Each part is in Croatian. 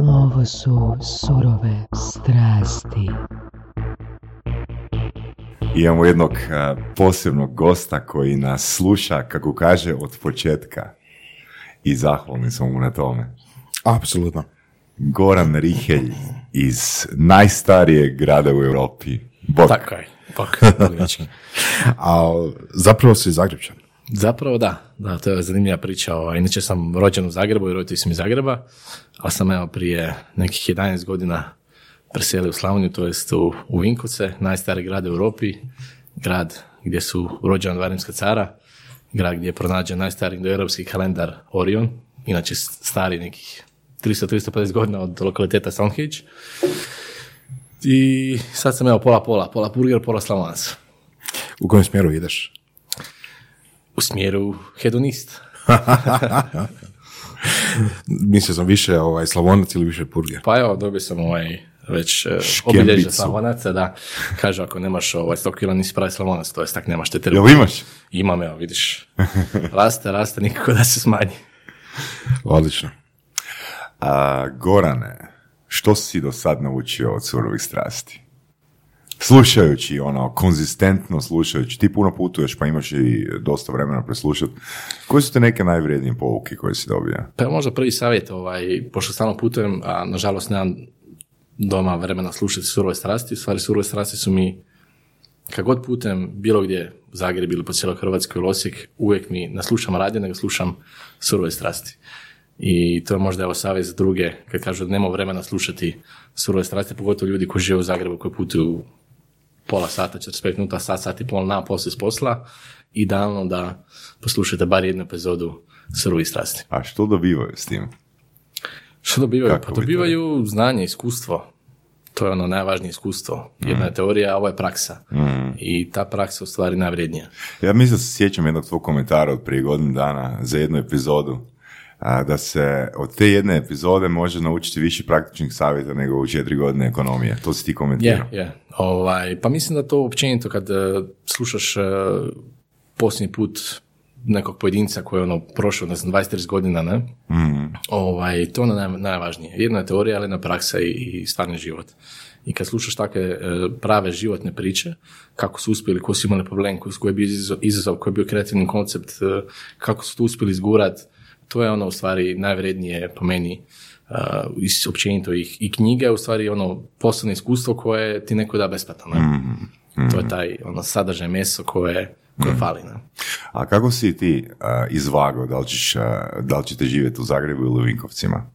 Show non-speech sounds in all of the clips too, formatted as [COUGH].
Ovo su surove strasti. Imamo jednog posebnog gosta koji nas sluša, kako kaže, od početka. I zahvalni smo mu na tome. Apsolutno. Goran Rihelj iz najstarijeg grada u Europi. Bok. Tako je. Bok, Duginački. [LAUGHS] A zapravo si Zagrebčan. Zapravo da, da, to je zanimljiva priča. Ovaj, Inače sam rođen u Zagrebu i roditelj sam iz Zagreba, ali sam evo prije nekih 11 godina preselio u Slavoniju, to jest u, u Vinkovce, najstariji grad u Europi, grad gdje su rođena dva rimska cara, grad gdje je pronađen najstariji indoeuropski kalendar Orion, inače stari nekih 300-350 godina od lokaliteta Stonehenge. I sad sam evo pola pola, pola burger, pola slavonac. U kojem smjeru ideš? Smjeru hedonist. [LAUGHS] Mislio sam više ovaj, slavonac ili više purger. Pa evo, dobio sam ovaj već Škembicu. obilježje slavonaca, da. Kaže, ako nemaš ovaj 100 kila, nisi pravi slavonac, to jest tak nemaš te Jel imaš? Imam, evo, vidiš. Raste, raste, nikako da se smanji. Odlično. A, Gorane, što si do sad naučio od surovih strasti? Slušajući, ono, konzistentno slušajući, ti puno putuješ pa imaš i dosta vremena preslušati. Koje su te neke najvrijednije pouke koje si dobio? Pa možda prvi savjet, ovaj, pošto stalno putujem, a nažalost nemam doma vremena slušati surove strasti, u stvari surove strasti su mi kad god putem bilo gdje, u Zagreb ili po cijeloj Hrvatskoj ili Osijek, uvijek mi ne slušam radio, nego slušam surove strasti. I to je možda evo savjet za druge, kad kažu da nema vremena slušati surove strasti, pogotovo ljudi koji žive u Zagrebu, koji putuju pola sata, 45 minuta, sat, sat i pol na poslije s posla, idealno da poslušate bar jednu epizodu surovih strasti. A što dobivaju s tim? Što dobivaju? Kako pa bi dobivaju znanje, iskustvo. To je ono najvažnije iskustvo. Jedna je teorija, a ovo je praksa. I ta praksa je u stvari najvrijednija. Ja mislim da se sjećam jednog tvog komentara od prije godinu dana za jednu epizodu, da se od te jedne epizode može naučiti više praktičnih savjeta nego u četiri godine ekonomije. To si ti komentirao. je. Ovaj, pa mislim da to općenito kad e, slušaš e, posljednji put nekog pojedinca koji je ono prošao, ne znam, 20-30 godina, ne? Ovaj, to je ono naj, najvažnije. Jedna je teorija, ali jedna je praksa i, i stvarni život. I kad slušaš takve e, prave životne priče, kako su uspjeli, ko su imali problem, koji, je bio izazov, koji je bio kreativni koncept, kako su to uspjeli izgurat, to je ono u stvari najvrednije po meni uh, iz općenito i, i knjige, u stvari ono poslovno iskustvo koje ti neko da besplatno. Ne? To je taj ono sadržaj meso koje, koje fali. Ne? A kako si ti a, izvagao, da li, ćeš, a, da li ćete živjeti u Zagrebu ili u Vinkovcima?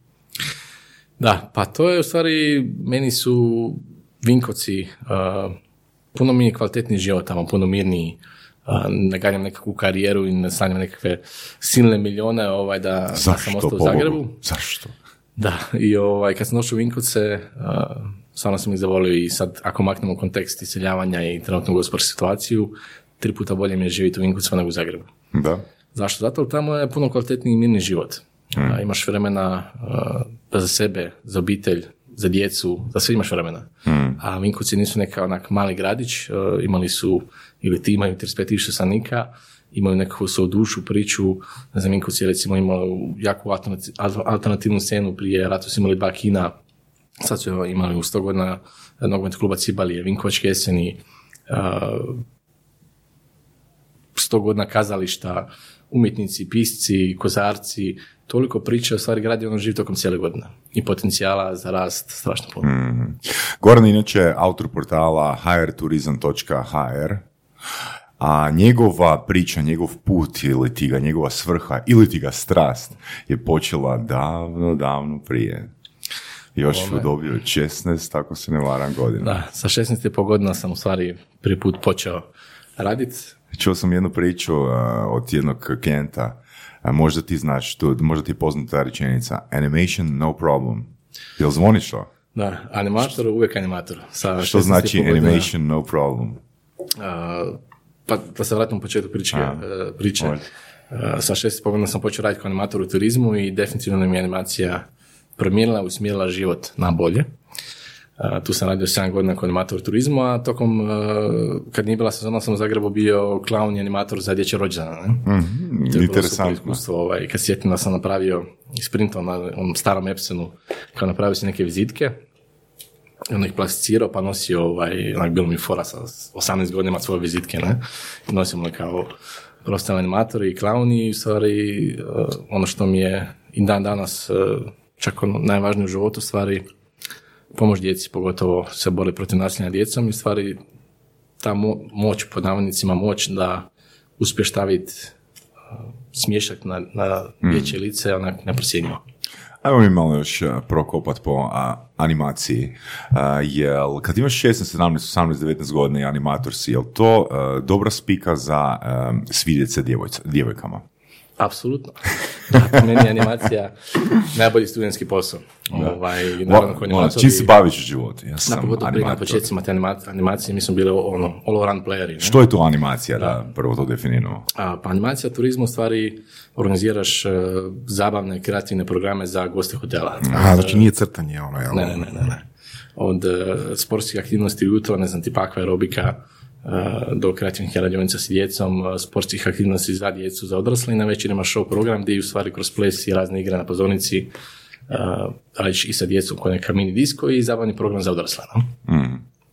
Da, pa to je u stvari, meni su Vinkovci, uh, puno mi je kvalitetni život tamo, puno mirniji, uh, ne ganjam nekakvu karijeru i ne sanjam nekakve silne milijone ovaj, da, da sam Zašto, ostao u? Zagrebu. Zašto? Da, i ovaj, kad sam došao u Vinkovce, uh, stvarno sam ih zavolio i sad ako maknemo kontekst iseljavanja i trenutnu gospodarsku situaciju, tri puta bolje mi je živjeti u Vinkovcima nego u Zagrebu. Da. Zašto? Zato tamo je puno kvalitetniji mirni život. A, imaš vremena a, za sebe, za obitelj, za djecu, za sve imaš vremena. A Vinkovci nisu neka onak mali gradić, imali su, ili ti imaju 35.000 stanovnika, imaju nekakvu svoju dušu, priču, ne znam, Vinkovci je recimo alternati- al- alternativnu scenu, prije rata su imali dva kina, sad su imali u 100 godina nogomet kluba Cibalije, Vinkovački jeseni, a, 100 godina kazališta, umjetnici, pisci, kozarci, toliko priče, u stvari grad je ono živ tokom cijele godine. I potencijala za rast strašno puno. Goran je inače autor portala hrturizam.hr, a njegova priča, njegov put ili ti ga, njegova svrha ili ti ga strast je počela davno, davno prije. Još u dobi od 16, tako se ne varam godina. Da, sa 16,5 godina sam u stvari prvi put počeo raditi. Čuo sam jednu priču a, od jednog klijenta, a, možda ti znaš, to, možda ti je poznata ta rečenica, animation no problem. Jel zvoniš to? Da, animator, uvijek animator. Sa Što 16,5 znači animation no problem? Pa da se vratim u početku priče. E, priče. E, sa 16,5 godina sam počeo raditi kao animator u turizmu i definitivno mi je animacija promijenila, usmjerila život na bolje. A, tu sam radio 7 godina kao animator turizmu, a tokom, uh, kad nije bila sezona, sam u Zagrebu bio klaun i animator za dječje rođena. Ne? To je interesantno. iskustvo, ovaj, kad sjetim da sam napravio isprintao na onom starom Epsonu, kao napravio si neke vizitke, i onda ih plasticirao, pa nosio, ovaj, onak bilo mi fora sa 18 godina svoje vizitke, ne? I nosimo me kao profesionalni animatori i klauni i stvari eh, ono što mi je i dan danas eh, čak ono najvažnije u životu, stvari pomoć djeci, pogotovo se bori protiv nasilja djecom i stvari ta mo- moć, pod navodnicima moć da uspješ staviti smješak na, na dječje lice, onak neprocjenjivo. Ajmo mi malo još a, prokopat po a, animaciji. A, jel, kad imaš 16, 17, 18, 19 godina i animator si, jel to a, dobra spika za a, svidjet se djevojca- djevojkama? Apsolutno. Da, meni je animacija najbolji studentski posao. Ovaj, naravno, čim se baviš u životu? Ja Na sam pogotovo prije na početcima te anima- animacije mi smo bili ono, all around playeri. Ne? Što je to animacija, da, prvo to definiramo? A, pa animacija turizma u stvari organiziraš e, zabavne, kreativne programe za goste hotela. Aha, znači nije crtanje ono, jel? Ne, ne, ne, ne. ne. Od e, sportskih aktivnosti ujutro, ne znam, tipa aerobika, do kreativnih radionica s djecom, sportskih aktivnosti za djecu, za odrasle i na večer imaš show program gdje u stvari kroz ples i razne igre na pozornici uh, radiš i sa djecom kao neka mini disko i zabavni program za odrasle. No?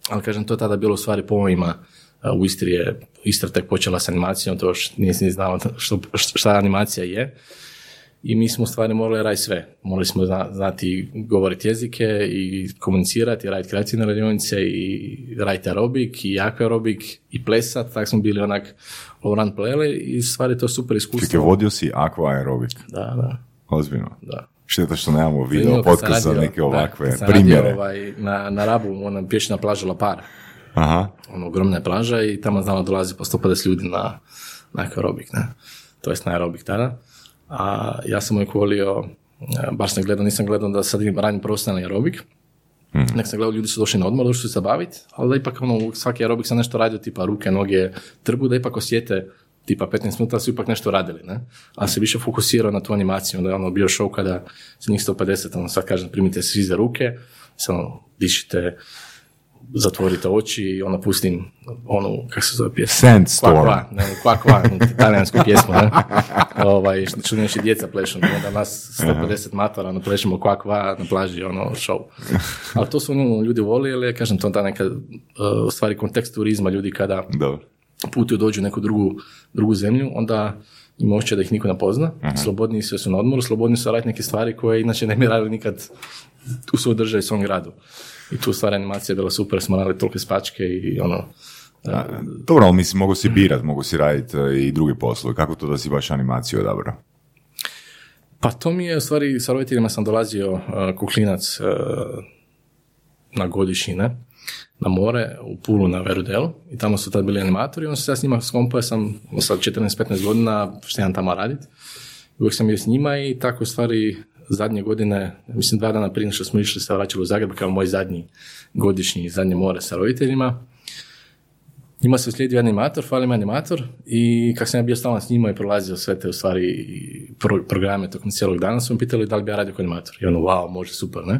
Ali kažem, to je tada bilo u stvari po uh, u Istri je, Istra tek počela s animacijom, to još nisi ni znao što, šta animacija je. I mi smo u stvari morali raditi sve. Morali smo zna- znati govoriti jezike i komunicirati, raditi kreativne radionice i raditi aerobik i aerobik i plesat, tako smo bili onak all plele i stvari to super iskustvo. Čekaj, vodio si aqua aerobik, Da, da, ozbiljno. da. Šteta što nemamo video podcast za neke da, ovakve sam primjere. Radio, ovaj, na, na Rabu, ona pješna plaža La Par, Aha. ono, ogromna je plaža i tamo znamo dolazi po 150 ljudi na, na aerobik, ne? To jest na aerobik tada. A ja sam uvijek volio, e, baš sam gledao, nisam gledao da sad im radim profesionalni aerobik, Nek sam gledao, ljudi su došli na odmor, došli su se baviti, ali da ipak ono, svaki aerobik sam nešto radio, tipa ruke, noge, trbu, da ipak osjete tipa 15 minuta su ipak nešto radili, ne? Ali se više fokusirao na tu animaciju, onda je ono bio show kada se njih 150, ono sad kažem, primite se svi za ruke, samo dišite, zatvorite oči i onda pustim onu, kako se zove pjesma? Sandstorm. Kva, kva, kva, talijansku pjesmu, ne? Ovaj, što, naši djeca plešu, onda nas 150 matora, ono, plešemo kva, kva na plaži, ono, show. Ali to su ono, ljudi voli, jer je, kažem, to da neka, uh, u stvari, kontekst turizma, ljudi kada Dobro. putuju dođu u neku drugu, drugu zemlju, onda ima da ih niko ne pozna, slobodni su su na odmoru, slobodni su raditi neke stvari koje inače ne bi radili nikad u svojoj državi, svom gradu. I tu stvar animacija je bila super, smo radili tolike spačke i ono, Dobro, ali mislim, mogu si birat, mogu si raditi e, i druge poslove. Kako to da si baš animaciju odabrao? Pa to mi je, u stvari, sa roditeljima sam dolazio uh, kuklinac uh, na godišnji, ne, na more, u Pulu na Verudelu i tamo su tad bili animatori, onda sam se ja s njima skompao, sam sa 14-15 godina što jedan tamo radit. Uvijek sam bio s njima i tako u stvari zadnje godine, mislim dva dana prije što smo išli se vraćali u Zagreb kao moj zadnji godišnji, zadnje more sa roditeljima. Njima se uslijedio animator, fali mi animator i kako sam ja bio stalno s njima i prolazio sve te u stvari pro- programe tokom cijelog dana, su me pitali da li bi ja radio kao animator. I ono, wow, može, super, ne?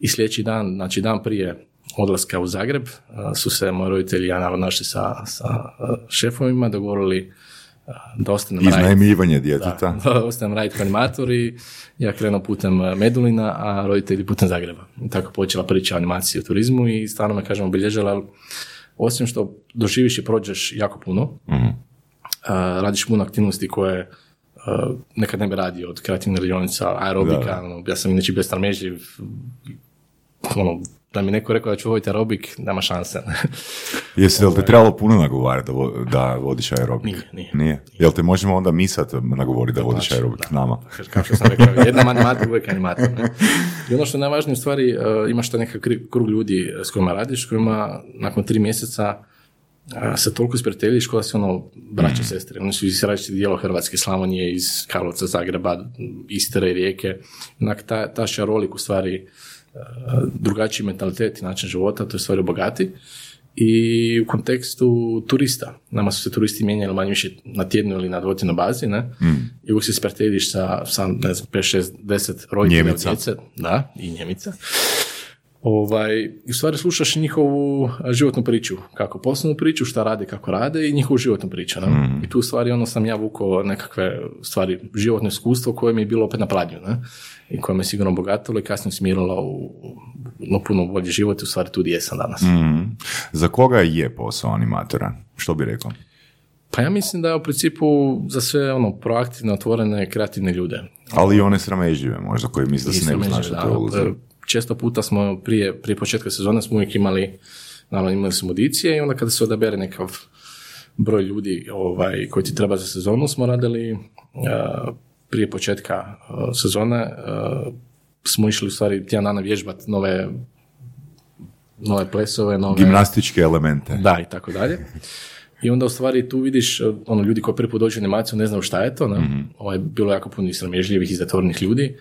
I sljedeći dan, znači dan prije odlaska u Zagreb, su se moji roditelji ja naravno našli sa, sa šefovima, dogovorili a, da ostanem raditi. Iznajmivanje djeteta. [LAUGHS] Da, ostajem raditi kao animator i ja krenuo putem e, Medulina, a roditelji putem Zagreba. I tako počela priča o animaciji u turizmu i stvarno me, kažem, obilježila, ali osim što doživiš i prođeš jako puno, a, radiš puno aktivnosti koje a, nekad ne bi radio, od kreativnih radionica, aerobika, Da. ono, ja sam inače bio starmeživ, ono, da mi neko rekao da ću voditi aerobik, nema šanse. [LAUGHS] Jesi li te trebalo puno nagovarati da, vo- da vodiš aerobik? Nije, nije. Nije? Jel te možemo onda mi sad nagovoriti da vodiš Znači, aerobik nama? Kao što sam rekao, [LAUGHS] jedan animator, uvijek animator. Ne? I ono što je najvažnije u stvari, e, imaš taj nekakav krug ljudi s kojima radiš, kojima nakon tri mjeseca a, se toliko isprijateljiš kao da si ono braće i sestre. Oni su iz različitih dijela Hrvatske, Slavonije, iz Karlovca, Zagreba, Istre, Rijeke. Onak, ta, ta šarolik u stvari e, drugačiji mentalitet i način života, to je stvari bogati. I u kontekstu turista, nama su se turisti mijenjali manje više na tjednu ili na dvotjednoj bazi, ne? I uvijek se sprijateljiš sa, sa, ne znam, 5, 6, 10 roditelja djece, da, i Njemica. Ovaj, I u stvari slušaš njihovu životnu priču, kako poslovnu priču, šta rade, kako rade i njihovu životnu priču. Ne? I tu u stvari ono sam ja vukao nekakve stvari, životno iskustvo koje mi je bilo opet na pladnju, ne? i koje me sigurno obogatilo i kasnije smirilo u no, puno bolji život i u stvari tu gdje jesam danas. Mhm. Za koga je posao animatora? Što bi rekao? Pa ja mislim da je u principu za sve ono proaktivne, otvorene, kreativne ljude. Ali i one sramežljive možda, koje misle da se ne znaš u da, Često puta smo prije, prije početka sezone smo uvijek imali, naravno imali smo audicije i onda kada se odabere nekakav broj ljudi ovaj, koji ti treba za sezonu smo radili e, prije početka e, sezone e, smo išli u stvari tjedan dana vježbat nove nove plesove, nove... Gimnastičke elemente. Da, i tako dalje. I onda u stvari tu vidiš, eh, ono, ljudi koji prvi put dođu u animaciju ne znaju šta je to, ne? Ovaj, bilo je jako puno i sramežljivih i zatvorenih ljudi.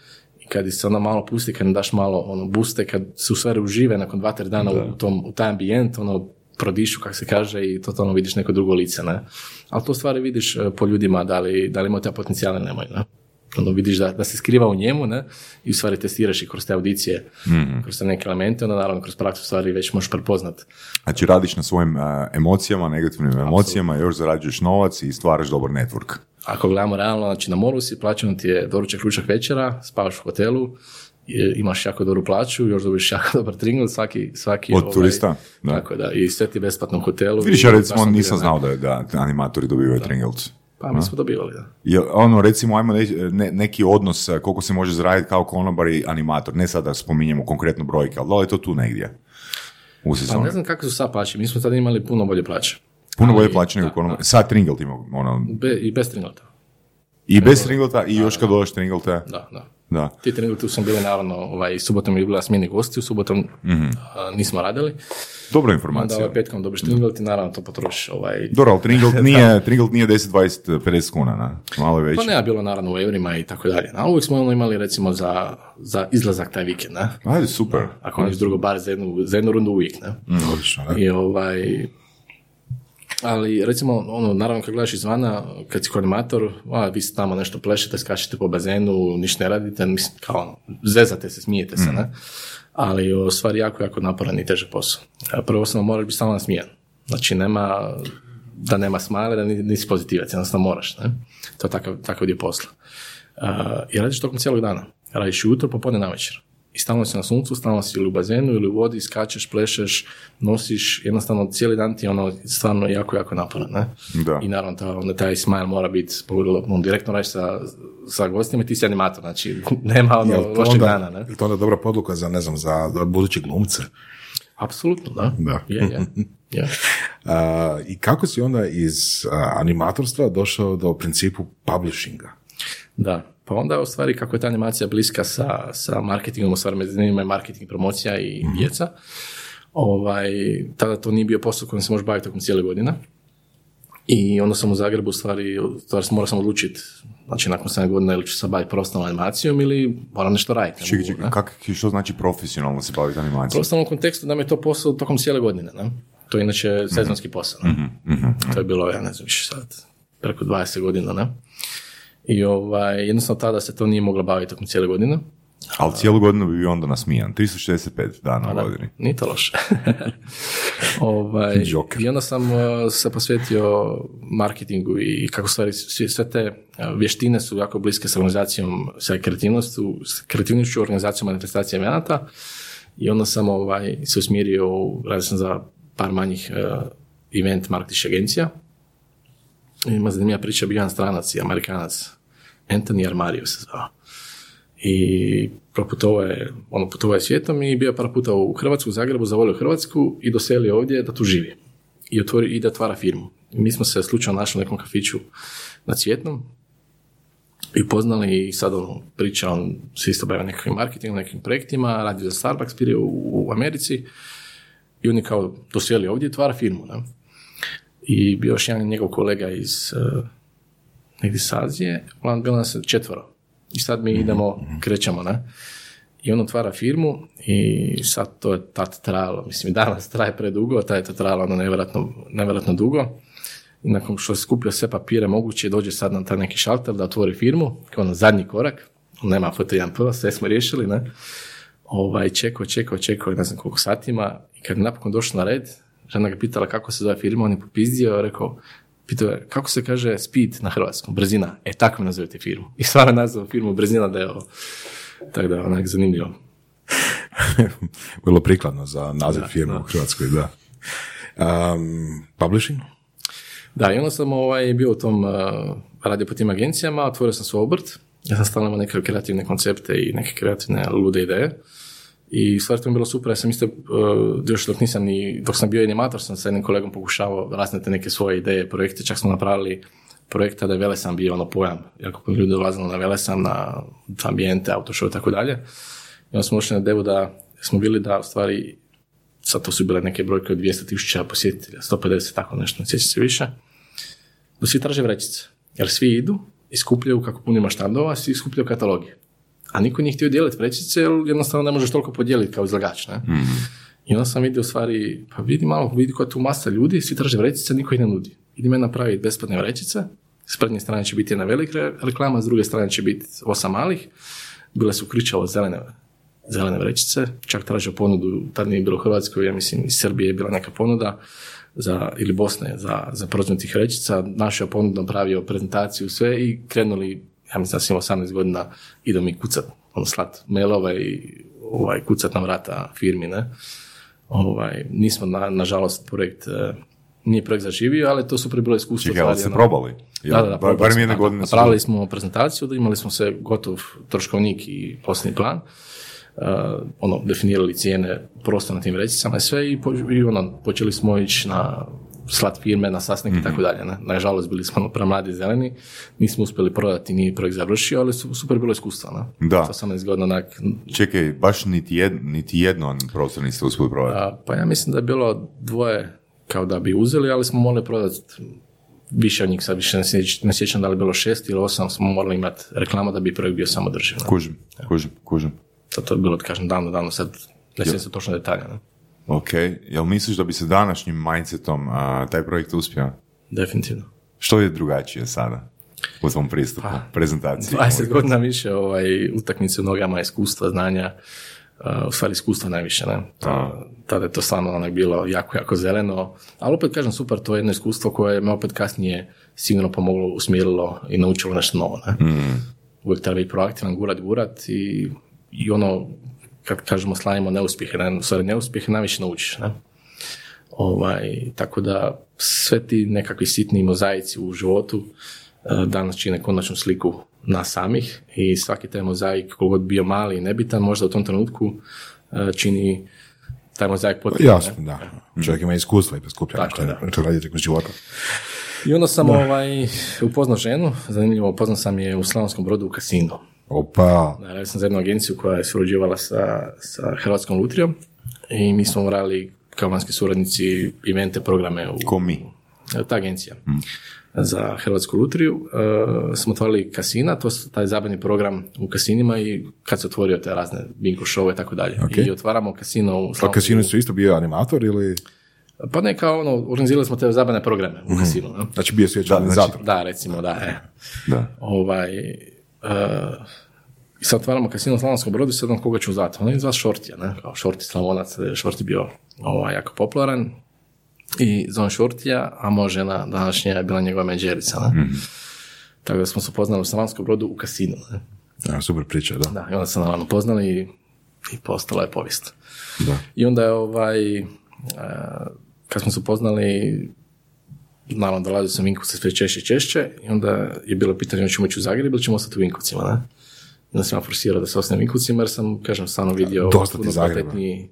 Kad se onda malo pusti, kad im daš malo ono, buste, kad se u stvari užive nakon dva, tri dana u, tom, u taj ambijent, ono, prodišu, kako se kaže, i totalno vidiš neko drugo lice, ne? Ali to stvari vidiš eh, po ljudima da li, da li imaju te potencijale, nemaju, ne? Ono vidiš da, da se skriva u njemu, ne? I u stvari testiraš i kroz te audicije, kroz te neke elemente, onda naravno kroz praksu stvari već možeš prepoznat Znači radiš na svojim e, emocijama, negativnim emocijama, još zarađuješ novac i stvaraš dobar network. Ako gledamo realno, znači na moru si, plaćeno ti je doručak, ručak, večera, spavaš u hotelu, imaš jako dobru plaću, još dobiš jako [LAUGHS] dobar tringl svaki, svaki ovaj, Od turista, da. Tako da, i sve ti besplatno u hotelu. Vidiš, ja recimo nisam ne. znao da, da animatori dobivaju tringles. Pa mi smo dobivali, da. Je, ono, recimo, ajmo reći, ne- neki odnos e, koliko se može zaraditi kao konobar i animator. Ne sada spominjemo konkretno brojke, ali da li je to tu negdje u Pa ne znam kako su sad plaće, mi smo tada imali puno bolje plaće. Puno bolje plaće nego da, konobar. Sad tringelt ima, ono, Be, I bez tringleta. i bez tringelta i još kad dodaš tringelta. Da, da. Da. Ti tringleti tu sam bili naravno, ovaj, subotom je bila smjeni gosti, u subotom a, nismo radili. Dobra Onda informacija. ovaj petkom dobiš tringlet i naravno to potrošiš ovaj, Dobro, ali tringelt [LAUGHS] nije, tringelt nije 10, 20, 50 kuna, na? malo je veći. Pa ne, bilo naravno u eurima i tako dalje. Ali uvijek smo ono imali recimo za, za izlazak taj vikend, ne? Ajde, super. Ako niš drugo, bar za jednu, za jednu rundu uvijek, ne? Odlično, da. I ovaj... Ali recimo, ono, naravno kad gledaš izvana, kad si koordinator, a, vi ste tamo nešto plešete, skačete po bazenu, ništa ne radite, mislim, kao ono, zezate se, smijete se, ne? Ali u stvari jako, jako naporan i težak posao. A Prvo osnovno moraš biti stalno nasmijan. Znači nema, da nema smajle, da ni- nisi pozitivac, jednostavno moraš, ne? To je takav, takav dio posla. Uh, I radiš tokom cijelog dana. Radiš jutro, popodne, navečer. I stalno si na suncu, stalno si ili u bazenu ili u vodi, skačeš, plešeš, nosiš, jednostavno cijeli dan ti je ono stvarno jako, jako naporan, ne? Da. I naravno ta, onda taj smile mora biti, on direktno radiš sa, sa gostima i ti si animator, znači [LAUGHS] nema ono lošeg dana, ne? jel to onda dobra podluka za, ne znam, za buduće glumce? Apsolutno, da. Da. Je, je. [LAUGHS] je. A, I kako si onda iz a, animatorstva došao do principu publishinga? Da, pa onda u stvari kako je ta animacija bliska sa, sa marketingom, u stvari me zanima je marketing, promocija i djeca, ovaj, tada to nije bio posao kojim se može baviti tokom cijele godine. I onda sam u Zagrebu u stvari, u stvari morao sam odlučiti, znači nakon 7 godina ili ću se baviti profesionalnom animacijom ili moram nešto raditi. ne Čekaj, čekaj, kak, što znači profesionalno se baviti animacijom? Profesionalnom kontekstu da mi je to posao tokom cijele godine. Ne? To je inače sezonski posao. Ne? To je bilo, ja ne znam više sad, preko 20 godina. Ne? I ovaj, jednostavno tada se to nije moglo baviti tokom cijele godine. Ali cijelu godinu bi bio onda nasmijan. 365 dana u godini. Nije to loše. [LAUGHS] ovaj. I onda sam uh, se posvetio marketingu i kako stvari, sve, sve te uh, vještine su jako bliske sa organizacijom, sa kreativnošću, s kreativnošću organizacijom manifestacije evenata i onda sam ovaj, se usmjerio, radio sam za par manjih uh, event marketing agencija. Ima zanimljiva priča, bio jedan stranac i amerikanac, Anthony Armario se zvao i proputovao je, ono, putovao je svijetom i bio je par puta u Hrvatsku, u Zagrebu, zavolio Hrvatsku i doselio ovdje da tu živi. I, otvori, i da otvara firmu. I mi smo se slučajno našli u nekom kafiću na Cvjetnom i upoznali i sad on priča, on se isto bavio nekakvim marketingom, nekim projektima, radi za Starbucks prije u, u Americi i on je kao doselio ovdje i otvara firmu. Ne? I bio još jedan njegov kolega iz uh, negdje iz Azije, bilo nas četvoro. I sad mi idemo, krećemo, ne? I on otvara firmu i sad to je tad trajalo, mislim danas traje predugo, tad je to trajalo ono nevjerojatno, nevjerojatno dugo. I nakon što je skupio sve papire moguće, dođe sad na taj neki šalter da otvori firmu, kao ono zadnji korak, nema foto 1 sve smo riješili, ne? ovaj, čekao, čekao, čekao, ne znam koliko satima, i kad je napokon došao na red, žena ga pitala kako se zove firma, on je popizdio, rekao, pitao je, kako se kaže speed na hrvatskom, brzina, e tako mi nazovete firmu. I stvarno nazvao firmu brzina da je ovo, tako da onak zanimljivo. [LAUGHS] Vrlo prikladno za naziv Da, firme da. u Hrvatskoj, da. Um, publishing? Da, i onda sam ovaj, bio u tom, uh, radio po tim agencijama, otvorio sam svoj obrt, ja sam stalno imao neke kreativne koncepte i neke kreativne lude ideje. I stvar to mi je bilo super, ja sam isto, uh, još dok nisam ni, dok sam bio animator, sam sa jednim kolegom pokušavao razne te neke svoje ideje, projekte, čak smo napravili projekt da je Velesam bio ono pojam, jako puno ljudi dolazilo na Velesam, na ambijente, autošov i tako dalje. I onda smo došli na devu da smo bili da u stvari, sad to su bile neke brojke od 200 tisuća posjetitelja, 150, tako nešto, ne sjećam se više, da svi traže vrećice. Jer svi idu i skupljaju kako puno ima štandova, svi skupljaju kataloge. A niko nije htio dijeliti vrećice, jer jednostavno ne možeš toliko podijeliti kao izlagač. Ne? I onda sam vidio u stvari, pa vidi malo, vidi koja tu masa ljudi, svi traže vrećice, niko ih ne nudi. Idem ja napraviti besplatne vrećice, s prednje strane će biti jedna velika reklama, s druge strane će biti osam malih. Bile su kričalo zelene, zelene vrećice, čak tražio ponudu, tad nije bilo u Hrvatskoj, ja mislim iz Srbije je bila neka ponuda, za, ili Bosne za, za tih vrećica, našao ponudu, napravio prezentaciju, sve i krenuli, ja mislim da sam imao 18 godina, idemo mi kucat, ono slat mailove i ovaj, kucat na vrata firmi, ne. Ovaj, nismo, na, nažalost, projekt, eh, nije projekt zaživio, ali to su prije bilo iskustvo. Čekaj, ali ste ono- probali? da, da, da, Bar- jedne godine Napravili smo prezentaciju, da imali smo se gotov troškovnik i poslovni plan. Uh, ono, definirali cijene prostor na tim vrećicama i sve i, po- i ono, počeli smo ići na slat firme, na sastanke i tako Mhm. dalje. Ne? Nažalost, bili smo premladi i zeleni, nismo uspjeli prodati, nije projekt završio, ali su, super bilo iskustvo. Ne? Da. 18 godina onak, Čekaj, baš niti, jed, niti jedno prostor niste uspjeli prodati. a, pa ja mislim da je bilo dvoje kao da bi uzeli, ali smo morali prodati više od njih, sad više ne sjećam, ne sjećam da li je bilo šest ili osam, smo morali imati reklama da bi projekt bio samo drživ. ne. Kužim, kužim, kužim. To, to je bilo, kažem, davno, davno, sad ne sjećam se točno detalja. Ne? Ok, jel misliš da bi se današnjim mindsetom a, taj projekt uspio? Definitivno. Što je drugačije sada u tom pristupu, prezentaciji? 20 godina više ovaj, utakmice u nogama, iskustva, znanja, uh, u stvari iskustva najviše. Ne? Ta- tada je to stvarno onak bilo jako, jako zeleno, ali opet kažem super, to je jedno iskustvo koje me opet kasnije sigurno pomoglo, usmjerilo i naučilo nešto novo. Ne? Uvijek treba biti proaktivan, gurat, gurat i, i ono, kad kažemo slavimo neuspjehe, ne? stvari neuspjehe najviše naučiš. Ne? Ovaj, tako da sve ti nekakvi sitni mozaici u životu eh, danas čine konačnu sliku nas samih i svaki taj mozaik, koliko god bio mali i nebitan, možda u tom trenutku eh, čini taj mozaik potpuno. Jasno, da. Čovjek ima iskustva i preskuplja Tako što radi tijekom života. I onda sam ovaj, upoznao ženu, zanimljivo, upoznao sam je u Slavonskom brodu u kasinu. Opa, Da, radio sam za jednu agenciju koja je surađivala sa, sa Hrvatskom lutrijom i mi smo radili kao vanjski suradnici evente, programe u, Ko mi? ta agencija za Hrvatsku lutriju. Uh, smo otvorili kasina, to je taj zabavni program u kasinima i kad se otvorio te razne bingo show i tako dalje. Ok. I otvaramo kasino u pa kasino su isto bio animator ili... Pa ne kao ono, organizirali smo te zabavne programe u kasinu. ne? Znači bio svjeći Da, organizator. Da, recimo, da, e. Da. Ovaj, i sad otvaramo kasino u Slavonskom brodu i sad on koga ću zvati? On je zvati Šortija, ne? Kao Šorti Slavonac, Šorti bio ovaj, jako popularan. I zovem Šortija, a moja žena današnja je bila njegova menđerica, ne? Tako da smo se upoznali u Slavonskom brodu u kasinu, ne? Ja, super priča, da. Da, i onda se naravno poznali i, i postala je povijest. Da. I onda je ovaj, e, kad smo se upoznali, naravno dolazio sam Vinkovce sve češće i češće i onda je bilo pitanje hoćemo ići u Zagreb ili ćemo ostati u Vinkovcima, ne? I onda sam ja forsirao da se ostanem Vinkovcima jer sam, kažem, stvarno vidio Dosta puno kvalitetniji,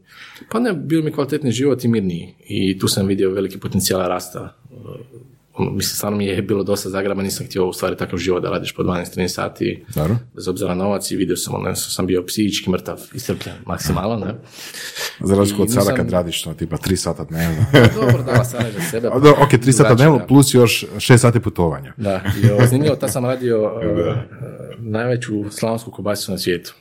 pa ne, bio mi kvalitetni život i mirniji i tu sam vidio veliki potencijal rasta. Ono, Mislim, stvarno mi je bilo dosta Zagreba, nisam htio u stvari takav život da radiš po 12-13 sati, Dobro. bez obzira na novac i vidio sam, ono, sam bio psihički mrtav, iscrpljen maksimalno, ne? [LAUGHS] Za razliku od sada kad radiš to, tipa tri sata dnevno. Dobro, da, sam za sebe. [LAUGHS] A da, ok, tri sata Drugačije, dnevno plus još šest sati putovanja. Da, i ovo, zanimljivo, tad sam radio [LAUGHS] uh, najveću slavonsku kobasicu na svijetu.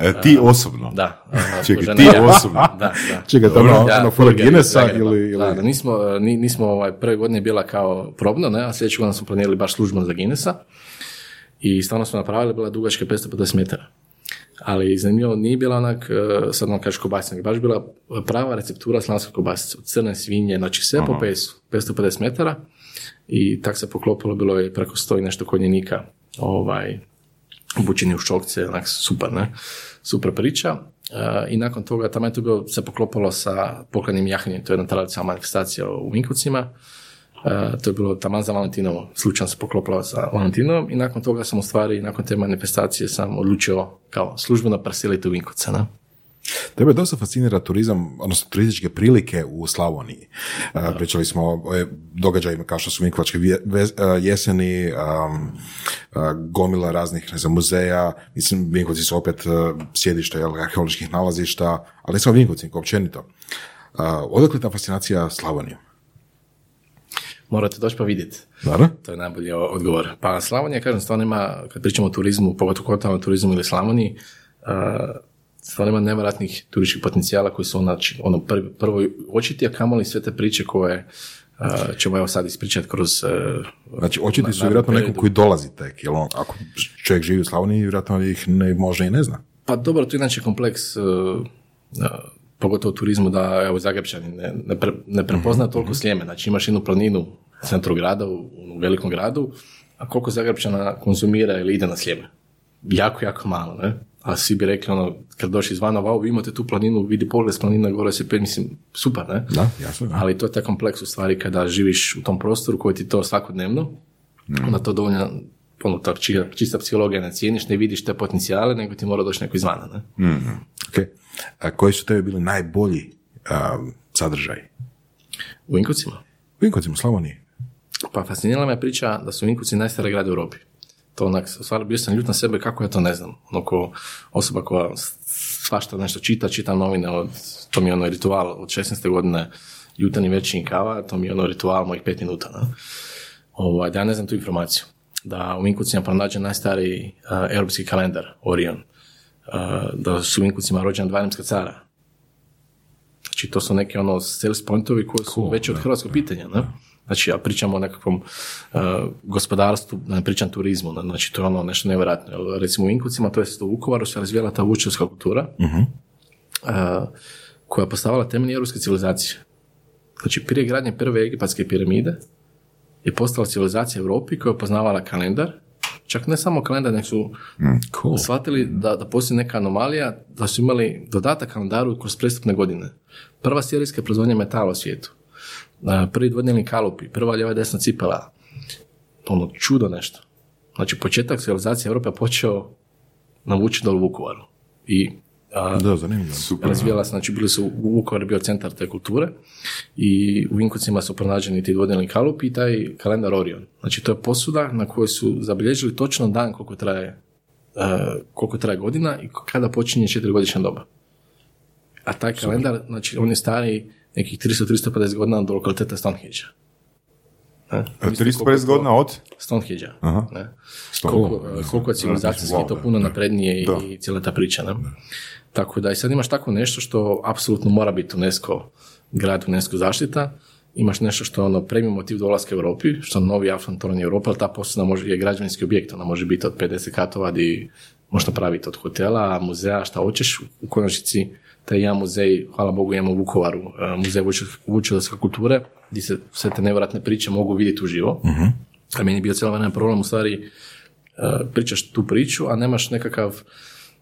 E, ti osobno? Da. [LAUGHS] Čekaj, žena ti ja. osobno? Da, da. [LAUGHS] Čekaj, to ono, Ja, ono iz Guinnessa ili... ili... Da, da, nismo, ni- nismo ovaj, prve godine bila kao probno, ne, a sljedeće godine smo planirali baš službeno za Guinnessa. I stvarno smo napravili, bila dugačka 550 metara. Ali zanimljivo, nije bila onak, e, sad vam kažeš kobasica, nego baš bila prava receptura slavonske kobasice, od crne svinje, znači sve po pesu, 550 metara i tak se poklopilo, bilo je preko sto i nešto konjenika, ovaj, obučeni u šokce, onak super, ne? Super priča. E, I nakon toga, tamo je to bilo, se poklopilo sa pokladnim jahanjem, to je jedna tradicionalna manifestacija u Vinkovcima. E, to je bilo taman za Valentinovo, slučajno se poklopila sa Valentinovom i nakon toga sam u stvari, nakon te manifestacije sam odlučio kao službeno preseliti u Vinkovce. Tebe dosta fascinira turizam, odnosno turističke prilike u Slavoniji. Uh, pričali smo o e, događajima kao što su Vinkovačke uh, jeseni, gomila raznih ne znam, muzeja, mislim Vinkovci su opet sjedište arheoloških nalazišta, ali samo Vinkovci općenito. Odakle ta fascinacija Slavonijom? Morate doći pa vidjeti. Naravno. To je najbolji o- odgovor. Pa Slavonija, kažem, stvarno ima, kad pričamo o turizmu, pogotovo kotalnom turizmu ili Slavoniji, uh, stvarno ima nevjerojatnih turističkih potencijala koji su znači, ono prvi, prvo očiti, a kamoli sve te priče koje uh, ćemo evo sad ispričati kroz... uh, Znači, očiti su vjerojatno nekom koji dolazi tek, jel on, ako čovjek živi u Slavoniji, vjerojatno ih ne, možda i ne zna. Pa dobro, to je inače kompleks, uh, uh, pogotovo u turizmu, da evo Zagrebčani ne, ne, pre- ne prepozna toliko slijeme. Znači imaš jednu planinu u centru grada, u, u velikom gradu, a koliko Zagrebčana konzumira ili ide na slijeme? Jako, jako malo, ne? A svi bi rekli, ono, kad došli izvana, wow, vi imate tu planinu, vidi pogled s planine, gore se pet, mislim, super, ne? Da, jasno. da. Ali to je taj kompleks u stvari kada živiš u tom prostoru koji ti to svakodnevno, onda to dovoljno ono, tak, čista, čista psihologija ne cijeniš, ne vidiš te potencijale, nego ti mora doći neko izvana. Ne? Ok. A koji su tebi bili najbolji um, sadržaji? U Vinkovcima. U Vinkovcima, u Slavoniji. Pa fascinirala me priča da su Vinkovci najstariji grad u Europi. To onak, stvarno bio sam ljut na sebe kako ja to ne znam. Ono ko osoba koja svašta nešto čita, čita novine, od, to mi je ono ritual od 16. godine jutani večernji kava, to mi je ono ritual mojih pet minuta. Ne? Ovaj, da ja ne znam tu informaciju. Da u Vinkovcima pronađen najstariji uh, europski kalendar, Orion. Uh, da su u Vinkovcima rođena dva rimska cara. Znači, to su neke ono sales pointovi koji su veći od hrvatskog pitanja, ne? Znači, ja pričam o nekakvom uh, gospodarstvu, da ne pričam turizmu, znači to je ono nešto nevjerojatno. Recimo u Vinkovcima, to je u Vukovaru se razvijala ta vučevska kultura, uh, koja je postavala temelj europske civilizacije. Znači, prije gradnje prve egipatske piramide je postala civilizacija Europi koja je poznavala kalendar, čak ne samo kalendar, nego su Cool. shvatili da, da postoji neka anomalija, da su imali dodatak kalendaru kroz prestupne godine. Prva serijska proizvodnja metala u svijetu. A, Prvi dvodnevni kalupi, prva lijeva i desna cipela. Ono, čudo nešto. Znači, početak civilizacije Europe je počeo na Vučedol u Vukovaru. I a, Da, zanimljivo. razvijala se, znači bili su, u Vukovar bio centar te kulture i u Vinkovcima su pronađeni ti dvodnevni kalupi i taj kalendar Orion. Znači to je posuda na kojoj su zabilježili točno dan koliko traje, uh, koliko traje godina i kada počinje četiri doba. A taj kalendar, znači on je stari nekih 300-350 godina do lokaliteta Stonehenge. Ne? Mislite 350 koliko je to- godina od? Stonehenge. Ne? Koliko, koliko je civilizacijski Wow, to puno naprednije Da. i cijela ta priča. Ne? Tako da i sad imaš tako nešto što apsolutno mora biti UNESCO, grad UNESCO zaštita, imaš nešto što je ono premium motiv dolaska u Europi, što novi autonomni Europa, ali ta posudna može, je građevinski objekt, ona može biti od 50 katova di možeš napraviti od hotela, muzeja, šta hoćeš, u konačnici taj jedan muzej, hvala Bogu imamo u Vukovaru, eh, muzej vučedolske kulture, gdje se sve te nevjerojatne priče mogu vidjeti uživo. A meni je bio cijelo vrijeme problem u stvari eh, pričaš tu priču, a nemaš nekakav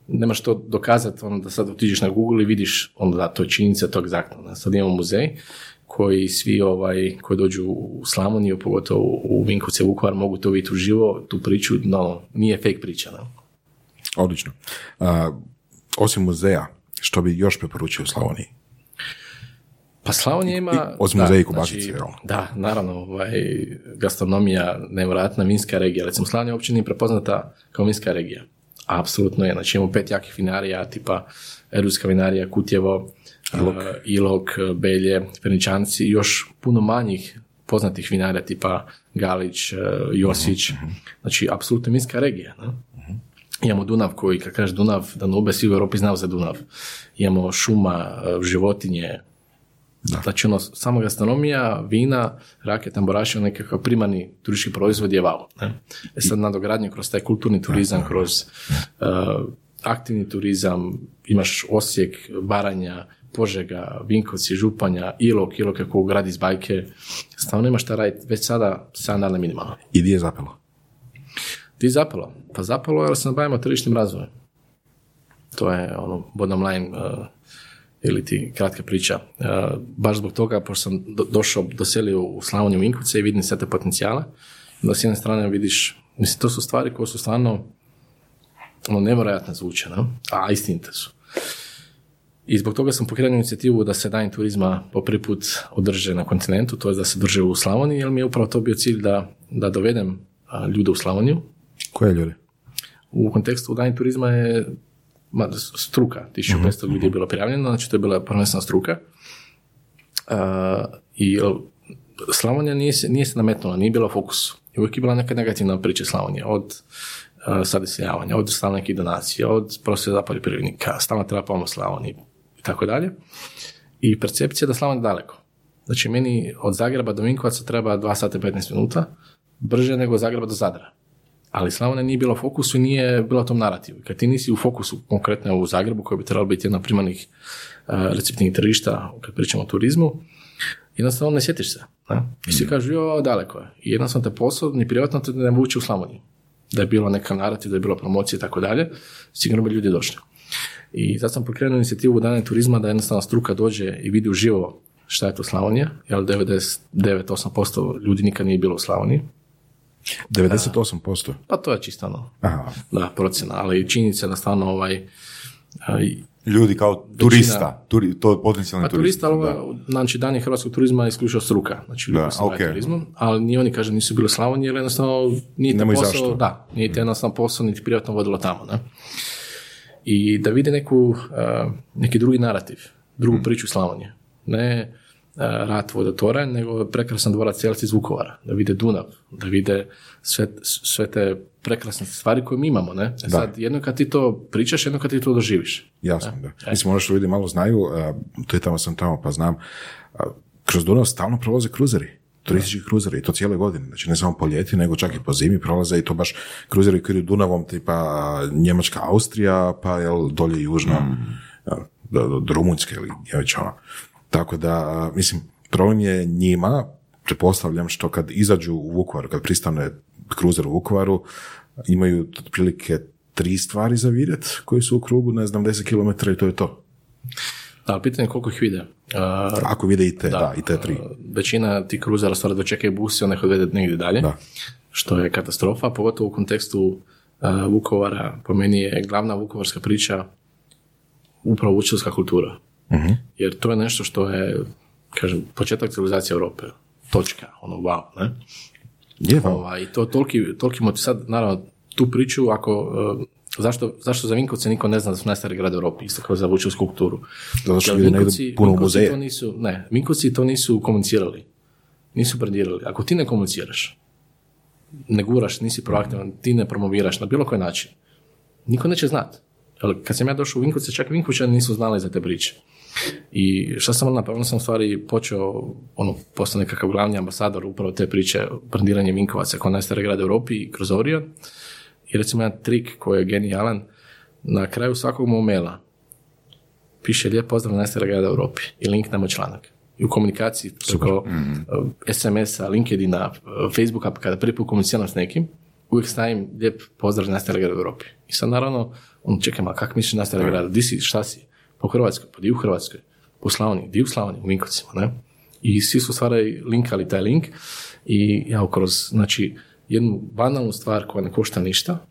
nemaš to dokazati ono da sad otiđeš na Google i vidiš onda da to je činjenica, to je egzaktno. Sad imamo muzej koji svi ovaj, koji dođu u Slavoniju, pogotovo u Vinkovce, Vukovar, mogu to vidjeti uživo, tu priču, no, nije fake priča. No. Odlično. A, osim muzeja, što bi još preporučio u Slavoniji? Pa Slavonija ima... I- osim muzeja i kobasice, jel? Da, naravno, ovaj, gastronomija, nevjerojatna vinska regija. Recimo, Slavonija uopće nije prepoznata kao vinska regija. Apsolutno je. Znači, imamo pet jakih vinarija, tipa Erudska vinarija, Kutjevo, Ilok, Ilok Belje, Perničanci i još puno manjih poznatih vinarija, tipa Galić, eh, Josić. Znači, apsolutno vinska regija. Ne? Imamo Dunav koji, kad kažeš Dunav, Danube, svi u Europi znaju za Dunav. Imamo šuma, eh, životinje, Znači, ono, samo gastronomija, vina, rake, tamburaši, nekakav primarni turistički proizvod je wow. Ne? E sad, nadogradnje kroz taj kulturni turizam, kroz uh, aktivni turizam, imaš Osijek, Baranja, Požega, Vinkovci, Županja, Ilok, Ilok je ko grad iz bajke, stvarno imaš šta raditi već sada 7 dana minimalno. I di je zapelo? Ti zapalo? Pa zapalo je jer se bavimo tržišnim razvojem. To je ono bottom line uh, ili ti kratka priča. Uh, baš zbog toga, pošto sam do, došao, doselio u Slavoniju Vinkovce i vidim sve te potencijale, da s jedne strane vidiš, mislim, to su stvari koje su stvarno ono, nevjerojatno zvuče, no? a istinite su. I zbog toga sam pokrenuo inicijativu da se dan turizma po prvi put održe na kontinentu, to je da se drže u Slavoniji, jer mi je upravo to bio cilj da, da dovedem a, ljude u Slavoniju. Koje ljudi? U kontekstu dan turizma je ma, struka, 1500 ljudi je bilo prijavljeno, znači to je bila prvenstvena struka. A, I Slavonija nije se, nije se nametnula, nije bila u fokusu. I uvijek je bila neka negativna priča Slavonije, od uh, sad iseljavanja, od stalne nekih donacija, od prosvjeda poljoprivrednika, stalno treba pomoć Slavoniji i tako dalje. I percepcija da Slavonija je daleko. Znači, meni od Zagreba do Vinkovaca treba 2 sata i 15 minuta, brže nego od Zagreba do Zadra. Ali Slavonija nije bila u fokusu i nije bila tom narativu. Kad ti nisi u fokusu, konkretno u Zagrebu, koji bi trebalo biti jedna primarnih uh, receptnih tržišta, kad pričamo o turizmu, jednostavno ne sjetiš se. Ne? I svi kažu, jo, daleko je. I jednostavno te posao, ni privatno te ne vuče u Slavoniju. Da je bilo neka narativ, da je bilo promocija i tako dalje, sigurno bi ljudi došli. I zato sam pokrenuo inicijativu dane turizma da jednostavno struka dođe i vidi uživo šta je to Slavonija, jer 99-8% ljudi nikad nije bilo u Slavoniji. 98%? Pa to je čisto ono, Aha. da, procjena, ali činjenica je da stvarno ovaj, Ljudi kao turista, turi, to potencijalni Pa turista, turista. ali ovo, znači dani hrvatskog turizma je isključivo struka, znači ljudi Da, koji se bave ok. turizmom, ali ni oni kažu nisu bili u Slavoniji, jer jednostavno nije te posao, zašto. da, nije te jednostavno posao niti privatno vodilo tamo, ne. I da vide neku, uh, neki drugi narativ, drugu priču Slavonije. Ne rat vodotoranj, nego prekrasan dvorac Jelac iz Vukovara, da vide Dunav, da vide sve, sve te prekrasne stvari koje mi imamo, ne. E sad, jedno kad ti to pričaš, jedno kad ti to doživiš. Jasno, da. Mislim, ono što ljudi malo znaju, to je tamo sam tamo pa znam, kroz Dunav stalno prolaze kruzeri turistički kruzeri i to cijele godine, znači ne samo po ljeti, nego čak i po zimi prolaze i to baš kruzeri koji idu Dunavom tipa Njemačka, Austrija, pa jel dolje južno a, do, do, do Rumunjske ili je već ono. Tako da, mislim, problem je njima, pretpostavljam što kad izađu u Vukovar, kad pristane kruzer u Vukovaru, imaju otprilike tri stvari za vidjet koji su u krugu, ne znam, 10 km i to je to. Da, ali pitanje je koliko ih vide. Uh, Ako vide i te, da, i te tri. Uh, Većina tih kruzera stvari dočekaju bus i onda ih odvede negdje dalje, Da. što je katastrofa, pogotovo u kontekstu uh, Vukovara. Po meni je glavna vukovarska priča upravo učiteljska kultura. Mhm. Jer to je nešto što je, kažem, početak civilizacije Europe. Točka, ono wow, ne? Je, pa, Ovaj, I to toliki, toliki motiv, sad naravno tu priču ako, uh, zašto, zašto za Vinkovce niko ne zna da su najstariji grad u Europi, isto kao za vučevsku kulturu. Zato što Vinkovci- puno Vinkovci muzeje. to nisu, ne, Vinkovci to nisu komunicirali, nisu predirali. Ako ti ne komuniciraš, ne guraš, nisi proaktivan, ti ne promoviraš na bilo koji način, niko neće znat. Jel, kad sam ja došao u Vinkovce, čak Vinkovčani nisu znali za te priče. I šta sam onda napravio? Sam stvari počeo, ono, postao nekakav glavni ambasador upravo te priče, brandiranje Vinkovaca kao najstariji grad Europi i kroz Orion. I recimo jedan trik koji je genijalan, na kraju svakog mog maila piše lijep pozdrav na najstariji grad u Europi i link na moj članak. I u komunikaciji preko uh, SMS-a, LinkedIna, uh, Facebooka, kada prvi put komuniciram s nekim, uvijek stavim lijep pozdrav na najstariji grad u Europi. I sad naravno, on čekaj, ma kak misliš najstariji grad? Di si, šta si? Po Hrvatskoj, pa di u Hrvatskoj? Po Slavoniji, di u Slavoniji? U Vinkovcima, ne? I svi su stvari linkali taj link i ja kroz, znači, jednu banalnu stvar koja ne košta ništa,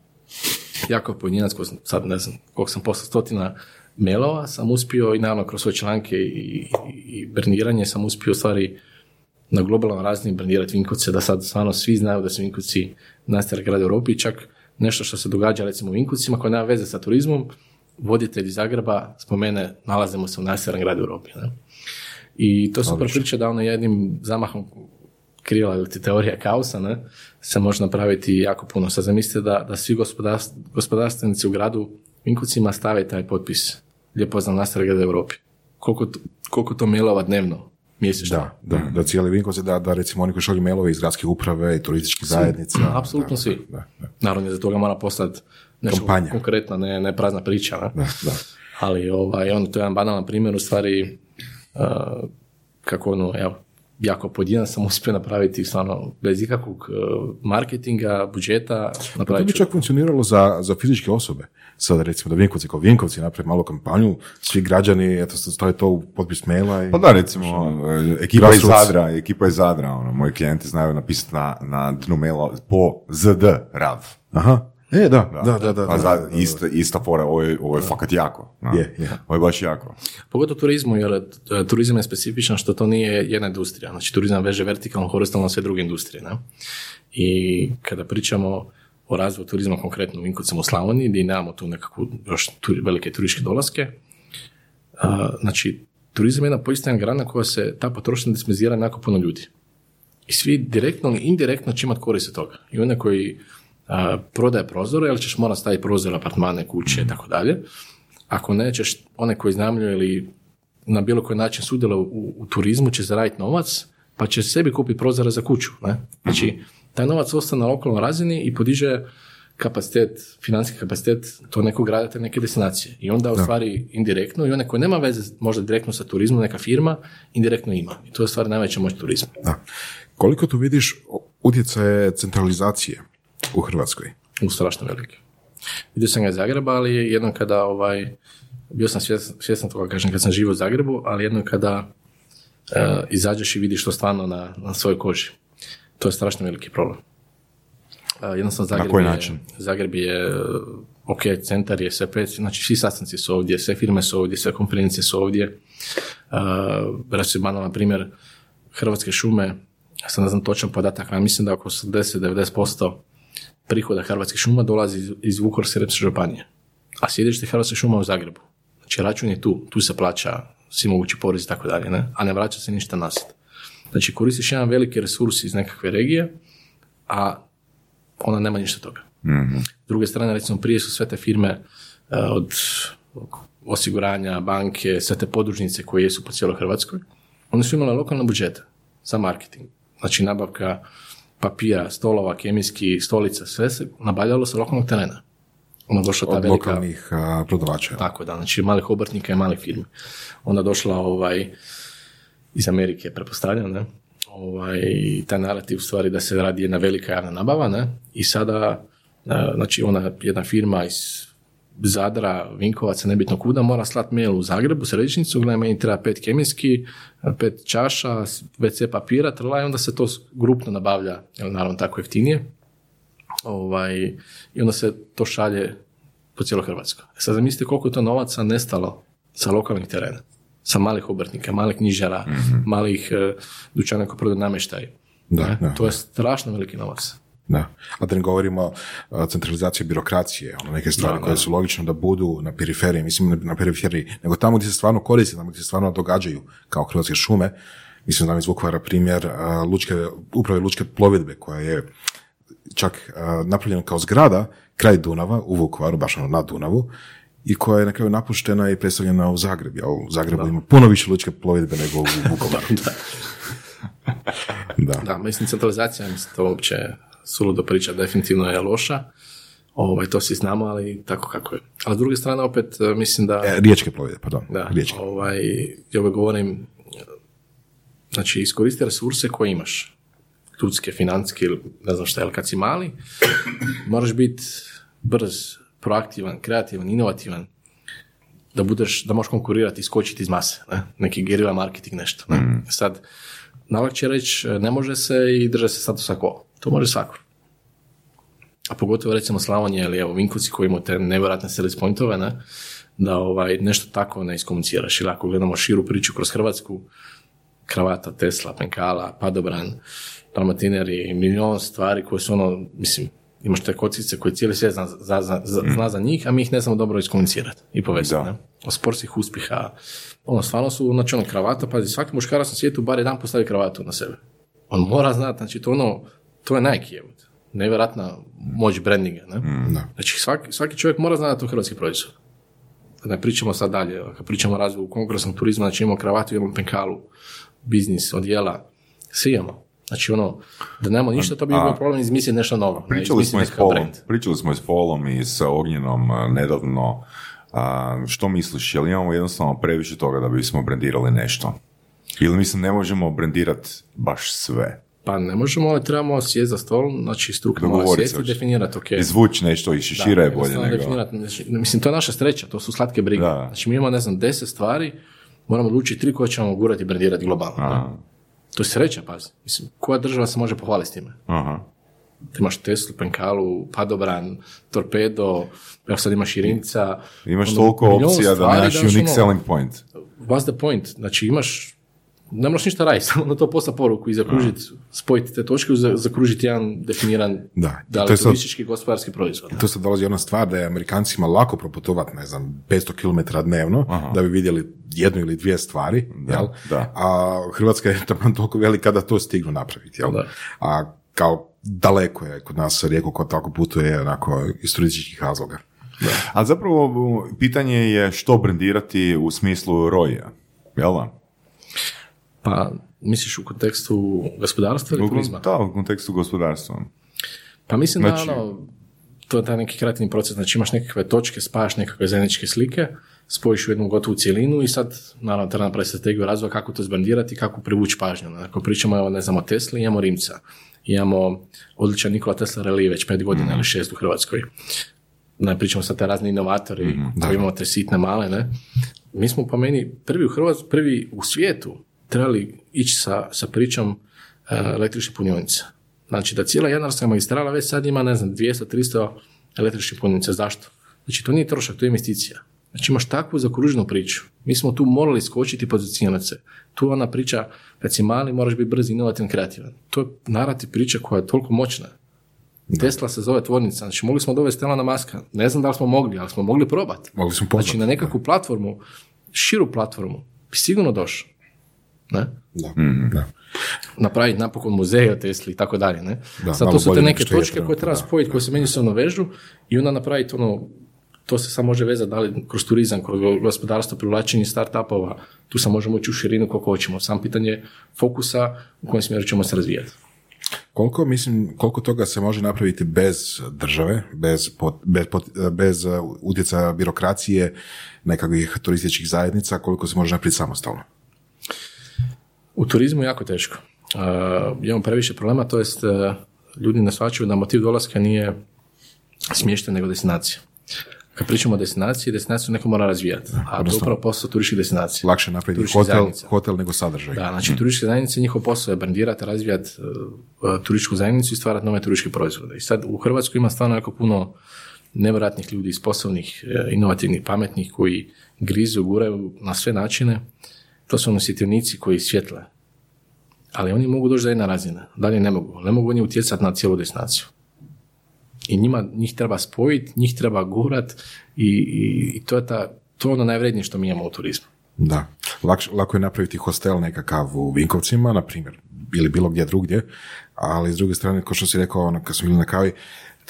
ja kao pojedinac sad ne znam koliko sam poslao stotina mailova, sam uspio i naravno kroz svoje članke i, i, i brandiranje sam uspio u stvari na globalnoj razini brandirati Vinkovce, da sad stvarno svi znaju da su Vinkovci najstariji grad u Europi i čak nešto što se događa recimo u Vinkovcima koje nema veze sa turizmom, voditelj iz Zagreba spomene nalazimo se u najstarijem gradu Europi. Ne? I to je super priča da ono jednim zamahom krila ili ti teorija kaosa, ne, se može napraviti jako puno. Sad zamislite da, da svi gospodarst- gospodarstvenici u gradu Vinkovcima stave taj potpis lijepo znam najstariji grad u Europi. Koliko, to- koliko to mailova dnevno, mjesečno? da, da, da cijeli Vinkovci, da, da recimo oni koji šalju mailove iz gradske uprave i turističkih zajednica. Apsolutno svi. Da, da. Naravno, za toga mora postati nešto Kampanja. konkretno, ne, ne prazna priča. Ne? Da, da. Ali ovaj, ono, to je jedan banalan primjer u stvari uh, kako ono, evo, jako pojedinac sam uspio napraviti stvarno bez ikakvog uh, marketinga, budžeta, Pa to bi čak funkcioniralo za, za fizičke osobe. Sada recimo da Vinkovci kao Vinkovci naprave malu kampanju, svi građani, eto, stave to u potpis maila i... Pa da, recimo, e, ekipa iz. Zadra, ekipa iz Zadra, ono, moji klijenti znaju napisati na, na dnu maila po ZD rav. Aha, e, da, da, da, da. Pa da, za- da, da. ista, ista fora, ovo je, ovo je fakat jako. da. Je, je. Ovo je baš jako. Pogotovo turizmu, jer e, turizam je specifičan što to nije jedna industrija. Znači, turizam veže vertikalno, horizontalno sve druge industrije. Ne? I kada pričamo o razvoju turizma konkretno u Vinkovcima u Slavoniji, gdje nemamo tu nekakvu još tu, velike turističke dolaske, a, znači, turizam je jedna poistana grana koja se ta potrošnja dismizira jako puno ljudi. I svi direktno ili indirektno će imati korist od toga. I one koji prodaje prozore, jer ćeš morati staviti prozor, apartmane, kuće i tako dalje. Ako nećeš, one koji iznajmljuju ili na bilo koji način sudjeluju u, u turizmu će zaraditi novac, pa će sebi kupiti prozore za kuću. Ne? Znači, taj novac ostane na lokalnoj razini i podiže kapacitet, financijski kapacitet to nekog grada, te neke destinacije. I onda u stvari indirektno i one koje nema veze možda direktno sa turizmom, neka firma, indirektno ima. I to je u stvari najveća moć turizma. Da. Koliko tu vidiš utjecaje centralizacije u Hrvatskoj? u strašno veliki. Vidio sam ga iz Zagreba, ali jednom kada ovaj, bio sam svjestan, svjestan toga, kažem, kad sam živio u Zagrebu, ali jednom kada e, izađeš i vidiš to stvarno na, na svojoj koži. To je strašno veliki problem. E, jednostavno Zagreb koji je, način? Zagreb je, e, ok, centar je sve pet, znači svi sastanci su ovdje, sve firme su ovdje, sve konferencije su ovdje. Uh, recimo, banalna primjer, Hrvatske šume, ja sam ne znam točan podatak, ali mislim da oko 80-90% prihoda Hrvatskih šuma dolazi iz, iz Vukovarske županije. A sjedište Hrvatskih šuma u Zagrebu. Znači račun je tu, tu se plaća svi mogući porezi i tako dalje, ne? a ne vraća se ništa nazad. Znači koristiš jedan veliki resurs iz nekakve regije, a ona nema ništa toga. S druge strane, recimo, prije su sve te firme e, od osiguranja, banke, sve te podružnice koje jesu po cijeloj Hrvatskoj, one su imale lokalne budžete za marketing. Znači, nabavka papira, stolova, kemijski, stolica, sve se nabavljalo sa lokalnog terena. Onda došla ta Od velika... lokalnih a, prodavača. Tako da, znači malih obrtnika i malih firmi. Onda došla ovaj, iz Amerike, pretpostavljam, ne? Ovaj, taj narativ u stvari da se radi jedna velika javna nabava, ne? I sada, e, znači ona jedna firma iz Zadra, Vinkovaca, nebitno kuda, mora slati mail u Zagrebu, u središnjicu, gledaj, meni treba pet kemijski, pet čaša, WC papira, trla, i onda se to grupno nabavlja, jer naravno tako jeftinije. Ovaj, I onda se to šalje po cijeloj Hrvatskoj. E Sad zamislite koliko je to novaca nestalo sa lokalnih terena, sa malih obrtnika, malih knjižara, malih e, dućana koji prodaju namještaj. Da, Ne? da, to je strašno veliki novac. Da. A da ne govorimo o centralizaciji birokracije, ono neke stvari Da, koje da. su logično da budu na periferiji, mislim na periferiji, nego tamo gdje se stvarno koriste, tamo gdje se stvarno događaju, kao Hrvatske šume. Mislim da iz Vukovara primjer a, lučke, uprave lučke plovidbe koja je čak a, napravljena kao zgrada kraj Dunava u Vukovaru, baš ono na Dunavu, i koja je na kraju napuštena i predstavljena u Zagrebu. A u Zagrebu ima puno više lučke plovidbe nego u Vukovaru. [LAUGHS] da. Da, mislim, centralizacija, mislim, to uopće suludo priča, definitivno je loša. Ovaj, to svi znamo, ali tako kako je. Ali s druge strane, opet, e, mislim da... E, riječke plovidbe, pardon. Da, Riječke. ovaj, ja uvijek govorim, znači iskoristi resurse koje imaš, ljudske, financijske ili ne znam šta, ali kad si mali, moraš biti brz, proaktivan, kreativan, inovativan, da budeš, da možeš konkurirati i skočiti iz mase, ne? neki gerila marketing nešto. Ne? Sad, najlakše je reći, ne može se i drže se statusa quo. To može svako. A pogotovo recimo Slavonija ili evo Vinkovci koji imaju te nevjerojatne sales pointove, ne? da ovaj, nešto tako ne iskomuniciraš. Ili ako gledamo širu priču kroz Hrvatsku, kravata, Tesla, Penkala, Padobran, Dalmatineri, milion stvari koje su ono, mislim, imaš te kocice koje cijeli svijet zna za, za, za, zna za njih, a mi ih ne znamo dobro iskomunicirati i povezati. Da. Ne? Od sportskih uspjeha, ono, stvarno su, znači ono, kravata, pazi, svaki muškarac na svijetu bar jedan postavi kravatu na sebe. On mora znati, znači to ono, to je Nike, evo. nevjerojatna moć brandinga, ne? Da. Znači svaki, svaki čovjek mora znati da to hrvatski proizvod. Da ne pričamo sad dalje, kad pričamo o razvoju konkursnog turizma, znači imamo kravatu, imamo penkalu, biznis, odjela, svi imamo. Znači ono, da nemamo ništa, to bi bio problem izmisliti nešto novo. ne, Pričali izmisliti smo, i s Polom, pričali smo i s Polom i s Ognjenom a, nedavno. A, što misliš, jel imamo jednostavno previše toga da bismo brendirali nešto? Ili mislim ne možemo brendirati baš sve? Pa ne možemo, ali trebamo sjesti za stol, znači se sjesti i definirati, ok. Izvući nešto iz šešira je bolje nego... definirati, znači, mislim, to je naša sreća, to su slatke brige. Da. Znači, mi imamo, ne znam, deset stvari, moramo odlučiti tri koje ćemo gurati i brendirati globalno. To je sreća, pazi. Mislim, koja država se može pohvaliti s time? aha. Ti imaš Teslu, Penkalu, Padobran, Torpedo, evo sad imaš Irinca. Imaš ono, toliko opcija da daš, unique ono, selling point. What's the point? Znači imaš, ne moraš ništa raditi, [LAUGHS] samo na to posla poruku i zakružiti, spojiti te točke, i za- zakružiti jedan definiran Da, da to turistički gospodarski proizvod. Tu se dolazi ona stvar da je Amerikancima lako proputovati, ne znam, 500 km dnevno, da bi vidjeli jednu ili dvije stvari, jel? da. A Hrvatska je [LAUGHS] tamo toliko velika da to stignu napraviti, jel? Da. A kao daleko je kod nas rijeko ko tako putuje onako iz turističkih razloga. A zapravo pitanje je što brendirati u smislu roja, jel da? Pa, misliš u kontekstu gospodarstva ili U, turizma? da, u kontekstu gospodarstva. Pa mislim Znači- da ono, to je taj neki kreativni proces, znači imaš nekakve točke, spajaš nekakve zajedničke slike, spojiš u jednu gotovu cjelinu i sad, naravno, treba napraviti strategiju razvoja kako to zbrandirati i kako privući pažnju. Ako pričamo, evo, ne znam, o Tesli, imamo Rimca. Imamo odličan Nikola Tesla relije već pet godina ili šest u Hrvatskoj. Ne pričamo sad te razne inovatori, koji imamo te sitne male, ne. Mi smo po meni prvi u Hrvatskoj, prvi u svijetu trebali ići sa, sa pričom e, električnih punionica. Znači da cijela Jadranska magistrala već sad ima, ne znam, 200-300 električnih punionica. Zašto? Znači to nije trošak, to je investicija. Znači imaš takvu zakruženu priču. Mi smo tu morali skočiti i pozicionirati se. Tu je ona priča, kad si mali moraš biti brz, inovativan, kreativan. To je narativ priča koja je toliko moćna. Tesla se zove tvornica, znači mogli smo dovesti Elona Maska. Ne znam da li smo mogli, ali smo mogli probati. Mogli smo. Znači na nekakvu platformu, širu platformu, bi sigurno došao. Ne? Da, da. napraviti napokon muzej o Tesli i tako dalje. Ne? Da, Sad to su te neke točke koje treba da. spojiti, koje se međusobno vežu i onda napraviti ono, to se samo može vezati da li kroz turizam, kroz gospodarstvo, privlačenje startupova, tu se možemo ući u širinu koliko hoćemo. Sam pitanje fokusa u kojem smjeru ćemo se razvijati. Koliko, mislim, koliko toga se može napraviti bez države, bez, pot- bez, pot- bez uh, utjecaja birokracije, nekakvih turističkih zajednica, koliko se može napraviti samostalno? U turizmu je jako teško. Uh, imamo previše problema, to jest uh, ljudi ne shvaćaju da motiv dolaska nije smještaj nego destinacija. Kad pričamo o destinaciji, destinaciju neko mora razvijati, a to je upravo posao turističkih destinacija. Lakše napraviti hotel, zajednica. hotel nego sadržaj. Da, znači turističke zajednice, njihov posao je brandirati, razvijati uh, turističku zajednicu i stvarati nove turističke proizvode. I sad u Hrvatskoj ima stvarno jako puno nevjerojatnih ljudi, sposobnih, eh, inovativnih, pametnih, koji grizu, guraju na sve načine. To su svjetlenici koji svjetle. Ali oni mogu doći do jedne razine. Dalje ne mogu. Ne mogu oni utjecati na cijelu destinaciju. I njima, njih treba spojiti, njih treba gurat i, i, i to je ta, to ono najvrednije što mi imamo u turizmu. Da. Lakš, lako je napraviti hostel nekakav u Vinkovcima, na primjer, ili bilo gdje drugdje, ali s druge strane, kao što si rekao, ono, kad smo bili na kavi,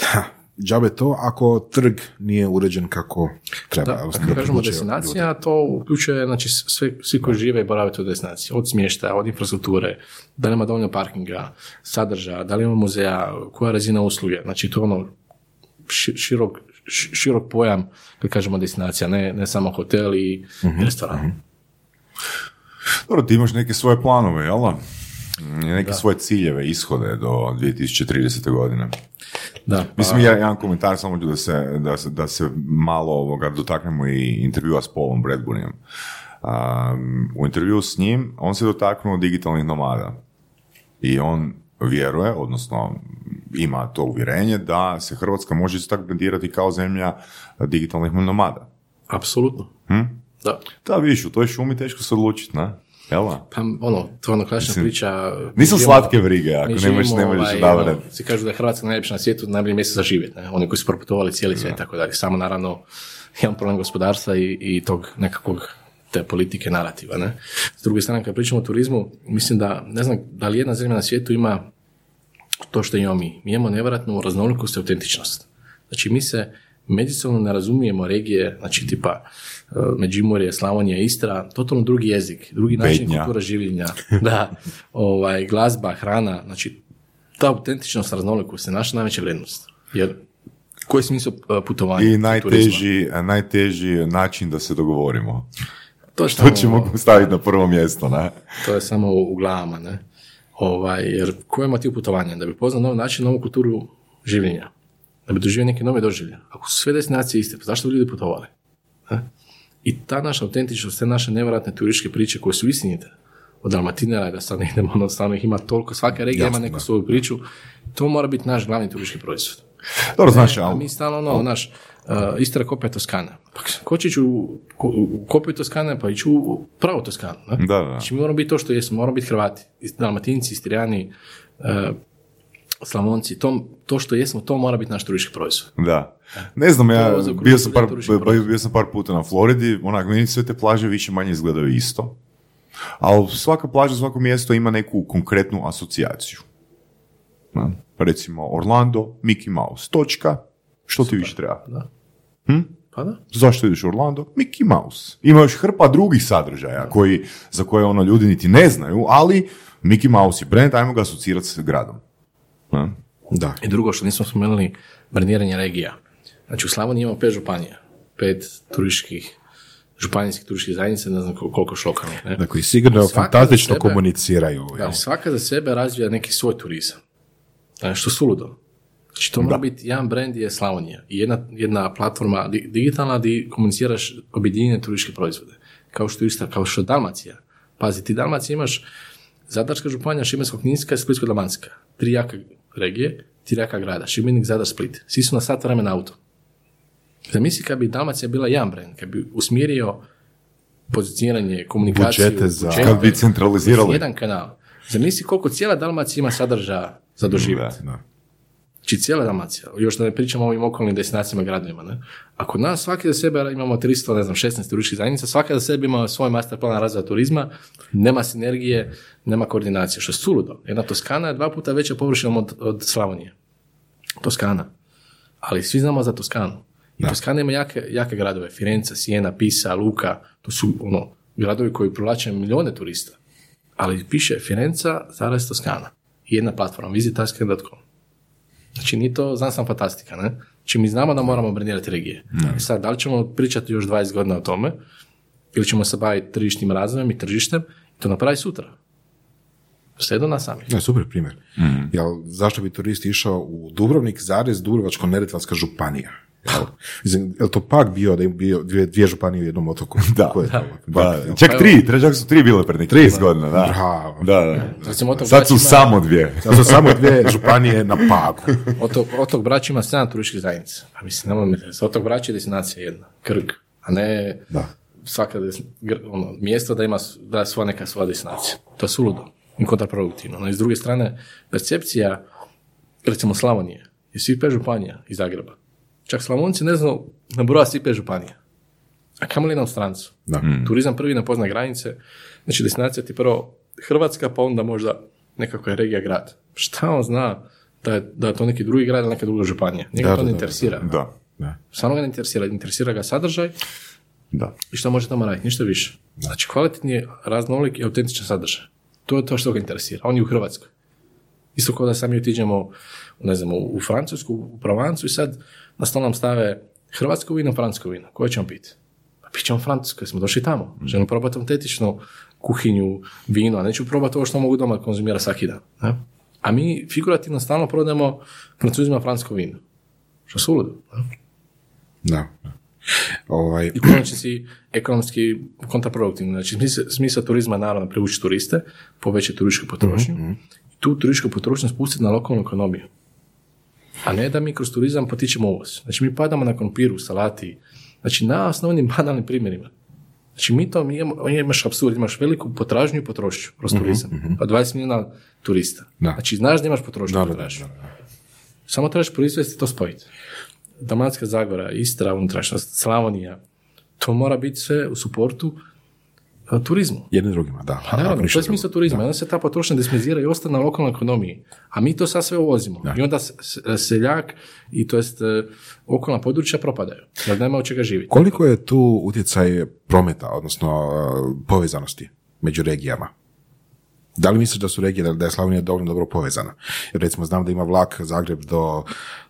da, [LAUGHS] džabe to ako trg nije uređen kako treba. Da, odnosno kad kažemo destinacija, to uključuje znači, sve, svi koji žive i borave u destinaciji, od smještaja, od infrastrukture, da li ima dovoljno parkinga, sadržaja, da li ima muzeja, koja je razina usluge, znači to je ono ši- širok, ši- širok pojam kad kažemo destinacija, ne, ne samo hotel i restoran. Dobro, ti imaš neke svoje planove, jel da? Neke svoje ciljeve, ishode do 2030. godine. Da, pa- Mislim, ja jedan komentar samo da se, da se, da se malo ovoga dotaknemo i intervjua s Paulom Bradburyjem. Um, u intervju s njim, on se dotaknuo digitalnih nomada. I on vjeruje, odnosno ima to uvjerenje da se Hrvatska može isto tako brendirati kao zemlja digitalnih nomada. apsolutno. Da. Da, vidiš, u toj šumi teško se odlučiti, ne? Jel da? Pa ono, to ono klasična Mislim, priča. nisu živimo- slatke brige, ako nemaš- živimo, ne možeš ovaj, ono, Svi kažu da je Hrvatska najljepša na svijetu, najbolje mjesto za živjeti. Ne? Oni koji su proputovali cijeli svijet, tako dalje. Samo naravno jedan problem gospodarstva i, i tog nekakvog te politike narativa. Ne? S druge strane, kad pričamo o turizmu, mislim da, ne znam, da li jedna zemlja na svijetu ima to što imamo mi. Mi imamo nevjerojatnu raznolikost i autentičnost. Znači, mi se međusobno ne razumijemo regije, znači tipa Međimurje, Slavonija, Istra, totalno drugi jezik, drugi način Bednja. kultura življenja, [LAUGHS] da, ovaj, glazba, hrana, znači ta autentičnost, raznolikost je naša najveća vrijednost. Jer koji je smisao e, putovanja? I najteži, najteži način da se dogovorimo. To, je To samo- ćemo staviti na prvo mjesto, ne? To je samo u glavama, ne? Ovaj, jer koji je motiv putovanja? Da bi poznao novi način, novu kulturu življenja. Da bi doživio neke nove doživlje. Ako su sve destinacije iste, pa zašto bi ljudi putovali? Ne? I ta naša autentičnost, te naše nevjerojatne turističke priče koje su istinite, od Dalmatinera, da sad ne idemo, ono, stvarno ih ima toliko, svaka regija ima neku svoju priču, to mora biti naš glavni turistički proizvod. Dobro, znaš, A ali mi stalno, ono, naš, uh, Istra kopija Toskana. Pa ko će ići u, u kopiju Toskane, pa ići u pravu Toskanu. Ne? Da, da. Znači, mi moramo biti to što jesmo, moramo biti Hrvati, Dalmatinci, Istrijani, uh, Slavonci, to, to što jesmo, to mora biti naš turistički proizvod. Da. Ne znam, ja bio sam, par, bio sam par puta na Floridi, onak, meni sve te plaže više manje izgledaju isto. Ali svaka plaža, svako mjesto ima neku konkretnu asocijaciju. Na, recimo Orlando, Mickey Mouse, točka, što ti više treba? Da. Hm? Pa da. Zašto ideš u Orlando? Mickey Mouse. Ima još hrpa drugih sadržaja koji, za koje ono ljudi niti ne znaju, ali Mickey Mouse je brand, ajmo ga asocirati s gradom. Na? Da. I drugo što nismo spomenuli, brendiranje regija. Znači u Slavoniji imamo pet županija, pet turističkih, županijskih turističkih zajednica, ne znam kol- koliko još lokalnih. Ne? Dakle, sigurno fantastično sebe- komuniciraju. Da, svaka za sebe razvija neki svoj turizam. Znači, što suludo. Znači, to mora biti, jedan brand je Slavonija i jedna, jedna platforma di- digitalna gdje komuniciraš objedinjene turističke proizvode. Kao što Istra, kao što Dalmacija. Pazi, ti Dalmacija imaš Zadarska županija, Šibensko-kninska i Splitsko-dalmatinska. Tri jaka regije, tri jaka grada. Šibenik, Zadar, Split. Svi su na sat vremena auto. Zamisli kad bi Dalmacija bila jedan brand, kad bi usmjerio pozicioniranje, komunikaciju, Budžete za- budžete, Kad bi centralizirali. jedan kanal. Zamisli koliko cijela Dalmacija ima sadržaja za doživjeti. Da. Znači cijela Dalmacija, još da ne pričamo o ovim okolnim destinacijama i gradovima. Ne? Ako nas svaki za sebe imamo 300, ne znam, 16 turističkih zajednica, svaka za sebe ima svoj master plan razvoja turizma, nema sinergije, nema koordinacije, što je suludo. Jedna Toskana je dva puta veća površinom od, od Slavonije. Toskana. Ali svi znamo za Toskanu. I Toskana ima jake, jake gradove, Firenze, Siena, Pisa, Luka, to su ono, gradovi koji privlače milijone turista. Ali piše Firenca, zarez Toskana. I jedna platforma, visitaske.com. Znači, nije to znanstvena fantastika, ne? Znači, mi znamo da moramo brendirati regije. I sad, da li ćemo pričati još 20 godina o tome, ili ćemo se baviti tržišnim razvojem i tržištem, i to napraviti sutra. Sve do nas samih. Da, super primjer. Jel, zašto bi turist išao u Dubrovnik, zarez Dubrovačko-neretvanska županija? Jel, mislim, jel to pak bio da je bio dvije, dvije županije u jednom otoku? [LAUGHS] Da. Je to? Da, Pak, jel? čak tri, tre- čak su tri bile pred nekih 30 godina, da. Bravo. Da, da. Recimo, otok Sad su samo dvije. [LAUGHS] Sad su samo dvije županije na Pagu. Otok, otok Brač ima 7 turističkih zajednica. Pa mislim, nemoj mi reći, otok Brač je destinacija jedna, Krk, a ne Da. svaka ono, mjesto da ima da je sva neka svoja destinacija. To je suludo i kontraproduktivno. No, i s druge strane, percepcija, recimo Slavonije, je svih pet županija iz Zagreba. Čak Slavonci ne znaju na broja svih pet županija. A kamo li na strancu? Da. Turizam prvi ne pozna granice, znači destinacija ti prvo Hrvatska, pa onda možda nekakva je regija grad. Šta on zna da je, da je to neki drugi grad ili neka druga županija? Njega Da, to da, ne da, interesira. Da, Da. Samo ga ne interesira. Interesira ga sadržaj da. i što može tamo raditi, ništa više. Znači, kvalitetni je raznolik i autentičan sadržaj. To je to što ga interesira. On je u Hrvatskoj. Isto kao da sami otiđemo u, ne znam, u Francusku, u Provancu i sad na stol nam stave hrvatsko vino, francusko vino. Koje ćemo piti? Pa pit ćemo francusko, jer smo došli tamo. Želim probati autentičnu kuhinju, vino, a neću probati ovo što mogu doma konzumirati svaki dan. Ne? A mi figurativno stalno prodajemo francuzima francusko vino. Što su uludo. ne? Da. Ovaj, i u konačnici ekonomski kontraproduktivno. Znači, smisao, smisao turizma je naravno privući turiste, povećati turističku potrošnju, i tu turističku potrošnju spustiti na lokalnu ekonomiju. A ne da mi kroz turizam potičemo uvoz. Znači, mi padamo na krompiru, salati, znači na osnovnim banalnim primjerima. Znači, mi to, mi imamo, imaš apsurd, imaš veliku potražnju i potrošnju kroz turizam. Pa 20 milijuna turista. Da. Znači, znaš da imaš potrošnju i potražnju. Samo trebaš proizvesti i to spojiti. Dalmatska Zagora, Istra, unutrašnjost, Slavonija, to mora biti sve u suportu turizmu. Jednim drugima, da. Pa naravno, to je smisao turizma. Onda se ta potrošnja desmezira i ostane na lokalnoj ekonomiji. A mi to sad sve uvozimo. I onda seljak i to jest e, okolna područja propadaju. Jer nema od čega živjeti. Koliko je tu utjecaj prometa, odnosno uh, povezanosti među regijama? Da li misliš da su regije, da- je Slavonija dovoljno dobro povezana? Jer recimo znam da ima vlak Zagreb do,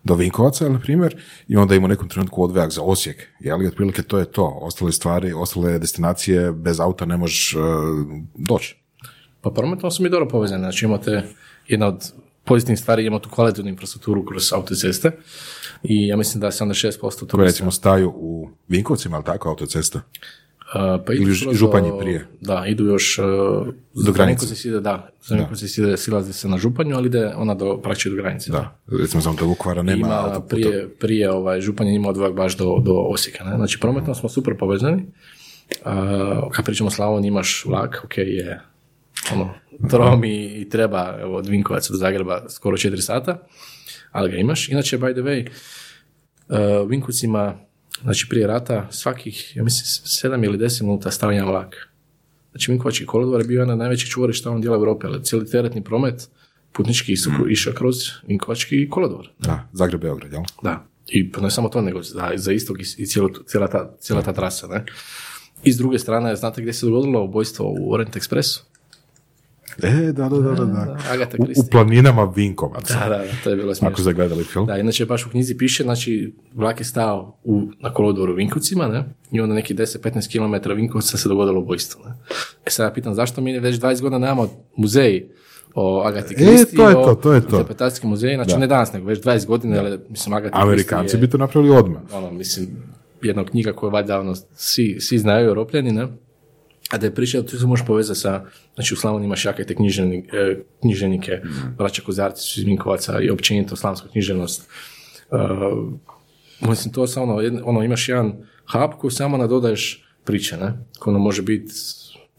do Vinkovaca, na primjer, i onda ima u nekom trenutku odvojak za Osijek. Je li otprilike to je to? Ostale stvari, ostale destinacije bez auta ne možeš uh, doći. Pa prometno smo mi dobro povezani. Znači imate jedna od pozitivnih stvari, imamo tu kvalitetnu infrastrukturu kroz autoceste i ja mislim da 76% Koje turista recimo staju u Vinkovcima, ali tako, autocesta? Uh, pa idu Ili Županji do- prije. Da, idu još... Uh, Do granice. Se ide, da, za se ide, silazi se na Županju, ali ide ona do, praktički do granice. Da. Recimo znam da Vukvara nema Ima autoputa. prije, prije ovaj, Županja ima odvojak baš do, do Osijeka. Ne? Znači, prometno smo super povezani. Uh, kad pričamo o Slavoniji, imaš vlak, ok, je ono, trom i, treba evo, od Vinkovaca do Zagreba skoro 4 sata, ali ga imaš. Inače, by the way, uh, Vinkovcima, znači prije rata, svakih, ja mislim, 7 ili 10 minuta jedan vlak. Znači, Vinkovački kolodvor je bio jedan od najvećih čuvarišta ovom dijela Europe, ali cijeli teretni promet putnički isto išao kroz Vinkovački kolodvor. Da, Zagreb, Beograd, jel? Da. I pa ne samo to, nego za, za istog i, i cijelu, cijela, ta, cijela ta trasa. Ne? I s druge strane, znate gdje se dogodilo ubojstvo u Orient Expressu? E, da, da, da, da. da. Agata U, u planinama Vinkovaca. Da, da, da, to je bilo smiješno. Ako ste gledali film. Da, inače baš u knjizi piše, znači vlak je stao u, na kolodvoru u Vinkovcima, ne? I onda neki 10-15 km Vinkovca se dogodilo ubojstvo, ne? E sad ja pitam, zašto mi već 20 godina nemamo muzej o Agati E, Christie, to je to, to je to. interpretacijski muzej, znači ne danas, nego već 20 godina, ali mislim Agata Amerikanci Christie je- bi to napravili odmah. ono, mislim, jedna knjiga koju valjda ono, svi, svi znaju, europljani, ne? A da je priča, tu se možeš povezati sa, znači u Slavoniji imaš jake te književni, e, književnike, braća Kozarci su iz Vinkovaca i općenito slavonska književnost. Uh, mislim, to samo ono, ono, imaš jedan hub koji samo nadodaješ priče, ne? Koji ono može biti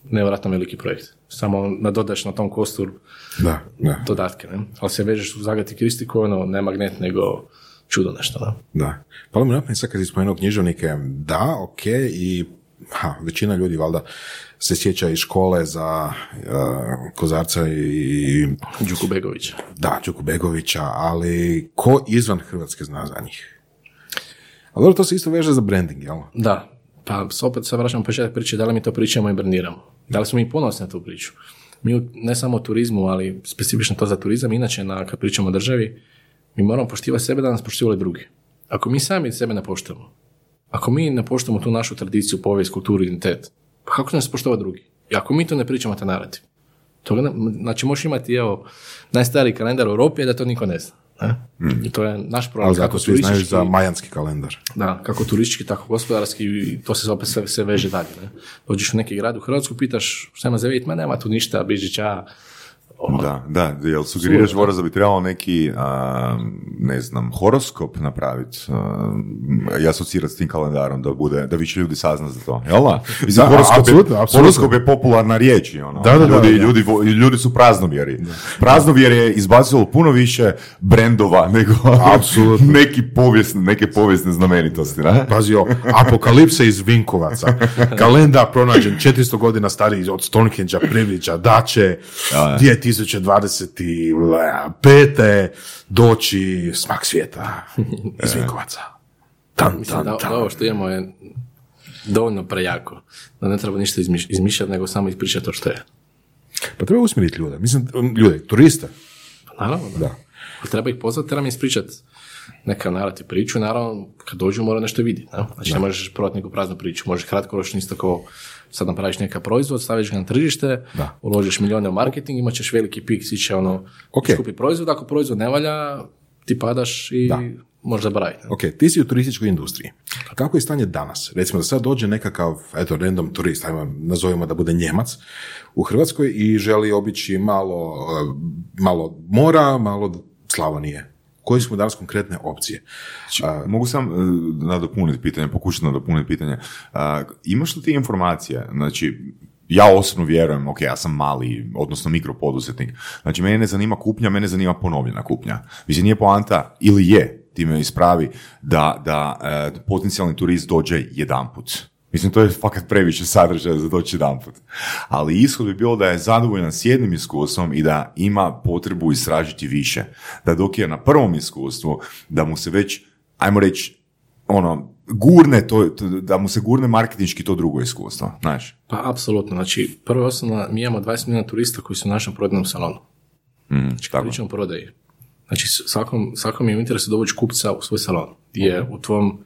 nevjerojatno veliki projekt. Samo nadodaješ na tom kostur Da, da, dodatke, ne? Ali se vežeš u Zagati Kristi koji ono, ne magnet, nego čudo nešto, ne? da. Pa mi napamet sad kad si spomenuo književnike, da, ok, i ha, većina ljudi valjda se sjeća iz škole za uh, Kozarca i Đuku Begovića. da, Đuku Begovića, ali ko izvan Hrvatske zna za njih? Ali dobro, to se isto veže za branding, jel? Da, pa opet se vraćamo početak priče, da li mi to pričamo i brandiramo. Da li smo mi ponosni na tu priču. Mi ne samo o turizmu, ali specifično to za turizam, inače na, kad pričamo o državi, mi moramo poštivati sebe da nas poštivali drugi. Ako mi sami sebe ne poštujemo, ako mi ne poštujemo tu našu tradiciju, povijest, kulturu, identitet, pa kako nas poštovati drugi? I ako mi to ne pričamo, ta narativ. Ne, znači možeš imati, evo, najstariji kalendar u Europi, da to niko ne zna. Ne? I to je naš problem. Ali kako svi znaju za majanski kalendar. da, kako turistički, tako gospodarski, i to se opet sve, sve veže dalje. Ne? Dođeš u neki grad u Hrvatsku, pitaš šta ima za vidjeti, ma nema tu ništa, Bižića, ono, Da, da, jel sugeriraš Voras da bi trebalo neki, a, ne znam, horoskop napraviti i asocirati s tim kalendarom da bude, da više ljudi sazna za to, jel da? Mislim, Da, horoskop, apsolutno, je, apsolutno. horoskop je popularna riječ, ono. Da, da, ljudi, da. Ljudi, vo- ljudi su praznovjeri. Praznovjer je izbacilo puno više brendova nego [LAUGHS] neki povijesne, neke povijesne znamenitosti, ne? Pazi apokalipse iz Vinkovaca. Kalendar pronađen 400 godina stariji od Stonehenge, Priviđa, da će 2025. doći smak svijeta [LAUGHS] iz Vinkovaca. Tan, mislim tan, da, tan. da ovo što imamo je dovoljno prejako, da ne treba ništa izmiš- izmišljati, nego samo ispričati to što je. Pa treba usmjeriti ljude. Mislim, ljude, turiste. Pa naravno, da. Da. Treba ih pozvati, treba im ispričati neka narativ priču, naravno, kad dođu mora nešto vidjeti. Ne? Znači, ne možeš prodati neku praznu priču, možeš kratkoročno isto kao sad napraviš neka proizvod, staviš ga na tržište, Da. uložiš milijune u marketing, imat ćeš veliki pik, svi će ono Ok. skupi proizvod, ako proizvod ne valja, ti padaš i Da. možeš zaboraviti. Ok, ti si u turističkoj industriji. Kako je stanje danas? Recimo da sad dođe nekakav, eto, random turist, ajmo nazovimo da bude Njemac u Hrvatskoj i želi obići malo, eh, malo mora, malo Slavonije. Koji su mu danas konkretne opcije? A, Mogu sam uh, nadopuniti pitanje, pokušati nadopuniti pitanje. A, imaš li ti informacije? Znači, ja osobno vjerujem, ok, ja sam mali, odnosno mikropoduzetnik. Znači, mene ne zanima kupnja, mene zanima ponovljena kupnja. Mislim, nije poanta, ili je, ti me ispravi, da, da e, potencijalni turist dođe jedanput. Mislim, to je fakat previše sadržaja za doći jedan put. Ali ishod bi bilo da je zadovoljan s jednim iskustvom i da ima potrebu istražiti više. Da dok je na prvom iskustvu, da mu se već, ajmo reći, ono, gurne to, da mu se gurne marketinški to drugo iskustvo, znaš. Pa, apsolutno. Znači, prvo osnovno, mi imamo 20 milijuna turista koji su u našem prodajnom salonu. Mm, Znači, tako. pričamo prodaji. Znači, svakom, svakom je u interesu dovući kupca u svoj salon. Gdje u tvom,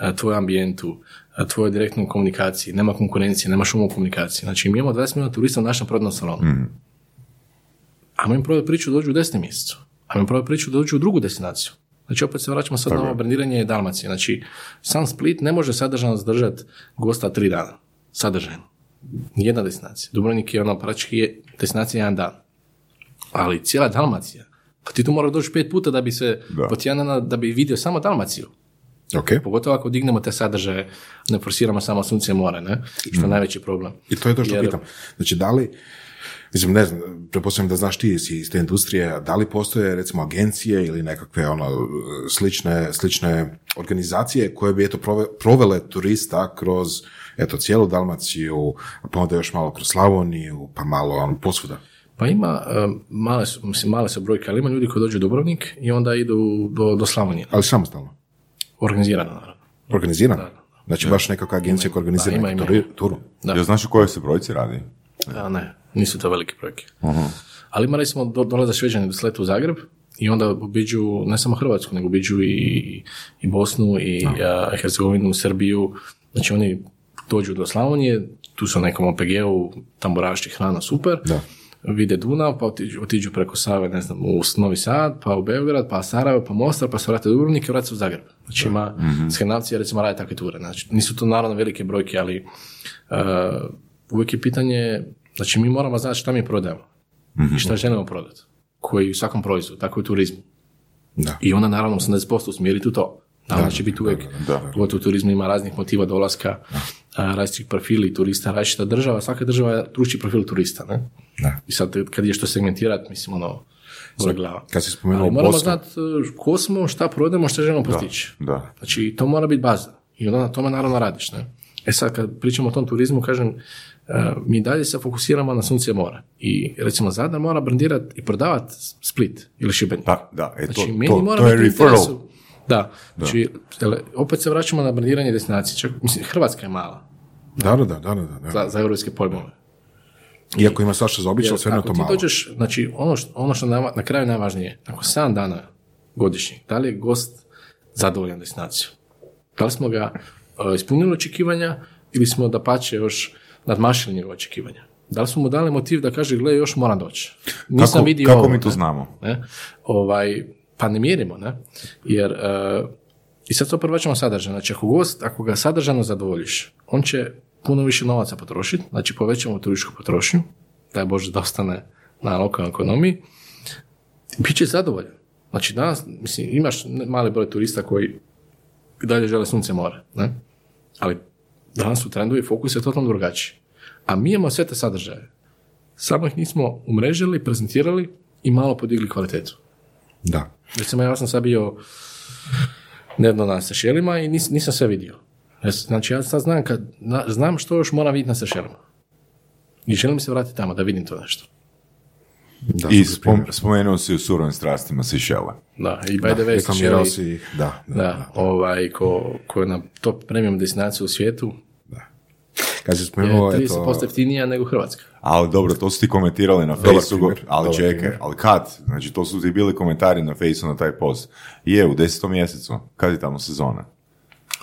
e, tvoj ambijentu, tvojoj direktnoj komunikaciji, nema konkurencije, nema šuma u komunikaciji. Znači, mi imamo 20 milijuna turista u našem prodajnom salonu. Ajmo im prodati priču dođu u desnom mjesecu. Ajmo im prodati priču dođu u drugu destinaciju. Znači, opet se vraćamo sad na ovo brandiranje Dalmacije. Znači, sam Split ne može sadržajno zadržati gosta tri dana. Sadržajno. Nijedna destinacija. Dubrovnik je ono praktički je destinacija jedan dan. Ali cijela Dalmacija. Pa ti tu moraš doći pet puta da bi se Da. po tjedan dana da bi vidio samo Dalmaciju. Ok. Pogotovo ako dignemo te sadržaje, ne forsiramo samo sunce i more, ne? Što je najveći problem. I to je to što Jer- pitam. Znači, da li, mislim, ne znam, pretpostavljam da znaš ti iz te industrije, da li postoje recimo agencije ili nekakve ono slične, slične organizacije koje bi eto prove- provele turista kroz eto cijelu Dalmaciju, pa onda još malo kroz Slavoniju, pa malo ono, posvuda. Pa ima, male su, mislim, male su brojke, ali ima ljudi koji dođu u Dubrovnik i onda idu do, do Slavonije. Ali samostalno. Organizirano, naravno. Organizirano. Znači baš nekakva agencija koja organizira Da, ima, neku ima. turu. Da. Jel znaš o kojoj se brojci radi? A, ne, nisu to velike brojke. Ali ima recimo, do, dolaze Šveđani do sleta u Zagreb i onda obiđu ne samo Hrvatsku, nego obiđu i, i Bosnu i a, Hercegovinu, Srbiju. Znači oni dođu do Slavonije, tu su u nekom OPG-u, tamburaši, hrana, super. Da. Vide Dunav, pa otiđu, otiđu preko Save, ne znam, u Novi Sad, pa u Beograd, pa Sarajevo, pa Mostar, pa se vrate u Dubrovnik i vrate se u Zagreb. Znači ima, Skandinavci recimo rade takve ture. Znači, nisu to naravno velike brojke, ali uh, uvijek je pitanje, znači mi moramo znati šta mi prodajemo i šta želimo prodati. Koji u svakom proizvodu, tako i u turizmu. Da. I onda naravno 80% usmjeriti u to. Naravno će biti uvijek, pogotovo u turizmu ima raznih motiva dolaska, različitih profili turista, različita država, svaka država je drugi profil turista. Ne? Da. I sad kad je što segmentirati, mislim ono, boli glava. Kad si spomenuo Ali moramo znati uh, ko smo, šta prodajemo, šta želimo postići. Da. Znači, to mora biti baza. I onda na tome naravno radiš. Ne? E sad, kad pričamo o tom turizmu, kažem, uh, mi dalje se fokusiramo na sunce i more. I recimo Zadar mora brandirati i prodavati Split ili Šibenik. Da, da, e, to, Znači, meni to, mora to je referral. interesu- Da, znači, opet se vraćamo na brandiranje destinacije. Čak, mislim, Hrvatska je mala Da, da, da, da, da, da. za, za europske pojmove. Iako ima svašta za obično, Jer sve na ako to ti malo. dođeš, znači ono što, ono što na, na kraju najvažnije, ako 7 dana godišnjih, da li je gost zadovoljan destinacijom? Da li smo ga e, ispunili očekivanja ili smo da pače još nadmašili njegove očekivanja? Da li smo mu dali motiv da kaže, gle, još moram doći? Nisam Kako, vidio kako ovo, mi to znamo? ne? Ovaj, pa ne mjerimo, ne? Jer, e, i sad to prvaćamo sadržaj. Znači, ako gost, ako ga sadržano zadovoljiš, on će puno više novaca potrošiti, znači povećamo turističku potrošnju, daj Bože da ostane na lokalnoj ekonomiji, bit će zadovoljan. Znači, danas, mislim, imaš mali broj turista koji dalje žele sunce more, ne? Ali danas su trendovi i fokus je totalno drugačiji. A mi imamo sve te sadržaje. Samo ih nismo umrežili, prezentirali i malo podigli kvalitetu. Da. Recimo, ja sam sad bio nedavno na Sešelima i nis, nisam sve vidio. Znači, ja sad znam, kad, na- znam što još moram vidjeti na Sešelima. I želim se vratiti tamo da vidim to nešto. da I spom- spomenuo si u surovim strastima Seychelle. Da, i by the way, Sešeli- ih, da, da, da, ovaj, ko, ko je na top premium destinaciju u svijetu, Kad si je spomenuo, 30% eto, jeftinija nego Hrvatska. Ali dobro, to su ti komentirali na Facebooku, ali dobar čekaj, primjer. ali kad? Znači, to su ti bili komentari na Facebooku na taj post. Je, u desetom mjesecu. Kad je tamo sezona?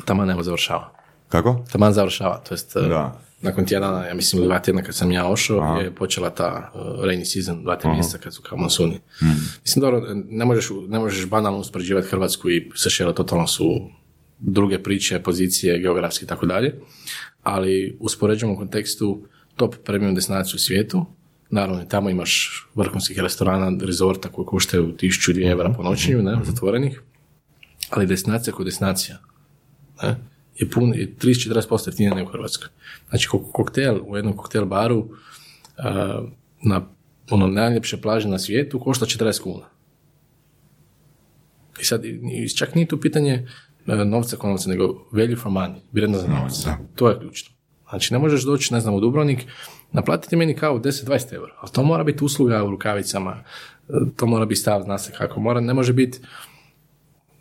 Taman evo završava. Kako? Taman završava, to jest e, Da. nakon tjedana, ja mislim dva tjedna kad sam ja ošao, je počela ta uh, rainy season, dva, tri mjeseca kad su kao monsuni. Mislim, dobro, ne možeš, ne možeš banalno uspoređivati Hrvatsku i Sešela, totalno su druge priče, pozicije, geografski i tako dalje, ali uspoređujemo u kontekstu top premium destinaciju u svijetu, naravno tamo imaš vrhunskih restorana, rezorta koji koštaju 1000 evra po noćenju, ne, zatvorenih, ali destinacija kao destinacija, ne, je pun, je 30-40% jeftinija nego u Hrvatskoj. Znači, ko- koktel u jednom koktel baru a, na ono najljepše plaže na svijetu košta 40 kuna. I sad, čak nije tu pitanje novca kao novca, nego value for money, vrijednost za novac. To je ključno. Znači, ne možeš doći, ne znam, u Dubrovnik, naplatiti meni kao 10-20 eura, ali to mora biti usluga u rukavicama, e, to mora biti stav, zna se kako, mora, ne može biti,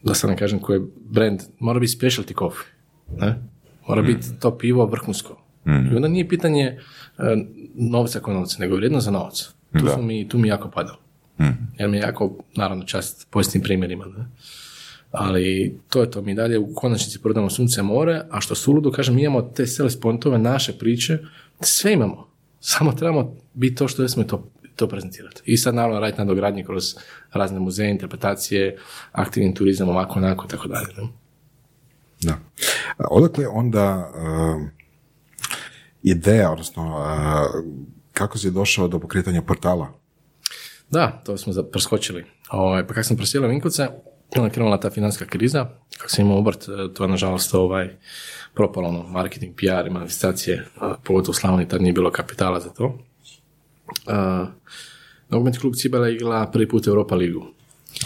da sad ne kažem koji je brand, mora biti specialty coffee, ne? mora biti to pivo vrhunsko. I onda nije pitanje e, novca kao novca, nego vrijednost za novac. Tu, Da. mi, tu mi jako padalo. Jer mi je jako, naravno, čast pozitivnim primjerima. Ne? Ali to je to, mi dalje u konačnici prodamo sunce more, a što suludo, kažem, mi imamo te sales pointove, naše priče, sve imamo. Samo trebamo biti to što smo to, to prezentirati. I sad naravno raditi nadogradnje kroz razne muzeje, interpretacije, aktivni turizam, ovako, onako, tako dalje. ne? Da. Odakle onda um, ideja, odnosno uh, kako si došao do pokretanja portala? Da, to smo preskočili. Ovaj, pa kako sam preselio Vinkovce, onda je krenula ta financijska kriza. Kako sam imao obrt, e, to je nažalost ovaj, propalo ono, marketing, PR i manifestacije, pogotovo u Slavoniji, tad nije bilo kapitala za to. A, Nogometni klub Cibela igra prvi put Europa ligu.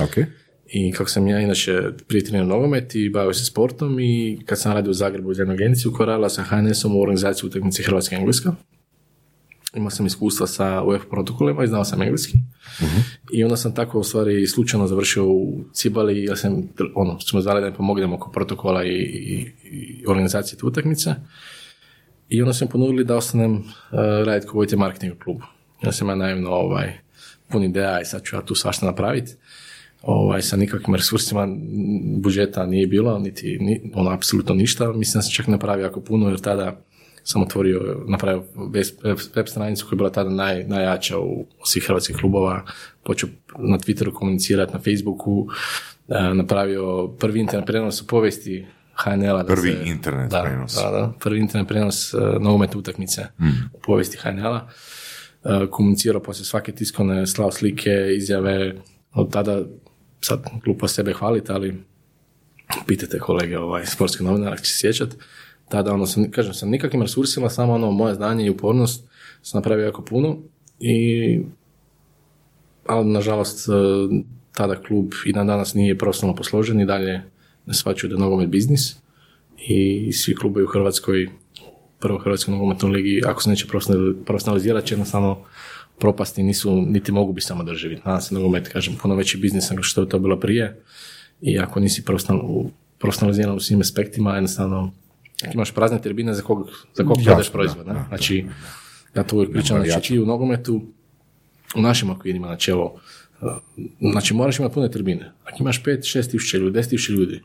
Ok. I kako sam ja inače prije trenirao nogomet i bavio se sportom i kad sam radio u Zagrebu u jednoj agenciju koja radila sa HNS-om u organizaciji utakmice Hrvatska i Engleska. Imao sam iskustva sa UEFA protokolima i znao sam engleski. I onda sam tako u stvari slučajno završio u Cibali jer sam, ono, smo zvali da mi pomognemo oko protokola i, i, i organizacije te utakmice. I onda su mi ponudili da ostanem uh, raditi kao voditelj marketing klubu. Onda sam ja naivno ovaj, pun ideja i sad ću ja tu svašta napraviti. Ovaj, sa nikakvim resursima budžeta nije bilo, niti ni, ono, apsolutno ništa. Mislim da sam čak napravio jako puno, jer tada sam otvorio, napravio web, stranicu koja je bila tada naj, najjača u, svih hrvatskih klubova, počeo na Twitteru komunicirati, na Facebooku, e, napravio prvi internet prenos u povijesti HNL-a. da Prvi se- internet da, prenos. Da, da, prvi internet prenos uh, nogometne utakmice u povijesti HNL-a. Uh, komunicirao poslije svake tiskovne, slao slike, izjave, od tada, sad glupo sebe hvaliti, ali pitajte kolege ovaj, sportske novinara, će se sjećat, tada ono, sam, kažem, sa nikakvim resursima, samo ono, moje znanje i upornost sam napravio jako puno i ali nažalost e, tada klub i dan danas nije profesionalno posložen i dalje ne shvaćaju da je nogomet biznis i svi klubovi u Hrvatskoj prvo Hrvatskoj nogometnoj ligi ako se neće profesional- profesionalizirati će jednostavno propasti nisu, niti mogu biti samodrživi. Danas je nogomet, kažem, puno veći biznis nego što je to bilo prije i ako nisi profesionaliziran u svim aspektima, jednostavno imaš prazne tribine za kog, za kog Jasno, prodaš da, proizvod. ne? da, znači, ja to uvijek pričam, znači ti u nogometu u našim okvirima načelo, uh, znači moraš imati pune tribine. Ako imaš 5, 6 tisuća ljudi, 10 tisuća ljudi,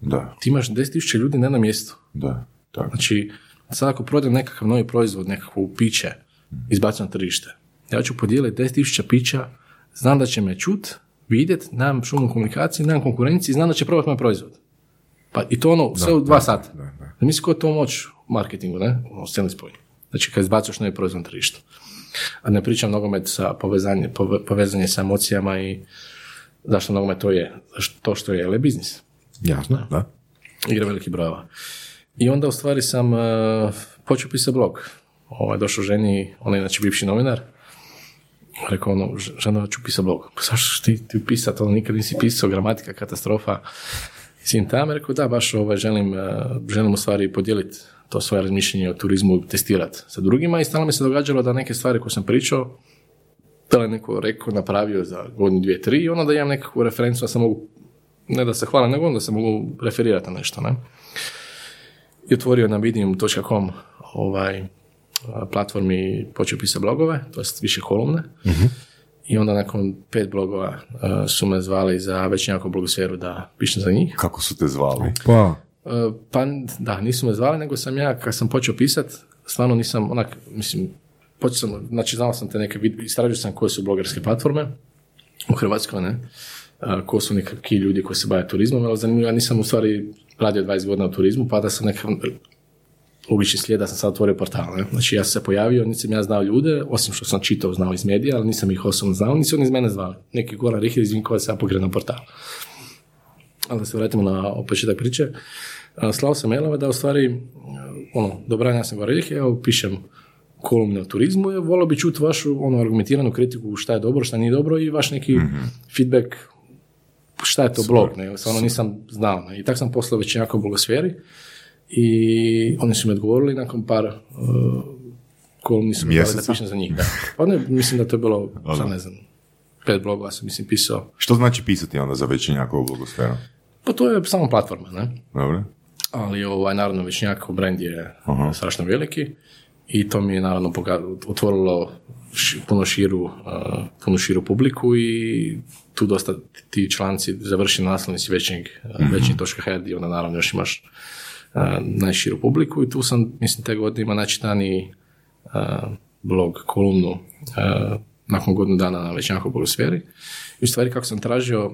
Da, ti imaš 10 tisuća ljudi na jednom mjestu. da, tako. Znači, sad ako prodam nekakav novi proizvod, nekakvo piće, izbacim na tržište, ja ću podijeliti 10 tisuća pića, znam da će me čut, vidjet, nemam šumu komunikaciji, nemam konkurenciji, znam da će probati moj proizvod. Pa i to ono, sve u dva sata. da, da. Da misli ko je to moć u marketingu, ne? U sceni spojnju. Znači, kad izbacaš novi proizvod na tržištu. A ne pričam nogomet sa povezanje, pove- povezanje sa emocijama i zašto nogomet to je, to što je, ali je biznis Jasno, da. igra veliki brojeva. I onda u stvari sam uh, počeo pisati blog. Ovaj, došao ženi, ona je inače bivši novinar, rekao ono, "Ž- ženo, ja ću pisati blog. Pa zašto ti, ti pisati, ono, nikad nisi pisao, gramatika, katastrofa. Sin tam, rekao, da, baš ovaj, želim, uh, želim u stvari podijeliti to svoje razmišljenje o turizmu, testirati sa drugima i stalno mi se događalo da neke stvari koje sam pričao, da li je neko rekao, napravio za godinu, dvije, tri i ono da imam nekakvu referencu, da se mogu ne da se hvala, nego onda se mogu referirati na nešto, ne? I otvorio na medium.com ovaj, a, platformi počeo pisati blogove, to jest više kolumne. I onda nakon pet blogova a, su me zvali za već nekakvu blogosferu da pišem za njih. Kako su te zvali? Pa, E, Pa da, nisu me zvali, nego sam ja, kad sam počeo pisat, stvarno nisam, onak, mislim, počeo sam, znači znao sam te neke, vid- istražio sam koje su blogerske platforme u Hrvatskoj, ne, a, ko su nekakvi ljudi koji se bave turizmom, ali zanimljivo, ja nisam u stvari radio 20 godina u turizmu, pa da sam nekakav logični slijed da sam sad otvorio portal. Ne? Znači ja sam se pojavio, nisam ja znao ljude, osim što sam čitao, znao iz medija, ali nisam ih osobno znao, nisu oni iz mene zvali. Neki Goran Rihir iz Vinkovaca ja pokrenuo portal. Ali da se vratimo na početak priče. Slao sam mailove da u stvari, ono, dobra, ja sam Goran Rihir, evo pišem kolumne o turizmu i volio bi čuti vašu ono, argumentiranu kritiku šta je dobro, šta nije dobro i vaš neki feedback šta je to blog, ne, stvarno nisam znao. Ne. I tako sam poslao već jako blogosferi i oni su mi odgovorili nakon par uh, mi dali da pišem za njih. Da. Pa ne, mislim da to je bilo, šta ne znam, pet blogova sam mislim pisao. Što znači pisati onda za večernjakovu blogosferu? Pa to je samo platforma, ne? Dobro. ali ovaj, naravno Večnjakov brand je strašno veliki i to mi je naravno otvorilo puno širu, uh, puno širu publiku i tu dosta ti članci završi na naslovnici većeg, uh, većeg.hr gdje onda naravno još imaš najširu publiku i tu sam, mislim, te godine ima najčitaniji uh, blog, kolumnu nakon godinu dana na Večnjakov blogosferi. I u stvari kako sam tražio,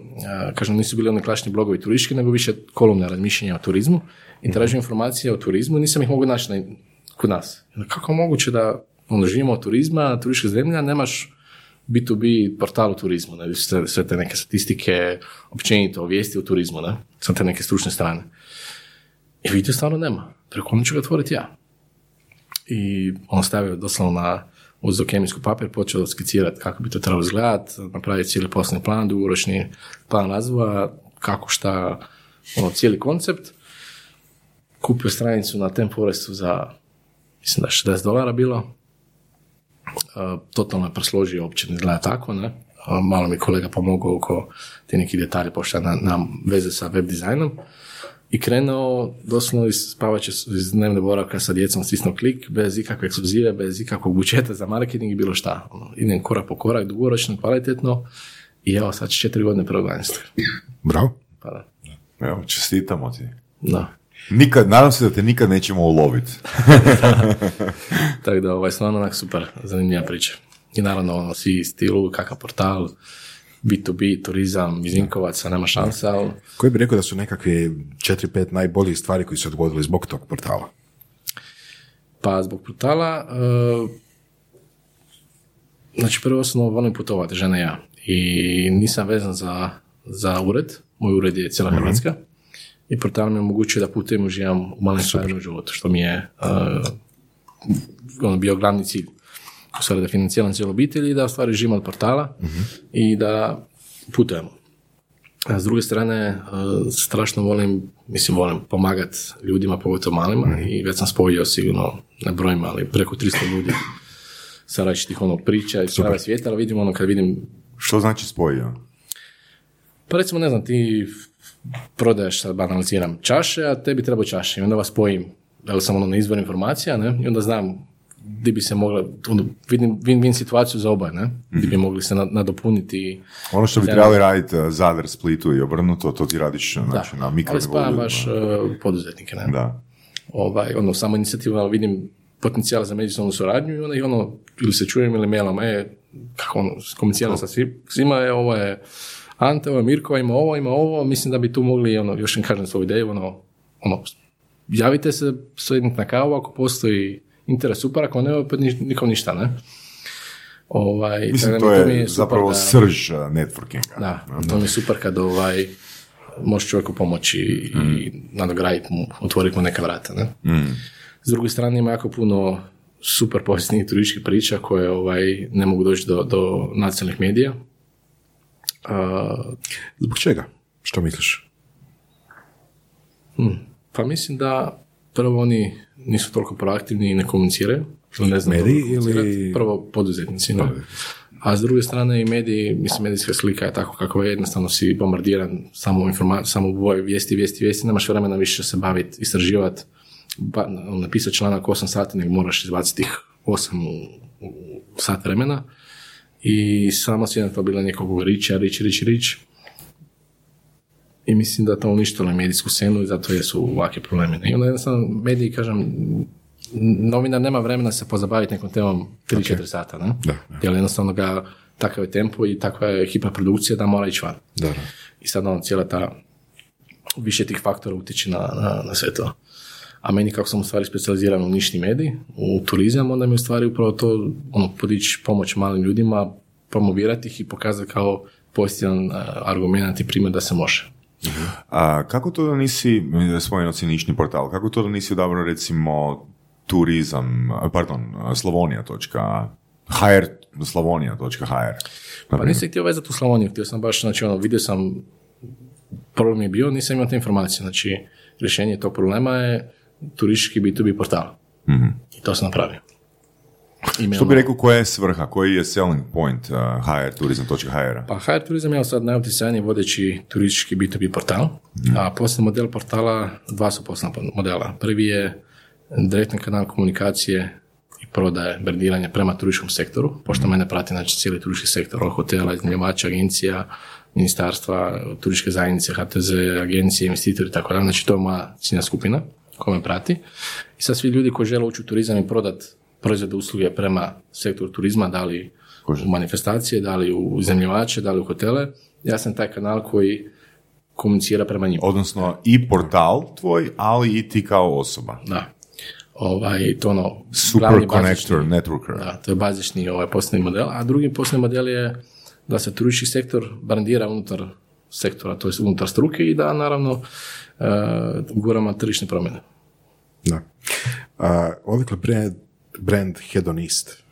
kažem, nisu bili oni klasični blogovi turistički, nego više kolumne razmišljanja o turizmu i tražio informacije o turizmu, nisam ih mogu naći na, kod nas. Kako je moguće da ono, živimo od turizma, turistička zemlja, nemaš B2B portal o turizmu, ne, sve, te neke statistike, općenito, vijesti o turizmu, ne, sa te neke stručne strane. I vidite, stvarno nema. Preko onda ću ga otvoriti ja. I on stavio doslovno na uzeo kemijsku papir, počeo skicirati kako bi to trebalo izgledati, napraviti cijeli poslovni plan, dugoročni plan razvoja, kako šta, ono, cijeli koncept. Kupio stranicu na Temporestu za, mislim da je 60 dolara bilo. Uh, totalno je presložio, uopće ne izgleda tako, ne? A malo mi kolega pomogao oko ti neki detalje, pošto na, na veze sa web dizajnom. I krenuo doslovno iz spavaće iz dnevne boravka sa djecom stisnuo klik, bez ikakve ekskluzive, bez ikakvog budžeta za marketing i bilo šta. Ono, idem korak po korak, dugoročno, kvalitetno i evo sad će četiri godine prvoganjstva. Bravo. Pa da. Evo, čestitamo ti. da. Nikad, nadam se da te nikad nećemo uloviti. [LAUGHS] Tako da, ovaj, stvarno onak super, zanimljiva priča. I naravno, ono, svi stilu, kakav portal, B2B, turizam, iz Vinkovaca, nema šansa, ali Koji bi rekao da su nekakvi 4-5 najboljih stvari koji su se dogodili zbog tog portala? Pa zbog portala, uh, znači prvo osnovno volim putovati, žena i ja. I nisam vezan za, za ured, moj ured je cijela Hrvatska. I portal mi omogućuje da putujem, uživam u malim stvarima u životu, što mi je uh, ono bio glavni cilj. U stvari da financiram cijelu obitelj i da u stvari živim od portala i da putujemo. A s druge strane, uh, strašno volim, mislim volim pomagati ljudima, pogotovo malima i već sam spojio sigurno, ne brojim, ali preko 300 ljudi sa različitih ono priča iz prave svijeta, ali vidim ono kad vidim, Što znači spojio? pa recimo ne znam, ti prodaješ, sad banaliziram, čaše, a tebi treba čaše i onda vas spojim, da li sam ono na izvor informacija, ne, i onda znam di bi se mogla, ono, vidim win-win situaciju za oba, ne, di bi mogli se na- nadopuniti Ono što bi trebali raditi uh, Zadar, Splitu i obrnuto, to ti radiš da, znači, na mikro ali ljudima. baš uh, poduzetnike, ne. Da. ovaj, ono, samo inicijativu, ali vidim potencijal za međusobnu suradnju i onda ih ono, ili se čujem ili mailom, e, kako ono, komuniciram sa svim, svima je, ovo je Ante, ovo je Mirko, ima ovo, ima ovo, mislim da bi tu mogli, ono, još im kažem svoju ideju, ono, ono, javite se, sjednite na kavu ako postoji interes super, ako ne, opet ni- nikom ništa, ne? Ovaj, Mislim, tako da to mi- je zapravo da- srž uh, networkinga. da, to mi je super kad ovaj, možeš čovjeku pomoći i nadograditi mu, otvoriti mu neka vrata. Ne? S druge strane ima jako puno super povijesnih turističkih priča koje ovaj, ne mogu doći do, do nacionalnih medija. A, Zbog čega? Što misliš? pa mislim da prvo oni nisu toliko proaktivni i ne komuniciraju. Ne znam Mediji ili- Prvo poduzetnici. ne. A s druge strane i mediji, mislim, medijska slika je tako kako je, jednostavno si bombardiran samo, informa- samo boje vijesti, vijesti, vijesti, nemaš vremena više se baviti, istraživati, ba, napisati članak 8 sati, nego moraš izbaciti ih 8 u, u sat vremena i samo si jedna to bila nekog riča, rič, rič, rič. I mislim da to uništilo medijsku scenu i zato jesu ovakvi problemi. I onda jednostavno mediji, kažem, novinar nema vremena se pozabaviti nekom temom 3-4 sata, ne? Da, Jer jednostavno ga, takav je tempo i takva je hiperprodukcija da mora ići van. Da, da. I sad ono, cijela ta, više tih faktora utječe na, na, na sve to. A meni kako sam u stvari specijaliziran u nišni medij, u turizam, onda mi je u stvari upravo to ono, podići pomoć malim ljudima, promovirati ih i pokazati kao pozitivan a, argument i primjer da se može. A kako to da nisi, spomenuo si nišni portal, kako to da nisi odabrao recimo turizam, pardon, slavonija.hr, slavonija.hr. Pa nisam htio vezati u Slavoniju, htio sam baš, znači ono, vidio sam problem je bio, nisam imao te informacije. Znači, rješenje tog problema je turistički B2B portal. I to sam napravio. Što bi rekao, koja je svrha, koji je selling point uh, hrturizam.hr? Pa HR Turizam je sad najutjecajniji vodeći turistički B2B portal, a poslovni model portala, dva su poslovna modela. Prvi je direktni kanal komunikacije i prodaje, brandiranja prema turističkom sektoru, pošto mene prati znači, cijeli turistički sektor, od hotela, iznajmljivača, agencija, ministarstva, turističke zajednice, HTZ, agencije, investitori i tako dalje. Znači to je moja ciljna skupina koja me prati. I sad svi ljudi koji žele ući u turizam i prodat proizvode usluge prema sektoru turizma, da li u manifestacije, da li u iznajmljivače, da li u hotele, ja sam taj kanal koji komunicira prema njima. Odnosno i portal tvoj, ali i ti kao osoba. Da. Ovaj, to ono, Super connector, bazični- networker. Da, to je bazični ovaj poslovni model, a drugi poslovni model je da se turistički sektor brandira unutar sektora, to je unutar struke i da naravno uh, guramo tržišne promjene. Da. A, odakle brand, brand Hedonist?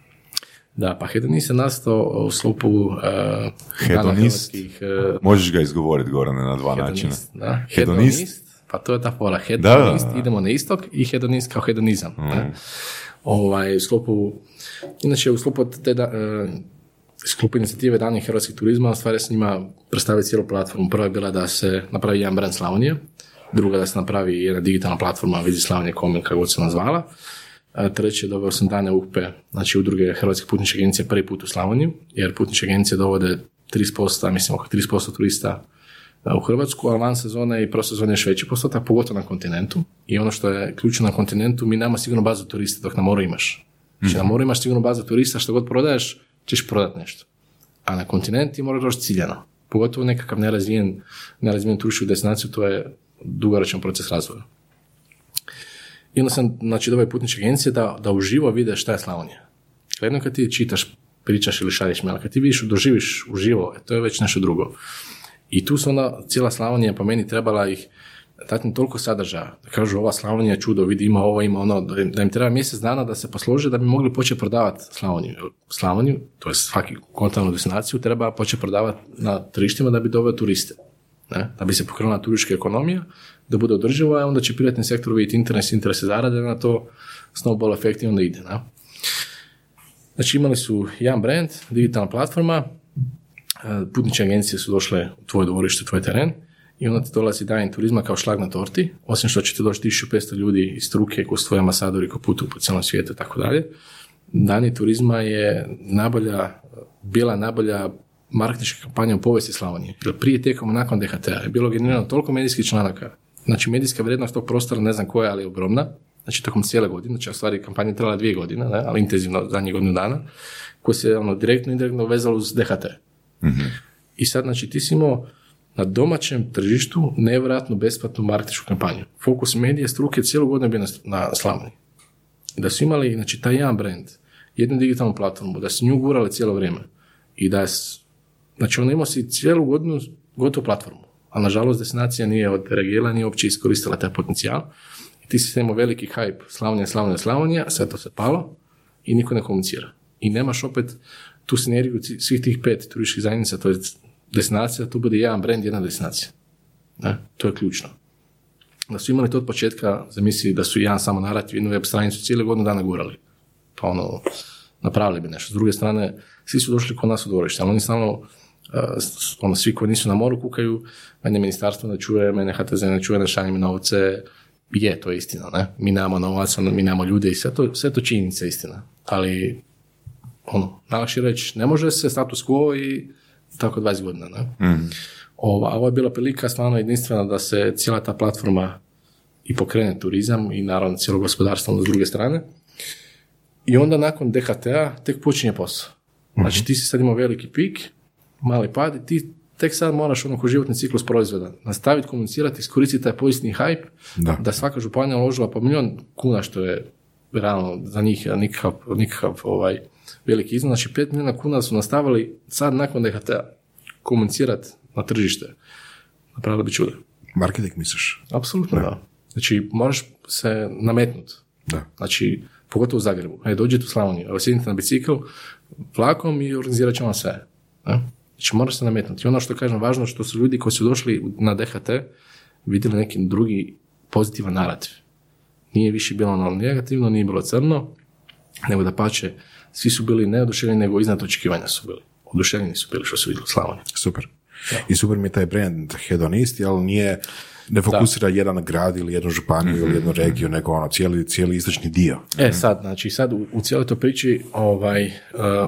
Da, pa hedonist je nastao u sklopu uh, dana Hedonist? uh, Možeš ga izgovoriti, Gorane, na dva načina. hedonist, da. Hedonist? Hedonist, pa to je ta fora, hedonist, da, da. idemo na istok i hedonist kao hedonizam. ne. Ovaj, u sklopu, inače u sklopu te da, e, sklopu inicijative Dani hrvatskih turizma, stvari s njima predstavi cijelu platformu. Prva je bila da se napravi jedan brand Slavonije, druga da se napravi jedna digitalna platforma Vidi Slavonije kako god se nazvala. Treće, doveo sam dane UPE, znači udruge Hrvatske putničke agencije prvi put u Slavoniju, jer putničke agencije dovode 30%, mislim oko 30% turista u Hrvatsku, a van sezone i pro sezone je još veći postotak, pogotovo na kontinentu. I ono što je ključno na kontinentu, mi nemamo sigurno bazu turista dok na moru imaš. Znači na moru imaš sigurno bazu turista, što god prodaješ, ćeš prodat nešto. A na kontinent ti moraš doći ciljano. Pogotovo nekakav nerazvijen, nerazvijen turističku destinaciju, to je dugoročan proces razvoja. I onda sam, znači, doveo putničke agencije da, da uživo vide šta je Slavonija. Jedno kad ti čitaš, pričaš ili šalješ mail, kad ti vidiš, doživiš uživo, e, to je već nešto drugo. I tu su onda cijela Slavonija po meni trebala ih dati im toliko sadržaja. Da kažu ova Slavonija čudo, vidi ima ovo, ima ono, da im, treba mjesec dana da se poslože da bi mogli početi prodavati Slavoniju. Slavoniju, to je svaki kontinentalnu destinaciju, treba početi prodavati na tržištima da bi doveo turiste. Ne? Da bi se pokrenula turistička ekonomija, da bude održiva, a onda će privatni sektor vidjeti interes, interese zarade, na to snowball efekt i onda ide. Ne? Znači imali su jedan brand, digitalna platforma, e, putničke agencije su došle u tvoje dvorište, tvoj teren i onda ti dolazi dan turizma kao šlag na torti, osim što će ti doći 1500 ljudi iz struke koji su tvoji ambasadori koji putuju po cijelom svijetu i tako dalje. Dani turizma je najbolja, bila najbolja marketinška kampanja u povijesti Slavonije. Prije, tijekom, nakon DHT-a je bilo generirano toliko medijskih članaka. Znači, medijska vrijednost tog prostora, ne znam koja, ali je ogromna. Znači, tokom cijele godine, znači, u stvari kampanja je trajala dvije godine, ne, ali intenzivno zadnjih godinu dana, koje se ono, direktno i indirektno vezalo uz DHT. I sad, znači, ti si imao na domaćem tržištu nevjerojatnu besplatnu marketinšku kampanju. Fokus medije struke cijelu godinu bio na, na Slavoniji. Da su imali, znači, taj jedan brand, jednu digitalnu platformu, da su nju gurali cijelo vrijeme i da je, s- znači, on imao si cijelu godinu gotovu platformu, a nažalost destinacija nije od regijela, nije uopće iskoristila taj potencijal. I ti si imao veliki hype, Slavonija, Slavonija, Slavonija, sve to se palo i niko ne komunicira. I nemaš opet tu sinergiju svih tih pet turističkih zajednica, to je destinacija, tu bude jedan brand, jedna destinacija. Ne? To je ključno. Da su imali to od početka, zamisli da su jedan samo narativ, jednu web stranicu cijele godinu dana gurali. Pa ono, napravili bi nešto. S druge strane, svi su došli kod nas u dvorište, ali oni stalno, uh, s- ono, svi koji nisu na moru kukaju, mene ministarstvo ne čuje, mene HTZ ne čuje, ne šalje mi novce, je, to je istina, ne? Mi nemamo novaca, mi nemamo ljude i sve to, sve to činjenica istina. Ali, ono, najlakše reći, ne može se status quo i tako 20 godina, ne? Ova, ovo je bila prilika stvarno jedinstvena da se cijela ta platforma i pokrene turizam i naravno cijelo gospodarstvo ono s druge strane. I onda nakon DHT-a tek počinje posao. Znači ti si sad imao veliki pik, mali pad i ti tek sad moraš ono ko životni ciklus proizvoda nastaviti komunicirati, iskoristiti taj pozitivni hype, Da. svaka županija uložila po milion kuna što je realno za njih nikakav, nikakav ovaj, veliki iznos. Znači 5 milijuna kuna su nastavili sad nakon DHT-a komunicirati na tržište. Napravili bi čudo. Marketing misliš? Apsolutno da. Znači, moraš se nametnuti. Da. Znači, pogotovo u Zagrebu. E, dođete u Slavoniju, evo sjedite na bicikl, vlakom i organizirat ćemo sve. Ne? Znači moraš se nametnuti. Ono što kažem, važno što su ljudi koji su došli na DHT vidjeli neki drugi pozitivan narativ. Nije više bilo ono negativno, nije bilo crno, nego da pače, svi su bili neoduševljeni, nego iznad očekivanja su bili. Oduševljeni su bili što su vidjeli Slavoniji. Super. I super mi je taj brand hedonist, ali nije, ne fokusira jedan grad ili jednu županiju ili jednu regiju, nego ono, cijeli, cijeli istočni dio. E sad, znači sad u, u cijeloj toj priči ovaj, uh,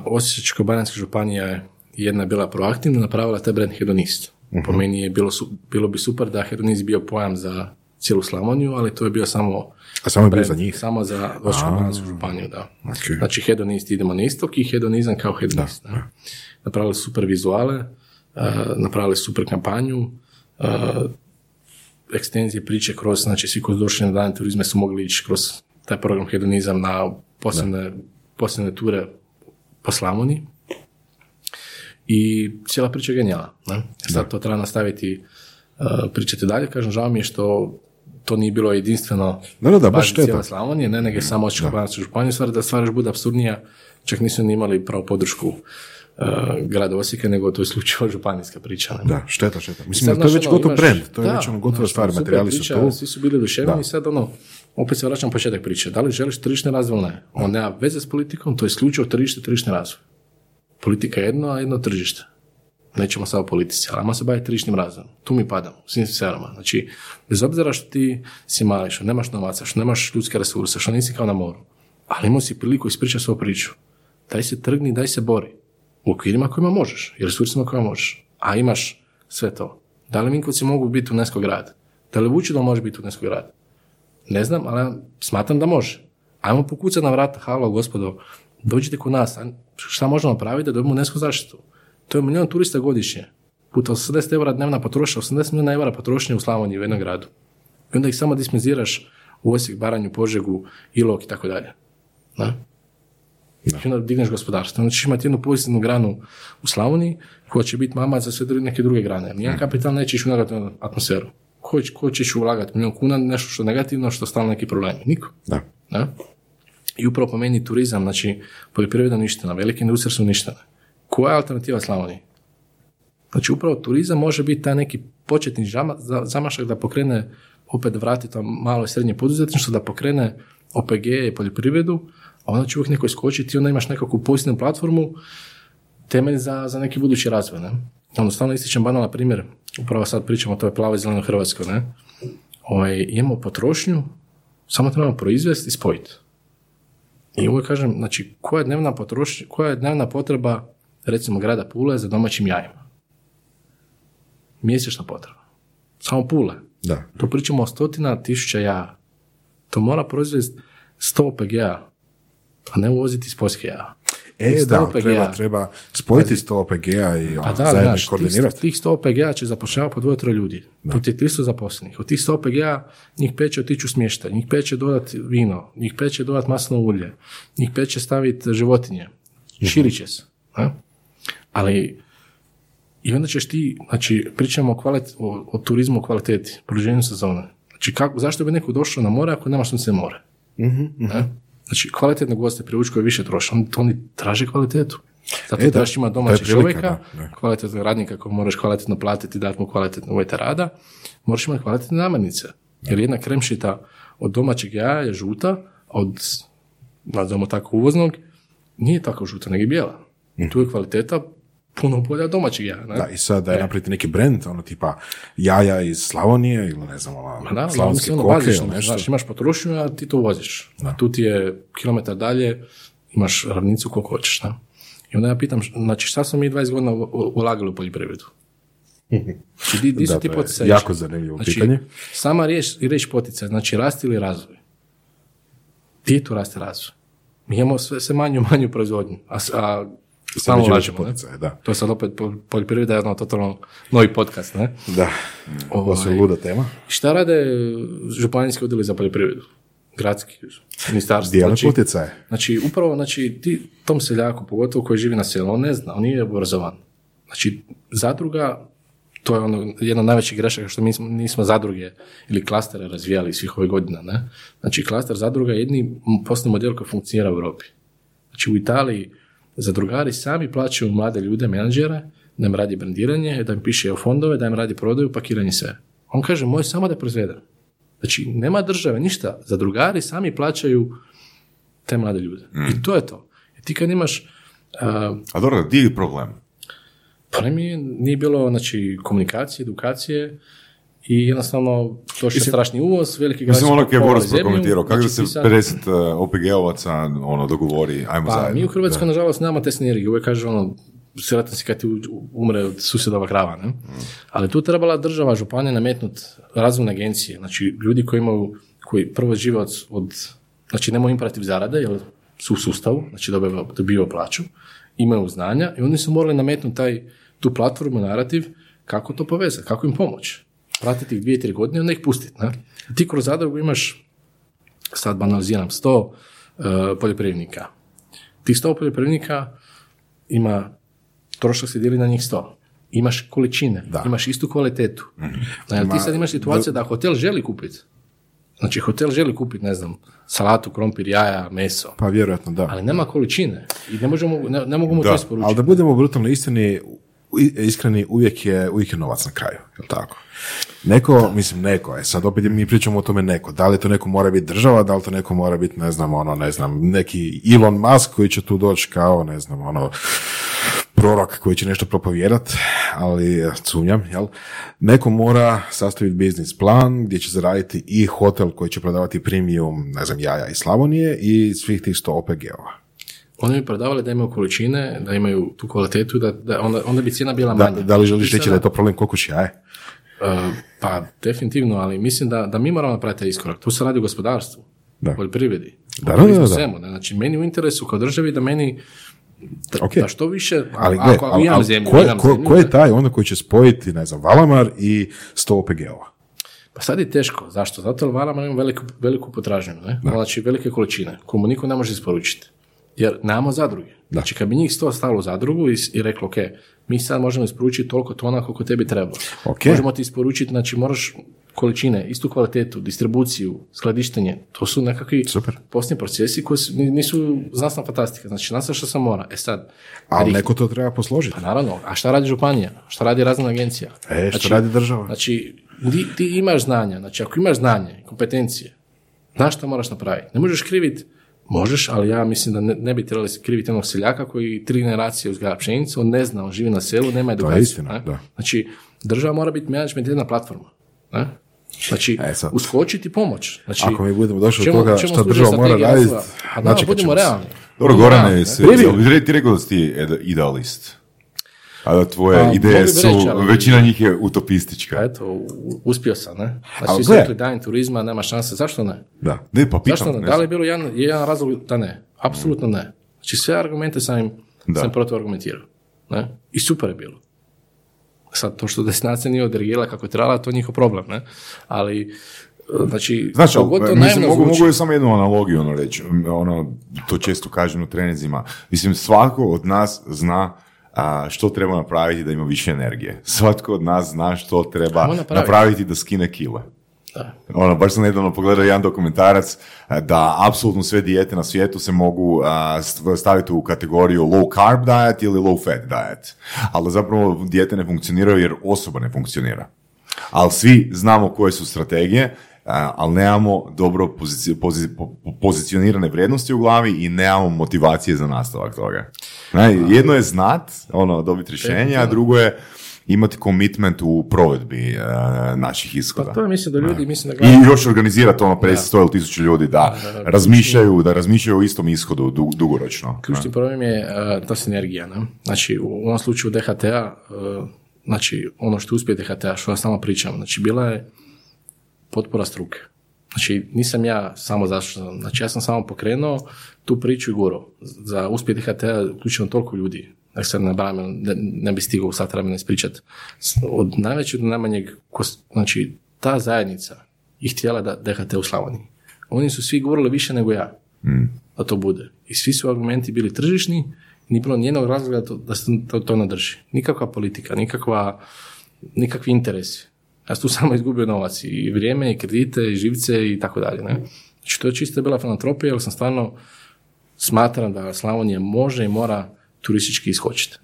Osječko-baranjska županija je jedna bila proaktivna, napravila taj brand hedonist. Po meni je bilo, su- bilo bi super da hedonist bio pojam za cijelu Slavoniju, ali to je bio samo A samo je bio za njih. Samo za županiju, da. Ok. Znači hedonist idemo na istok i hedonizam kao hedonist. ne. Napravili su super vizuale, uh, napravili su super kampanju, uh, ekstenzije priče kroz, znači svi koji su došli na dan turizma su mogli ići kroz taj program hedonizam na posebne, posebne ture po Slavoniji. I cijela priča je genijalna. Ne? Sad to treba nastaviti uh, pričati dalje. Kažem, žao mi je što to nije bilo jedinstveno Da, da, da, baš cijele Slavonije, ne nego samo Osječko-baranjsku županiju, stvar da stvar još bude apsurdnija, čak nisu ni imali pravu podršku uh, grada Osijeka, nego to je isključivo [LAUGHS] županijska priča. ne. Da, šteta, šteta. Mislim, sad, to je već ono, gotov imaš- brand, to je da, već ono gotova stvar, materijali su priča, tu. Svi su bili oduševljeni Da. i sad ono, opet se vraćam početak priče. Da li želiš tržišni razvoj ili ne? On nema veze s politikom, to je isključivo tržište, tržišni razvoj. Politika je jedno, a jedno tržište. Nećemo sad o politici, ali ajmo se baviti tržišnim razvojem. Tu mi padamo, u svim sferama. Znači, bez obzira što ti si mali, što nemaš novaca, što nemaš ljudske resurse, što nisi kao na moru, ali imao si priliku ispričati svoju priču. Daj se trgni, daj se bori. U okvirima kojima možeš i resursima kojima možeš. A imaš sve to. Da li Vinkovci mogu biti UNESCO grad? Da li Vučidol može biti UNESCO grad? Ne znam, ali smatram da može. Ajmo pokucati na vrata, halo gospodo, dođite kod nas, a šta možemo napraviti da dobijemo UNESCO zaštitu? To je milijon turista godišnje. Puta 80 eura dnevna potrošnja, 80 milijuna eura potrošnje u Slavoniji u jednom gradu. I onda ih samo dismenziraš u Osijek, Baranju, Požegu, Ilok i tako dalje. Da? I onda digneš gospodarstvo. Onda ćeš imati jednu pozitivnu granu u Slavoniji koja će biti mama za sve neke druge grane. Nijedan kapital neće ići u negativnu atmosferu. Ko, ko će ići ulagati milijun kuna, nešto što je negativno, što je stalno neki problem? Niko. Da. Da? I upravo po meni turizam, znači poljoprivreda uništena, velike industrije su uništene. Koja je alternativa Slavoniji? Znači upravo turizam može biti taj neki početni zamašak da pokrene, opet vrati to malo i srednje poduzetništvo, da pokrene OPG i poljoprivredu, a onda će uvijek neko iskočiti i onda imaš nekakvu pozitivnu platformu, temelj za, za neki budući razvoj. Ne? Ono, stalno ističem banalan primjer, upravo sad pričamo o toj plavoj zelenoj Hrvatskoj. Ne? Ovaj, imamo potrošnju, samo trebamo proizvesti i spojiti. I uvijek kažem, znači, koja je dnevna potrošnja, koja je dnevna potreba, recimo, grada Pule za domaćim jajima? Mjesečna potreba. Samo Pule. Da. To pričamo o stotina tisuća jaja. To mora proizvesti 100 OPG-a, a ne uvoziti iz Poljske jaja. E, Tih 100 da, OPG-a. treba, treba spojiti 100 OPG-a i ono, Pa da, zajedno znaš, koordinirati. tih, tih 100 OPG-a će zapošljavati po dvoje, troje ljudi. Tu ti je 300 zaposlenih. Od tih 100 OPG-a njih pet će otići u smještaj, njih pet će dodati vino, njih pet će dodati maslinovo ulje, njih pet će staviti životinje. Širit će se. ne? Ali i onda ćeš ti, znači, pričamo o, kvalit- o, o turizmu u kvaliteti, produženju sezone. Znači, kako, zašto bi neko došao na more ako nema sunce more? Ne? Znači, kvalitetne goste privući koji više troše. Oni, oni traže kvalitetu. Zato E, da, trebaš imati je domaćeg čovjeka, kvalitetnog radnika kojeg moraš kvalitetno platiti, dati mu kvalitetne uvjete rada, moraš imati kvalitetne namirnice. Jer jedna kremšita od domaćeg jaja je žuta, od, nazvamo tako, uvoznog, nije tako žuta, nego je bijela. Tu je kvaliteta puno bolja domaćeg jaja. Ne? Da, i sad da je napraviti neki brand, ono tipa jaja iz Slavonije ili ne znam, ono, da, slavonske ono, koke bazično, ili nešto. Znaš, imaš potrošnju, a ti to uvoziš. A tu ti je kilometar dalje, imaš ravnicu koliko hoćeš. Ne? I onda ja pitam, znači šta smo mi 20 godina ulagali u poljoprivredu? [LAUGHS] Znači, di, di su Da, ti poticaji? jako zanimljivo znači, pitanje. Sama riječ, riječ poticaj, znači rast ili razvoj. Gdje tu raste razvoj? Mi imamo sve, sve manju [LAUGHS] manju proizvodnju, a, a veće ulažemo. poticaje, da. To je sad opet po- poljoprivreda je ono totalno novi podcast, ne? Da, ovo su Ovaj. luda tema. Šta rade županijski odjeli za poljoprivredu? Gradski, ministarstvo. Dijele Znači, poticaje. znači, upravo, znači, ti, tom seljaku, pogotovo koji živi na selu, on ne zna, on nije obrazovan. Znači, zadruga, to je ono, jedna od najvećih grešaka što mi smo- nismo zadruge ili klastere razvijali svih ovih godina, ne? Znači, klaster zadruga je jedni poslovni model koji funkcionira u Europi. Znači, u Italiji zadrugari sami plaćaju mlade ljude, menadžere, da im radi brandiranje, da im piše EU fondove, da im radi prodaju, pakiranje sve. On kaže, moj samo da proizvedem. Znači, nema države, ništa. Zadrugari sami plaćaju te mlade ljude. I to je to. I ti kad imaš... a, A dobro, di je problem? pa ne mi nije bilo znači, komunikacije, edukacije i jednostavno to je strašni uvoz, veliki građani Mislim, ono je Boris prokomentirao, kako da znači, se ti sad- 50 uh, OPG-ovaca ono, dogovori, ajmo Pa zajedno. mi u Hrvatskoj, nažalost, nemamo te sinergije. Uvijek kaže ono, sretan si kad ti umre od susjedova krava, ne? Ali tu trebala država, županija nametnut razvojne agencije, znači ljudi koji imaju, koji prvo žive od, od znači nemaju imperativ zarade, jer su u sustavu, znači dobivaju, dobivaju plaću, imaju znanja i oni su morali nametnuti taj, tu platformu, narativ, kako to povezati, kako im pomoći. Pratiti ih dvije, tri godine i onda ih pustiti. Ne? Ti kroz zadrugu imaš sad banaliziram, 100 uh, poljoprivrednika. Tih 100 poljoprivrednika ima, trošak se dijeli na njih 100. Imaš količine, imaš istu kvalitetu. Znači, ti sad imaš situaciju da hotel želi kupiti. Znači, hotel želi kupiti, ne znam, salatu, krompir, jaja, meso. Pa vjerojatno da. Ali nema količine. I ne, možemo, ne, ne mogu mu to Da, isporučiti. Ali da budemo brutalno istini, iskreni, uvijek je, uvijek je novac na kraju, jel tako? Neko, mislim neko, je sad opet mi pričamo o tome neko, da li to neko mora biti država, da li to neko mora biti, ne znam, ono, ne znam, neki Elon Musk koji će tu doći kao, ne znam, ono, prorok koji će nešto propovjedat, ali eh, sumnjam, jel? Neko mora sastaviti biznis plan gdje će zaraditi i hotel koji će prodavati premium, ne znam, jaja iz Slavonije i svih tih 100 OPG-ova. Oni bi prodavali da imaju količine, da imaju tu kvalitetu, da, da onda, onda bi cijena bila Da, manja. da li želiš I reći da je to problem koliko će jaje? Pa definitivno, ali mislim da, da mi moramo napraviti iskorak. Tu se radi o gospodarstvu, Da. poljoprivredi, Da, da, da, da. svemu? Znači, meni u interesu kao državi da meni da, Ok. da što više, Ali, a- gle, ako ali, imam ali zemlju, ko, imam ko, zemlju, ko je taj onda koji će spojiti, ne znam, Valamar i 100 OPG-ova? Pa sad je teško. Zašto? Zato jer varamo ima veliku, veliku potražnju, ne? Znači, velike količine, komu niko ne može isporučiti. Jer nemamo zadruge. Znači, kad bi njih sto stalo u zadrugu i, i reklo, ok, mi sad možemo isporučiti toliko tona koliko tebi treba. Ok. Možemo ti isporučiti, znači, moraš količine, istu kvalitetu, distribuciju, skladištenje, to su nekakvi Super. poslovni procesi koji su, ni- nisu znanstvena fantastika. Znači, nastav što sam mora. E sad, Ali ih- neko to treba posložiti. pa naravno, a šta radi županija? Šta radi razna agencija? E, što radi država? Znači, ti, ti imaš znanja, znači ako imaš znanje, kompetencije, znaš šta moraš napraviti. Ne možeš kriviti, možeš, ali ja mislim da ne, ne bi trebali kriviti jednog seljaka koji tri generacije uzgaja pšenicu, on ne zna, on živi na selu, nema edukaciju. istina, ne? da. Znači, država mora biti management jedna platforma. Ne? Znači, E, sad. uskočiti pomoć. Znači, Ako mi budemo došli do čemu- toga čemu šta služi država mora raditi, načekat budemo realni. Dobro, Gorane, ti rekao da si idealist. A da tvoje Pa, mogli ideje su, reći, ali- većina njih je utopistička. Pa eto, uspio sam, ne? Ali Znači, svi su rekli da turizma, nema šanse, zašto ne? Da. Ne, pa pitam. Zašto ne? ne Da li je bilo jedan, jedan razlog da ne? Apsolutno ne. Znači sve argumente sam im Da. sam protuargumentirao. Ne? I super je bilo. Sad, to što destinacija nije odreagirala kako je trebala, to je njihov problem, ne? Ali, e, znači, Znaš, ali, pogotovo mislim, naivno mogu, zvuči. mogu samo jednu analogiju ono reći, ono, to često kažem u trenizima. Mislim, svako od nas zna a, što treba napraviti da ima više energije. Svatko od nas zna što treba napraviti. napraviti da skine kile. Da. Ono, baš sam nedavno pogledao jedan dokumentarac a, da apsolutno sve dijete na svijetu se mogu a, st- staviti u kategoriju low carb diet ili low fat diet. Ali da zapravo dijete ne funkcioniraju jer osoba ne funkcionira. Ali svi znamo koje su strategije, ali nemamo dobro pozici- pozi- po- po- pozicionirane vrijednosti u glavi i nemamo motivacije za nastavak toga. Jedno je znat, ono, dobiti rješenje, a drugo je imati komitment u provedbi e, naših ishoda. Pa to je mislim da ljudi, mislim da gledaju- I još organizirati ono 50 ili 1000 ljudi da, razmišljaju, da razmišljaju o istom ishodu du- dugoročno. Ključni problem je uh, ta sinergija. Ne? Znači, u ovom slučaju DHT-a, uh, znači, ono što uspije DHT-a, što ja samo pričam, znači, bila je potpora struke. Znači, nisam ja samo zašto, znači, ja sam samo pokrenuo tu priču i guro. Za uspjeh DHT-a uključeno toliko ljudi, da se ne nabrajam, ne, ne bi stigao u sat vremena ispričati. S- Od najvećeg do najmanjeg, znači, ta zajednica je htjela da DHT u Slavoniji. Oni su svi govorili više nego ja da to bude. I svi su argumenti bili tržišni i nije bilo nijednog razloga da, to, da se to, to ne drži. Nikakva politika, nikakva, nikakvi interesi. Ja sam tu [LAUGHS] samo izgubio novac i vrijeme, i kredite, i živce i tako dalje. Ne? Znači to je čista bila filantropija, jer sam stvarno smatram da Slavonija može i mora turistički iskočiti.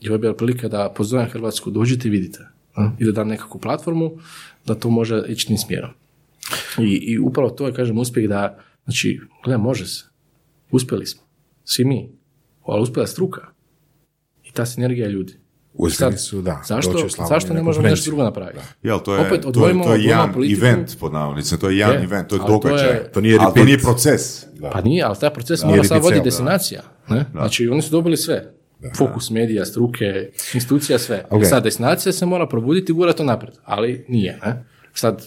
I ovo je bila prilika da pozovem Hrvatsku, dođite i vidite. a, I da dam nekakvu platformu da to može ići tim smjerom. I, I upravo to je, kažem, uspjeh da, znači, gle, može se. Uspjeli smo. Svi mi. Ali uspjela je struka. I ta sinergija ljudi. Uspjeli su, da. Zašto, doći u Slavoniju zašto ne možemo nešto drugo napraviti? Jel, to je, Opet to je, to je jedan politiku. event, pod navodnicima, to je jedan Je, event, to je ali to događaj. je- To nije ali to nije proces. Pa nije, ali taj proces Nije mora sad voditi da. destinacija. Ne? Znači, oni su dobili sve. Fokus medija, struke, institucija, sve. Ok. Sad, destinacija se mora probuditi i gurati to naprijed. Ali nije. Ne? Sad,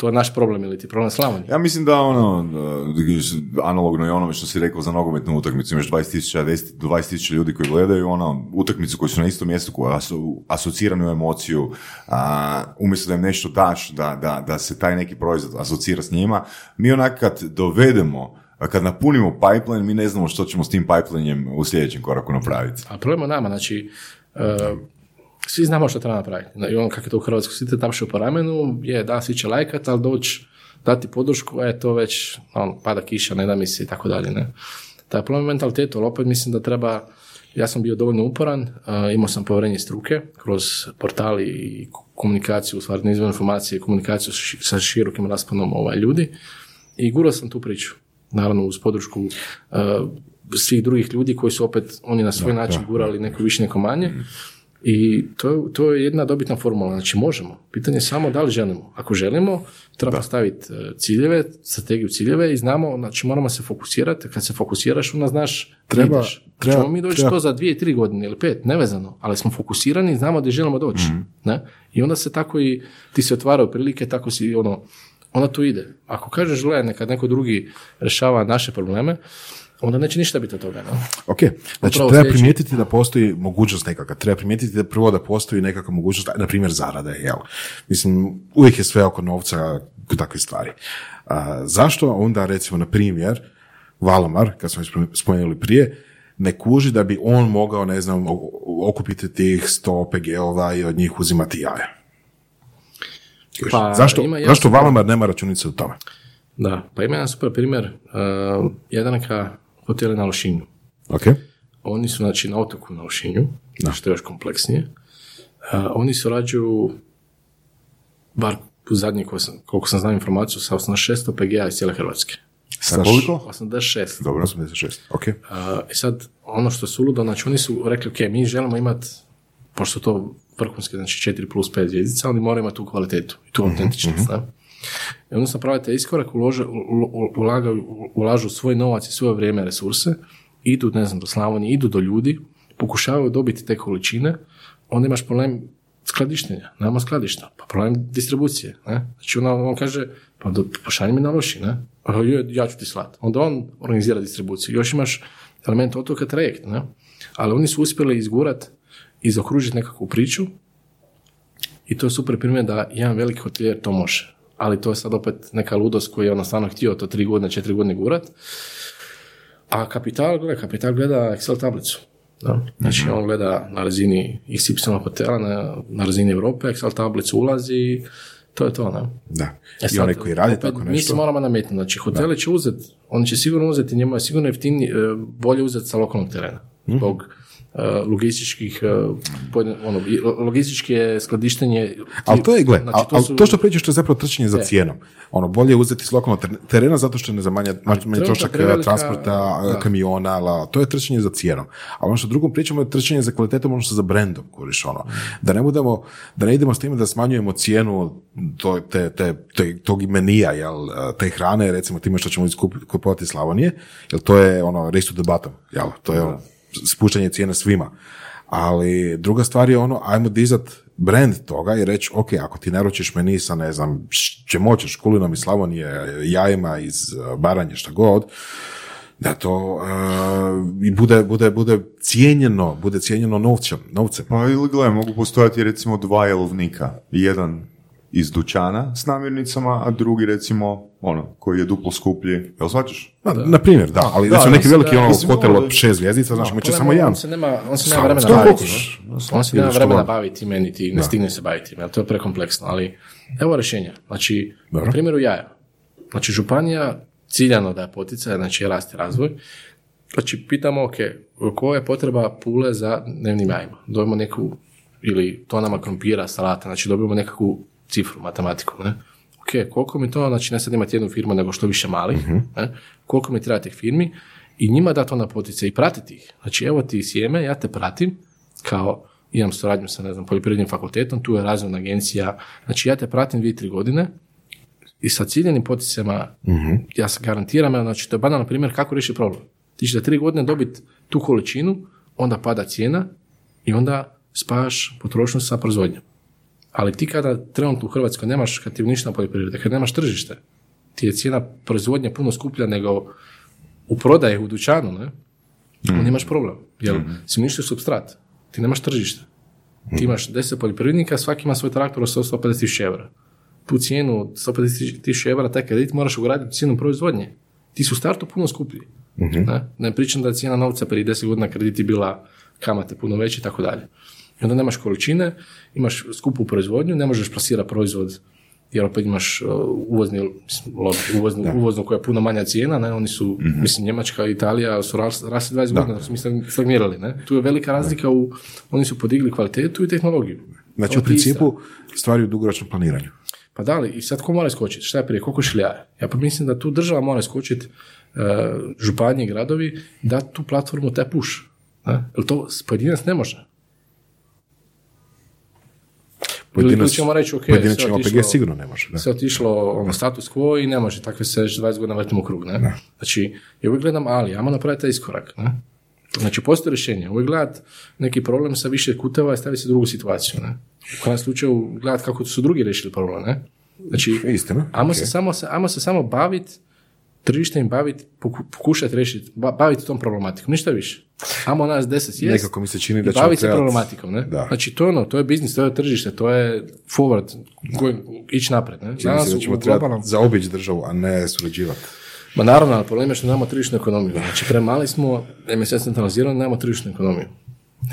to je naš problem ili ti problem Slavonije. Ja mislim da ono, uh, analogno je onome što si rekao za nogometnu utakmicu, imaš 20.000, 10 do 20.000 ljudi koji gledaju ono, utakmicu koji su na istom mjestu, koja su asocirani u emociju, a, umjesto da im nešto daš, da, da, da se taj neki proizvod asocira s njima, mi onak kad dovedemo, kad napunimo pipeline, mi ne znamo što ćemo s tim pipelinejem u sljedećem koraku napraviti. A problem je nama, znači, e, svi znamo što treba napraviti. I on kako je to u Hrvatskoj, svi te tapše po ramenu, je, da, svi će lajkat, ali doći, dati podršku, je to već, on, pada kiša, ne da mi se i tako dalje, ne. Taj problem mentalitetu, ali opet mislim da treba, ja sam bio dovoljno uporan, e, imao sam povjerenje struke kroz portali i komunikaciju, u stvari informacije, komunikaciju sa ši- sa širokim rasponom ovaj, ljudi i gurao sam tu priču. Naravno uz podršku e, svih drugih ljudi koji su opet, oni na svoj način gurali neko više, neko manje. I to, to je jedna dobitna formula. Znači možemo. Pitanje je samo da li želimo. Ako želimo, treba postaviti e, ciljeve, strategiju ciljeve i znamo, znači moramo se fokusirati. Kad se fokusiraš, onda znaš Treba- treba, ideš. treba- Ćemo mi doći treba- to za dvije, tri godine ili pet, nevezano, ali smo fokusirani i znamo gdje želimo doći. Ne? I onda se tako i ti se otvaraju prilike, tako si ono, onda to ide. Ako kažeš, gledaj, neka neko drugi rješava naše probleme, onda neće ništa biti od toga. Ne? Ok, znači Upravo treba sljedeći- primijetiti da postoji mogućnost nekakva, treba primijetiti da prvo da postoji nekakva mogućnost, na primjer zarade, jel? Mislim, uvijek je sve oko novca kod takve stvari. A, zašto onda, recimo, na primjer, Valamar, kad smo spomenuli prije, ne kuži da bi on mogao, ne znam, okupiti tih 100 OPG-ova i od njih uzimati jaja? Pa, zašto, ima zašto Valamar nema računice u tome? Da, pa ima jedan super primjer. Uh, Jadranka hoteli na Lošinju. Ok? Oni su znači na otoku na Lošinju, što je još kompleksnije. Uh, oni surađuju, bar u zadnji, koliko sam, koliko sam znao informaciju, sa 86 PGA iz cijele Hrvatske. Sa koliko? 86. Dobro. 86. Ok. Uh, I sad, ono što je suludo, znači oni su rekli, ok, mi želimo imati, pošto su to vrhunske, znači 4 plus 5 zvijezdica, oni moraju imati tu kvalitetu i tu autentičnost. ne? I onda sam pravili taj iskorak, ulože, ulagaju, ulažu svoj novac i svoje vrijeme, resurse, idu, ne znam, do Slavonije, idu do ljudi, pokušavaju dobiti te količine, onda imaš problem skladištenja, nema skladišta, pa problem distribucije, ne? Znači on, on kaže, pa do, pošalji mi na loši, ne? Ja ću ti slat. Onda on organizira distribuciju. Još imaš element otoka trajekt, ne? Ali oni su uspjeli izgurat i zaokružiti nekakvu priču i to je super primjer da jedan veliki hotelijer to može. Ali to je sad opet neka ludost koju je ono stvarno htio to tri godine, četiri godine gurat. A kapital gleda, kapital gleda Excel tablicu. Da? Znači on gleda na razini XY hotela, na, na razini Europe, Excel tablicu ulazi i to je to. Ne? Da. E I sad, onaj koji radi tako Mi se nešto. moramo nametnuti. Znači, hoteli će uzeti, oni će sigurno uzeti, njemu je sigurno jeftinije, e, bolje uzeti sa lokalnog terena. Mhm. Zbog e, logističkih, e, pojedinih- ono, logističke skladištenje. Ali to je, gle, Znači, to su- to što pričaš to je zapravo trčanje za Je. cijenom. Ono, bolje je uzeti s lokalnog ter- terena zato što ne zamanja trošak prevelika- eh, transporta, eh, da. kamiona, la, to je trčanje za cijenom. A ono što drugom pričamo je trčanje za kvalitetom, ono što za brendom, kuriš, ono. Da ne budemo, da ne idemo s time da smanjujemo cijenu to, te, te, te- tog imenija, jel, eh, te hrane, recimo time što ćemo kupovati Slavonije, jer to je ono race to the bottom, jel, to je ono, spuštanje cijene svima. Ali druga stvar je ono, ajmo dizat brand toga i reći, ok, ako ti naručiš meni sa, ne znam, š- čemu hoćeš, kulinom iz Slavonije, jajima iz eh, Baranje, šta god, da to eh, i bude, bude, bude cijenjeno, bude cijenjeno novcem, novcem. Pa ili gledaj, mogu postojati recimo dva jelovnika. Jedan iz dućana s namirnicama, a drugi recimo ono, koji je duplo skuplji. Jel shvaćaš? Na, na primjer, da, ali Da, da, neki veliki da- ono hotel od šest zvjezdica, znaš, imat će samo je, jedan. On se nema, on se nema vremena baviti. On se nema vremena baviti meni ti ne stigne se baviti. Jer to je prekompleksno. Ali evo rješenja. Znači, na primjeru jaja. Znači, županija ciljano daje poticaje, znači rast i razvoj. Znači, pitamo, ok, koja je potreba pule za dnevnim jajima? Dobimo neku, ili tonama krompira, salata, znači dobijemo nekakvu cifru, matematiku, ne? Ok, koliko mi to, znači ne sad imati jednu firmu, nego što više malih, ne? koliko mi treba tih firmi i njima da to na potice i pratiti ih. Znači, evo ti sjeme, ja te pratim, kao imam suradnju sa, ne znam, poljoprivrednim fakultetom, tu je razvojna agencija, znači ja te pratim dvije, tri godine, i sa ciljenim poticama, ja se garantiram, znači to je banalno primjer kako riješiti problem. Ti ćeš za tri godine dobiti tu količinu, onda pada cijena i onda spajaš potrošnju sa proizvodnjom. Ali ti kada trenutno u Hrvatskoj nemaš, kad ti ništa poljoprivrede, kad nemaš tržište, ti je cijena proizvodnje puno skuplja nego u prodaji u dućanu, ne? onda imaš problem. Jer si uništio substrat, ti nemaš tržište. Ti imaš 10 poljoprivrednika, svaki ima svoj traktor od 150 tisuća eura. Tu cijenu 150 tisuća eura, taj kredit moraš ugraditi u cijenu proizvodnje. Ti su u startu puno skuplji. Ne? ne pričam da je cijena novca prije 10 godina krediti bila kamate puno veće i tako dalje. I onda nemaš količine, imaš skupu proizvodnju, ne možeš plasirati proizvod jer opet imaš uh, uvozni, uvoznu, uvoznu koja je puno manja cijena, ne, oni su, mislim, Njemačka i Italija su ras- rasli 20 godina, da su mi stagnirali, ne. Tu je velika razlika u, oni su podigli kvalitetu i tehnologiju. Znači, u principu stvari u dugoročnom planiranju. Pa da li, i sad ko mora skočiti? Šta je prije, koliko šiljaja? Ja pa mislim da tu država mora skočiti, uh, županije i gradovi, da tu platformu te push. Ne? Jer to pojedinac ne može. Ili tu ćemo reći, ok, pojedinačni OPG sigurno ne može. Da. sve otišlo ono, status quo i ne može, takve se već 20 godina vrtimo u krug, ne? Znači, ja uvijek gledam, ali, ajmo napraviti taj iskorak, ne? Znači, postoji rješenje. Uvijek gledat neki problem sa više kuteva i staviti se drugu situaciju, ne? U kojem slučaju gledat kako su drugi riješili problem, ne? Znači, Istina, ajmo, ok. se samo, ajmo se samo baviti tržištem baviti, pokušati riješiti, ba- baviti tom problematikom, ništa više. Ajmo nas deset sjest Nekako mi se čini da baviti se problematikom, ne? Da. Znači, to je ono, to je biznis, to je tržište, to je forward, going- ići napred, ne? Čini se da ćemo globalnom- zaobići državu, a ne surađivati. Ma naravno, ali problem je što nemamo tržišnu ekonomiju. Znači, premali smo, sve centralizirano, nemamo tržišnu ekonomiju.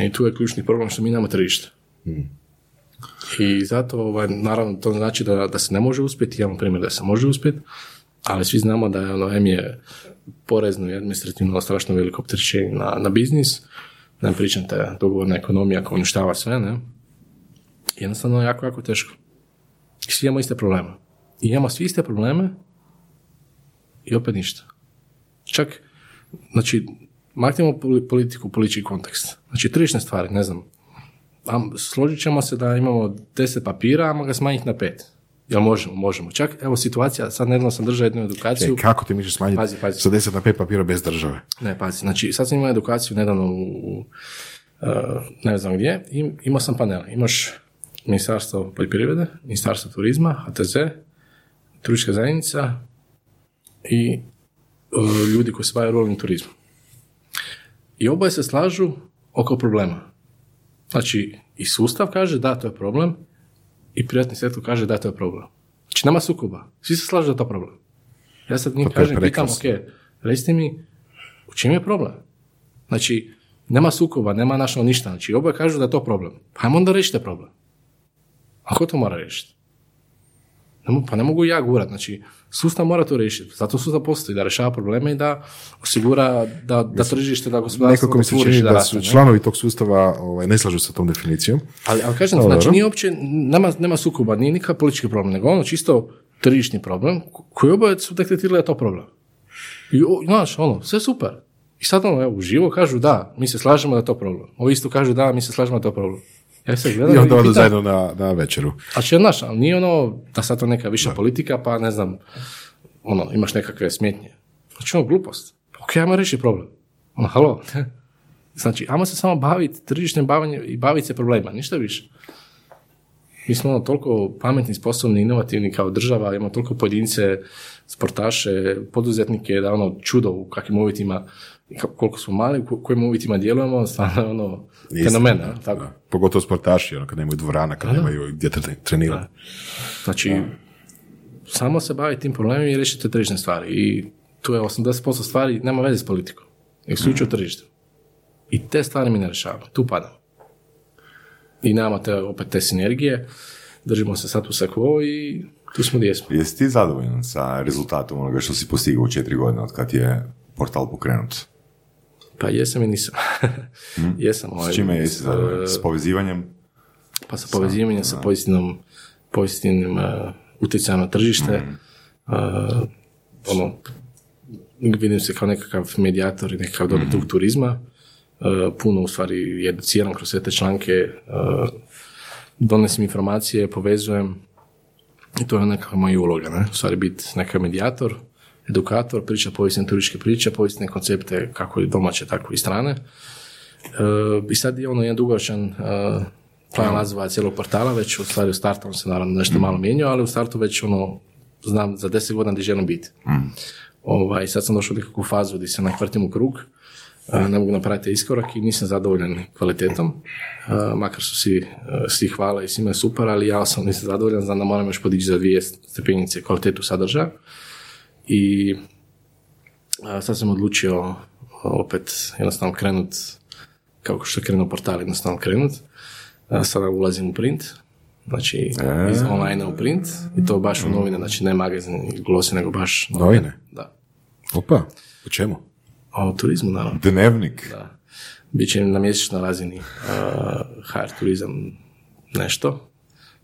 I tu je ključni problem što mi nemamo tržište. I zato, ovaj, naravno, to znači da, da se ne može uspjeti, imamo primjer da se može uspjeti, ali svi znamo da je, ono, em je porezno i administrativno strašno veliko opterećenje na, na biznis, ne pričam te dogovorna ekonomija koja uništava sve, ne? Jednostavno je jako, jako teško. I svi imamo iste probleme. I imamo svi iste probleme, i opet ništa. Čak, znači, maknemo poli- politiku, politički kontekst. Znači, tržišne stvari, ne znam. Am, složit ćemo se da imamo 10 papira, ajmo ga smanjiti na pet. Jel možemo? Možemo. Čak, evo situacija, sad nedavno sam držao jednu edukaciju. E, kako ti misliš smanjiti Pazi, pazi. sa 10 na 5 papira bez države? Ne, pazi, znači, sad sam imao edukaciju nedavno u, u, uh, ne znam gdje, i imao sam panele. Imaš Ministarstvo poljoprivrede, Ministarstvo turizma, HTZ, turistička zajednica i uh, ljudi koji se bave ruralnim turizmom. I oboje se slažu oko problema. Znači, i sustav kaže da, to je problem, i privatni sektor kaže da, to je problem. Znači, nema sukoba. Svi se slažu da je to problem. Ja sad njih je kažem, pitam, ok, recite mi, u čem je problem? Znači, nema sukoba, nema našo ništa. Znači, oboje kažu da je to problem. Pa ajmo onda riješite problem. A ko to mora riješiti? Pa ne mogu ja gurat, znači sustav mora to riješiti. Zato sustav postoji, da rješava probleme i da osigura da, da tržište, da gospodarstvo Nekako mi se čini da, raste, su članovi tog sustava ovaj, ne slažu sa tom definicijom. Ali, ali kažem, Dobro. znači nije uopće, nema, nema sukoba, nije nikakav politički problem, nego ono čisto tržišni problem ko- koji oboje su detektirali da to problem. I, znaš, ono, sve super. I sad ono, evo, uživo kažu da, mi se slažemo da je to problem. Ovi isto kažu da, mi se slažemo da je to problem. Ja se gledam I onda odu zajedno na, na večeru. a će, znaš, ali nije ono da sad to neka viša politika, pa ne znam, ono, imaš nekakve smetnje. Znači, ono, glupost. Ok, ajmo reći problem. Ono, halo. [LAUGHS] Znači, ajmo se samo baviti tržišnim bavanjem i baviti se problema, ništa više. Mi smo ono, toliko pametni, sposobni, inovativni kao država, imamo toliko pojedince, sportaše, poduzetnike, da ono čudo u kakvim uvjetima, koliko smo mali, u ko- kojim uvjetima djelujemo, stvarno ono fenomen, tako. Da. Pogotovo sportaši, ono, kad nemaju dvorana, kad nemaju gdje tre- trenirati. Znači, samo se bavi tim problemima i riješite tržišne stvari. I tu je 80% stvari, nema veze s politikom. Su mm. tržište. I te stvari mi ne rješavamo. Tu padamo. I nemamo te, opet te sinergije. Držimo se sad u quo i tu smo gdje smo. Jesi ti zadovoljan sa rezultatom onoga što si postigao u četiri godine od kad je portal pokrenut? Pa jesam i nisam. [LAUGHS] jesam. Ovaj, S čime jesi s, zadovoljan? S povezivanjem? Pa sa povezivanjem sa pozitivnom, pozitivnim uh, utjecajem na tržište. Uh, ono, vidim se kao nekakav medijator i nekakav dobar tog turizma. Uh, puno u stvari educiram kroz sve te članke, uh, donesim informacije, povezujem i to je nekakva moja uloga, ne? U stvari biti nekakav medijator, edukator, priča povijesne turističke priče, povijesne koncepte kako i domaće, tako i strane. E, I sad je ono jedan dugoročan e, plan razvoja cijelog portala, već u stvari u startu on se naravno nešto malo mijenjao, ali u startu već ono, znam za deset godina gdje želim biti. Ovaj, sad sam došao u nekakvu fazu gdje se nakvrtim u krug, e, ne mogu napraviti iskorak i nisam zadovoljan kvalitetom, makar su svi, svi hvala i svima je super, ali ja sam nisam zadovoljan, znam da moram još podići za dvije stepenice kvalitetu sadržaja i sad sam odlučio opet jednostavno krenut kako što je krenuo portal, jednostavno krenut. Sada ulazim u print, znači iz online u print i to baš u novine, znači ne magazin i glosi, nego baš Novine? Da. Opa, po čemu? O turizmu, naravno. Dnevnik. Da. Biće na mjesečnoj razini uh, HR turizam nešto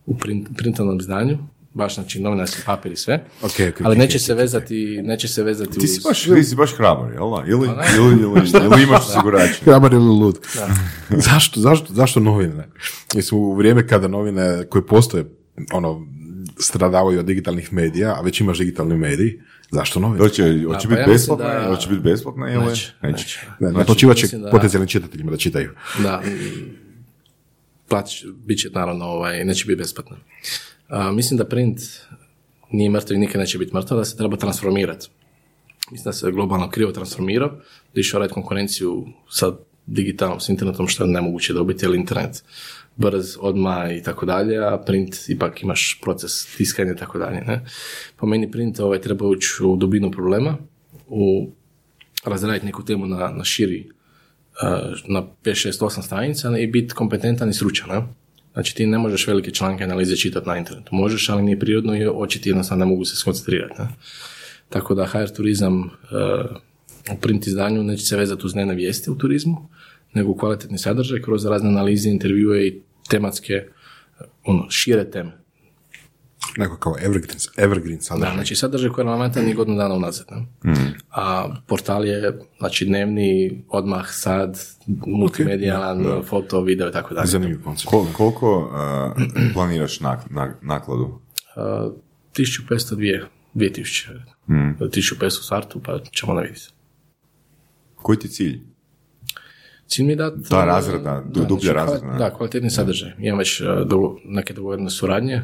u print, printanom izdanju, baš znači novinarski papir i sve, Ok, ok, ali neće ok, se vezati, neće se vezati Ti si uz- baš, ti si baš hrabar, jel da? Ili, Pa ili, ili, [LAUGHS] ili imaš osigurač? [LAUGHS] Hrabar ili lud. [LAUGHS] zašto, zašto, zašto novine? Mislim, u vrijeme kada novine koje postoje, ono, stradavaju od digitalnih medija, a već imaš digitalni mediji, zašto novine? Hoće, hoće pa biti mislim besplatna, da- hoće biti besplatna ili Neće, neće. Ne, Znači, naplaćivat će da- potencijalnim čitateljima da čitaju. Da, platiš, bit će naravno, ovaj, neće biti besplatno. A, mislim da print nije mrtav i nikad neće biti mrtav, da se treba transformirati. Mislim da se globalno krivo transformirao, da išao raditi konkurenciju sa digitalnom, s internetom, što je nemoguće dobiti, jer internet brz, odmah i tako dalje, a print ipak imaš proces tiskanja i tako dalje. Ne? Po meni print ovaj, treba ući u dubinu problema, u razraditi neku temu na, na širi na 5, 6, 8 stranica i biti kompetentan i stručan. Ne? Znači ti ne možeš velike članke analize čitati na internetu. Možeš, ali nije prirodno i oči ti jednostavno ne mogu se skoncentrirati. Ne? Tako da HR turizam uh, u print izdanju neće se vezati uz dnevne vijesti u turizmu, nego kvalitetni sadržaj kroz razne analize, intervjue i tematske, uh, ono, šire teme. Neko kao evergreen, evergreen Da, sadržaj. znači sadržaj koji je relevantan i godinu dana unazad. Ne? A portal je znači dnevni, odmah, sad, multimedijalan, foto, video i tako dalje. Zanimljiv koncept. Kol- koliko uh, [CLEARS THROAT] planiraš nak- nak- nakladu? Uh, 1500, dvije, 2000. Hmm. 1500 u startu, pa ćemo ne vidjeti. Koji ti je cilj? Cilj mi je dati... Ta uh, razrada, du- dublja razrada, ne? Da, kvalitetni sadržaj. Imam već uh, dogo- neke dogovorene suradnje, uh,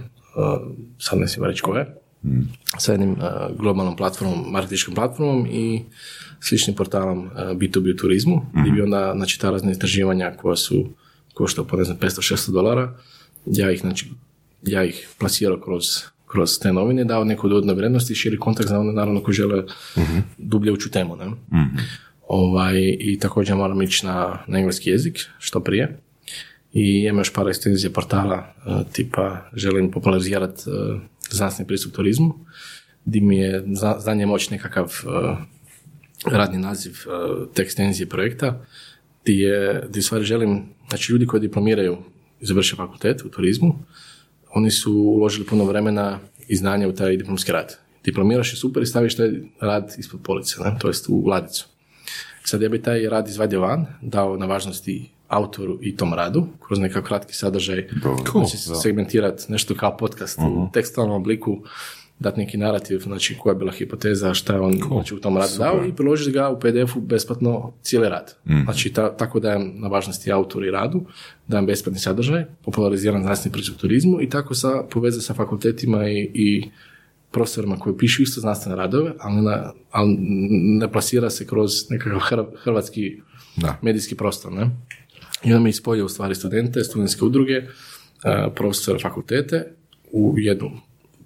sad ne smijem reći koje, Hmm. sa jednim uh, globalnom platformom, marketičkom platformom i sličnim portalom uh, B2B u turizmu, gdje Hmm. bi onda, znači, ta razna istraživanja koja su koštao po, ne znam, 500-600 dolara, ja ih, znači, ja ih plasirao kroz, kroz te novine, dao neku dodatnu vrijednost i širi kontakt za one, naravno, koji žele dublje ući u temu, ne? Ovaj, I također moram ići na, na engleski jezik, što prije. I imam još par ekstenzije portala, e, tipa želim popularizirati uh, znanstveni pristup turizmu, gdje mi je znanje moć nekakav e, radni naziv e, te ekstenzije projekta, gdje, je, gdje stvari želim, znači ljudi koji diplomiraju i završe fakultet u turizmu, oni su uložili puno vremena i znanja u taj diplomski rad. Diplomiraš je super i staviš taj rad ispod police, ne? to jest u ladicu. Sad ja bi taj rad izvadio van, dao na važnosti autoru i tom radu, kroz nekakav kratki sadržaj, znači segmentirati nešto kao podcast u tekstualnom obliku, dati neki narativ, znači koja je bila hipoteza, šta je on znači, u tom radu dao i priložiti ga u PDF-u besplatno cijeli rad. Znači ta, tako dajem na važnosti autoru i radu, dajem besplatni sadržaj, populariziran znanstveni pristup turizmu i tako sa, poveze sa fakultetima i, i profesorima koji pišu isto znanstvene radove, ali, na, ali ne plasira se kroz nekakav hr- hrvatski Da. medijski prostor. Ne? I onda mi spojio u stvari studente, studentske udruge, profesore fakultete u jednu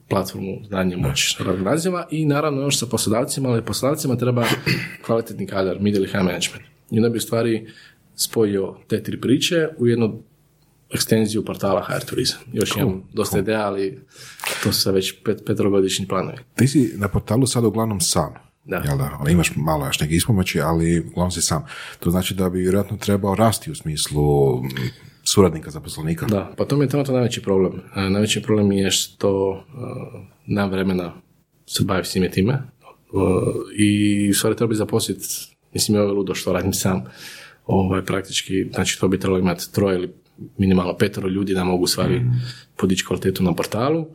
platformu znanje moć radnog naziva i naravno još sa poslodavcima, ali poslodavcima treba kvalitetni kadar, middle high management. I onda bi u stvari spojio te tri priče u jednu ekstenziju portala HR Turizam. Još imam dosta ideja, ali to su sad već pet, petrogodišnji planovi. Ti si na portalu sada uglavnom sam. Da. Jel da? Ono, imaš malo još neke ispomoći, ali uglavnom si sam. To znači da bi vjerojatno trebao rasti u smislu mm, suradnika, zaposlenika. Da, pa to mi je trenutno najveći problem. E, najveći problem je što e, nemam vremena se baviti svime time. E, I u stvari treba bi zaposliti, mislim je ovo ludo što radim sam, ovaj, praktički, znači to bi trebalo imati troje ili minimalno petero ljudi da mogu u stvari podići kvalitetu na portalu, uh,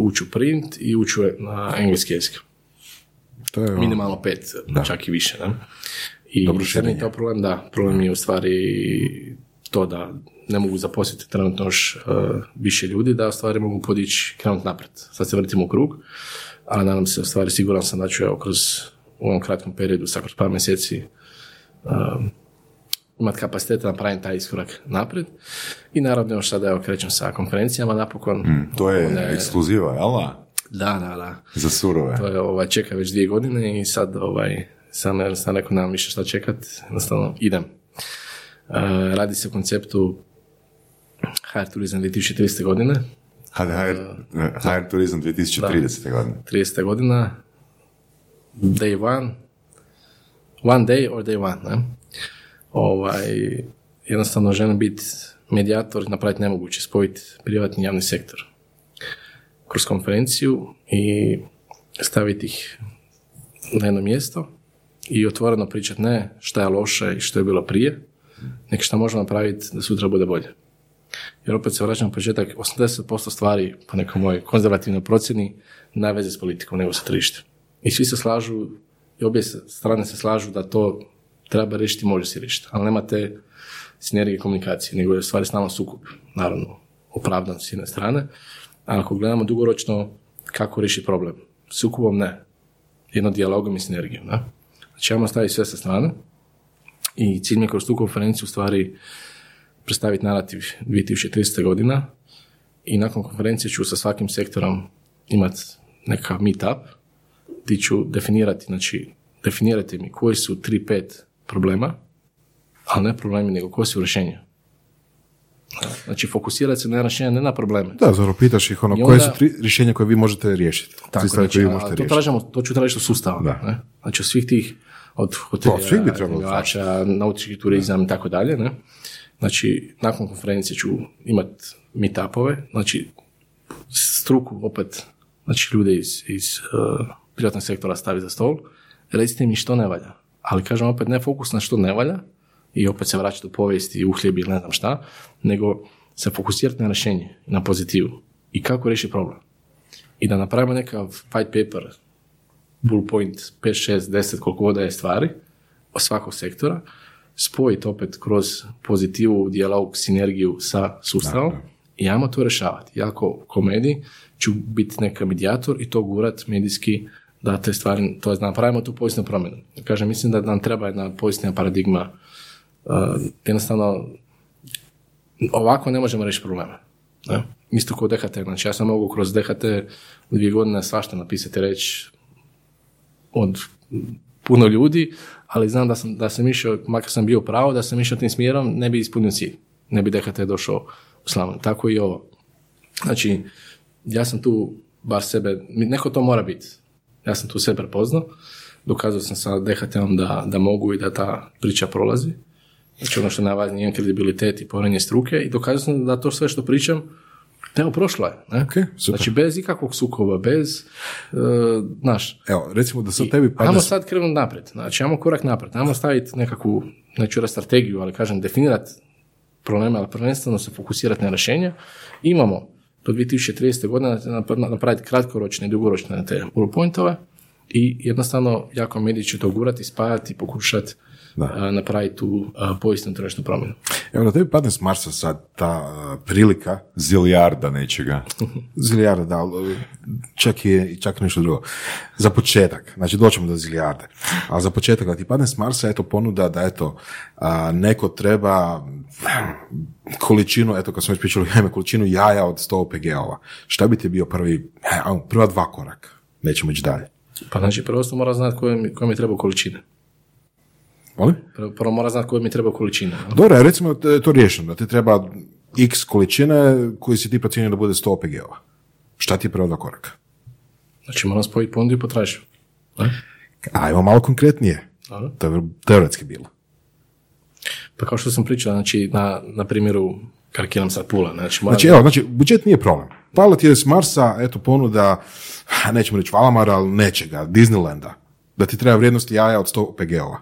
ući u print i ući na engleski jezik. To je ono- Minimalno pet, čak i više. Ne? I Dobro je to problem, da, problem je u stvari to da ne mogu zaposliti trenutno još uh, više ljudi, da u stvari mogu podići, krenuti naprijed. Sad se vrtimo u krug, ali nadam se, u stvari siguran sam da ću evo kroz u ovom kratkom periodu, sad kroz par mjeseci, um, imati kapaciteta napraviti taj iskorak naprijed. I naravno još sada evo krećem sa konferencijama napokon. To je One- ekskluziva, jel da? Da, da, da. Za surove. To je, ovaj, čeka već dvije godine i sad ovaj, sam jednostavno rekao nemam više šta čekat, jednostavno idem. E, radi se o konceptu HR Turizam 2030. godine, HR, HR Turizam 2030. godine. 30. godina, day one, one day or day one, ne? Ovaj, jednostavno želim biti medijator napraviti nemoguće, spojiti privatni i javni sektor kroz konferenciju i staviti ih na jedno mjesto i otvoreno pričati ne šta je loše i što je bilo prije, nego šta možemo napraviti da sutra bude bolje. Jer opet se vraćam na početak, 80% stvari, po nekoj mojoj konzervativnoj procjeni, nema veze s politikom nego sa tržištem. I svi se slažu, i obje strane se slažu da to treba riješiti, može se riješiti, ali nema te sinergije komunikacije, nego je stvari stalno sukup, naravno, opravdan s jedne strane, ako gledamo dugoročno kako riješiti problem, sukubom ne, jedno dijalogom i sinergijom. Ne? Znači, ajmo staviti sve sa strane i cilj mi je kroz tu konferenciju u stvari predstaviti narativ 2030. godina i nakon konferencije ću sa svakim sektorom imati neka meetup gdje ću definirati, znači definirajte mi koji su 3-5 problema, ali ne problemi, nego koji su rješenja. Znači fokusirati se na rješenja, ne na probleme. Da, zapravo pitaš ih ono, I koje onda- su tri rješenja koje vi možete riješiti. Tako, znači, koje vi a možete to, tražimo, to ću tražiti od sustava. Da. Ne? Znači od svih tih, od hotelja, Pa, nautički turizam i tako dalje. Ne? Znači, nakon konferencije ću imati meetupove, znači struku opet, znači ljude iz, iz uh, privatnog sektora stavi za stol, recite mi što ne valja. Ali kažem opet ne fokus na što ne valja i opet se vraćati u povijesti i uhljebi ili ne znam šta, nego se fokusirati na rješenje, na pozitivu i kako riješiti problem i da napravimo nekav white paper, bull point, 5, 6, 10, koliko god je stvari, od svakog sektora, spojiti opet kroz pozitivu, dijalog, sinergiju sa sustavom i ajmo to rješavati. Ja ko komediji ću biti neka medijator i to gurat medijski da te stvari, to je da napravimo tu povijesnu promjenu. Kažem, mislim da nam treba jedna povijesna paradigma. Uh, jednostavno, ovako ne možemo riješiti probleme. Ne? Isto kao DHT, znači ja sam mogu kroz DHT u dvije godine svašta napisati, reći od puno ljudi, ali znam da sam, da sam išao, makar sam bio pravo, da sam išao tim smjerom, ne bi ispunio cilj. Ne bi DHT došao u Slavoniju. Tako i ovo. Znači, ja sam tu bar sebe, neko to mora biti. Ja sam tu sebe prepoznao, dokazao sam sa DHT-om da, da mogu i da ta priča prolazi. Znači ono što je najvažnije, imam kredibilitet i povjerenje struke i dokazao sam da to sve što pričam, evo prošlo je. Ne? Ok, super. Znači bez ikakvog sukoba, bez, uh, znaš, Evo, recimo da sad tebi padne... Ajmo sad krenuti naprijed, znači ajmo korak naprijed, ajmo staviti nekakvu, neću reći strategiju, ali kažem definirati probleme, ali prvenstveno se fokusirati na rješenja. Imamo do 2030. godine nap- napraviti kratkoročne i dugoročne te pointove i jednostavno jako mediji će to gurati, spajati, pokušati Da. napraviti tu povijesnu tržišnu promjenu. Evo, da tebi padne s Marsa sad ta prilika, Zilijarda nečega. [LAUGHS] zilijarda, da, čak i čak nešto drugo. Za početak, znači doćemo do zilijarde, ali za početak da ti padne s Marsa, eto ponuda da eto, a, neko treba količinu, eto kad smo već pričali, ajme, količinu jaja od 100 OPG-ova. Šta bi ti bio prvi, prva dva koraka? Nećemo ići dalje. Pa znači prvo mora znati koje mi, mi treba količine. Molim? Prvo, prvo mora znati koje mi treba količine. no? Dobro, recimo da je to riješeno, da ti treba x količine koji si ti procijenio da bude 100 OPG-ova. Šta ti je prva dva koraka? Znači moram spojiti ponudu i potražnju. Ne? Ajmo malo konkretnije. Dobro. To je teoretski bilo. Pa kao što sam pričao, znači, na, na primjeru karikiram sad pula, znači, moram- Znači, evo, znači, budžet nije problem. Pala ti je s Marsa, eto, ponuda, nećemo reći Valamara, ali nečega, Disneylanda, da ti treba vrijednosti jaja od 100 PG-ova.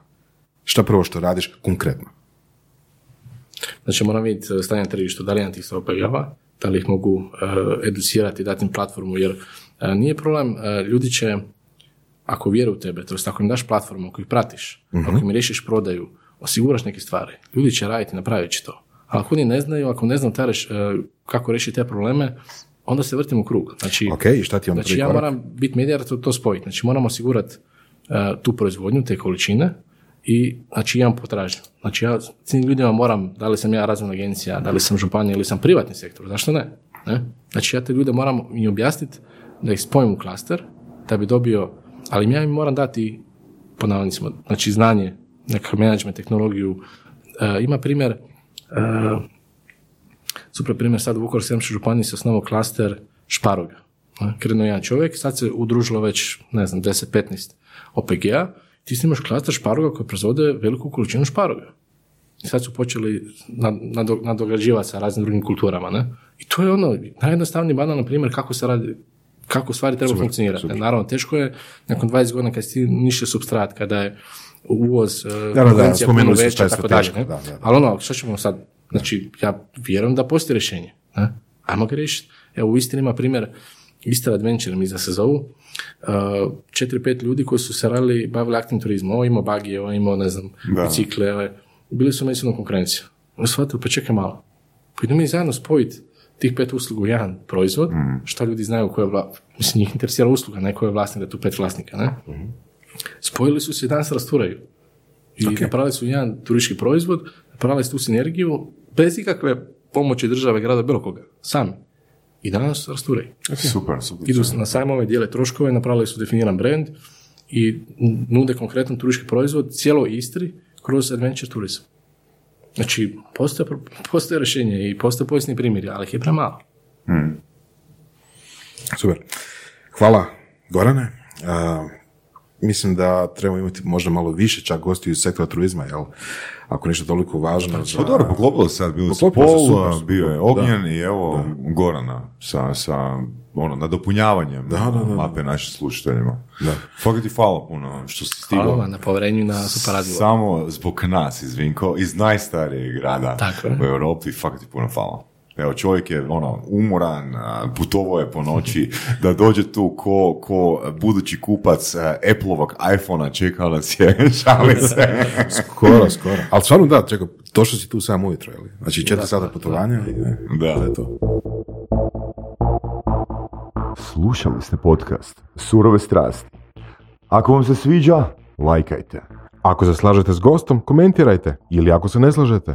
Šta prvo što radiš konkretno? Znači moram vidjeti eh, stanje na tržištu, da li imam tih OPG-ova, da li ih mogu eh, educirati, dati im platformu, jer eh, nije problem, eh, ljudi će, ako vjeruju u tebe, to jest ako im daš platformu, ako ih pratiš, ako im riješiš prodaju, osiguraš neke stvari, ljudi će raditi, napravit će to. Ali ako oni ne znaju, ako ne znam reš- eh, kako riješiti te probleme, onda se vrtim u krug. Znači, Ok, i šta ti onda Znači ja moram biti medijar to, to spojiti. Znači moram osigurati tu proizvodnju, te količine i znači imam potražnju. Znači ja s tim ljudima moram, da li sam ja razvojna agencija, da li sam županija ili sam privatni sektor, zašto ne? ne? Znači ja te ljude moram im objasniti da ih spojim u klaster, da bi dobio, ali ja im moram dati po navodnicima, znači znanje, nekakav management, tehnologiju. E, ima primjer, e, super primjer sad u Vukovarsko-srijemskoj županiji se osnovao klaster šparoga. Krenuo je jedan čovjek, sad se udružilo već, ne znam, 10-15 OPG-a, ti snimaš klaster šparoga koji proizvode veliku količinu šparoga. I sad su počeli nad- nado- nadograđivati sa raznim drugim kulturama, ne? I to je ono, najjednostavniji banalan primjer kako se radi, kako stvari treba funkcionirati. Naravno, teško je nakon 20 godina kad si ti niše substrat, kada je uvoz, e, da, konkurencija spomenuli puno veća, tako dalje. ne? da, da, da. Ali ono, što ćemo sad, znači, ja vjerujem da postoji rješenje. Ne? Ajmo ga riješiti. Evo, u istini ima primjer Istra Adventure, mi da se zovu, uh, četiri, pet ljudi koji su se radili, bavili aktivnim turizmom. Ovo imao bagije, ovo imao, ne znam, Da. bicikle, ove. bili su međusobno konkurencija. Su shvatili, pa čekaj malo, pa idemo mi zajedno spojiti tih pet usluga u jedan proizvod, šta ljudi znaju ko je vla... Mislim, njih interesira usluga, ne ko je vlasnik, da tu pet vlasnika, ne? Spojili su se i danas rasturaju. I napravili su jedan turistički proizvod, napravili su tu sinergiju, bez ikakve pomoći države, grada, bilo koga. Sami. I danas rasturaju. Super, super. Idu na sajmove, dijele troškove, napravili su definiran brand i nude konkretan turistički proizvod cijeloj Istri kroz adventure turizam. Znači, postoje, postoje rješenje i postoje povijesni primjeri, ali ih je premalo. Super. Hvala, Gorane. A, mislim da trebamo imati možda malo više čak gostiju iz sektora turizma, jel? Ako nešto toliko važno za... Pa dobro, poklopilo se sad, bili su Poklopilo se, Pol, super, super. bio je Ognjen i evo Gorana sa, sa ono, nadopunjavanjem Da, da, da. mape našim slušateljima. Da. Fakat ti hvala puno što si Hvala stigao. vam na povjerenju i na super razgovor. Samo zbog nas iz Vinko, iz najstarijeg grada Tako u Europi, fakat ti puno hvala. Evo, čovjek je ono, umoran, putovao je po noći, [LAUGHS] da dođe tu ko, ko budući kupac Apple-ovog iPhone-a čekao nas je, [LAUGHS] šali se. [LAUGHS] Skoro, skoro. Ali stvarno da, čekaj, došao si tu sam ujutro, jel? Znači četiri sata putovanja i ne, Da. to je to. Slušali ste podcast Surove strasti. Ako vam se sviđa, lajkajte. Ako se slažete s gostom, komentirajte. Ili ako se ne slažete,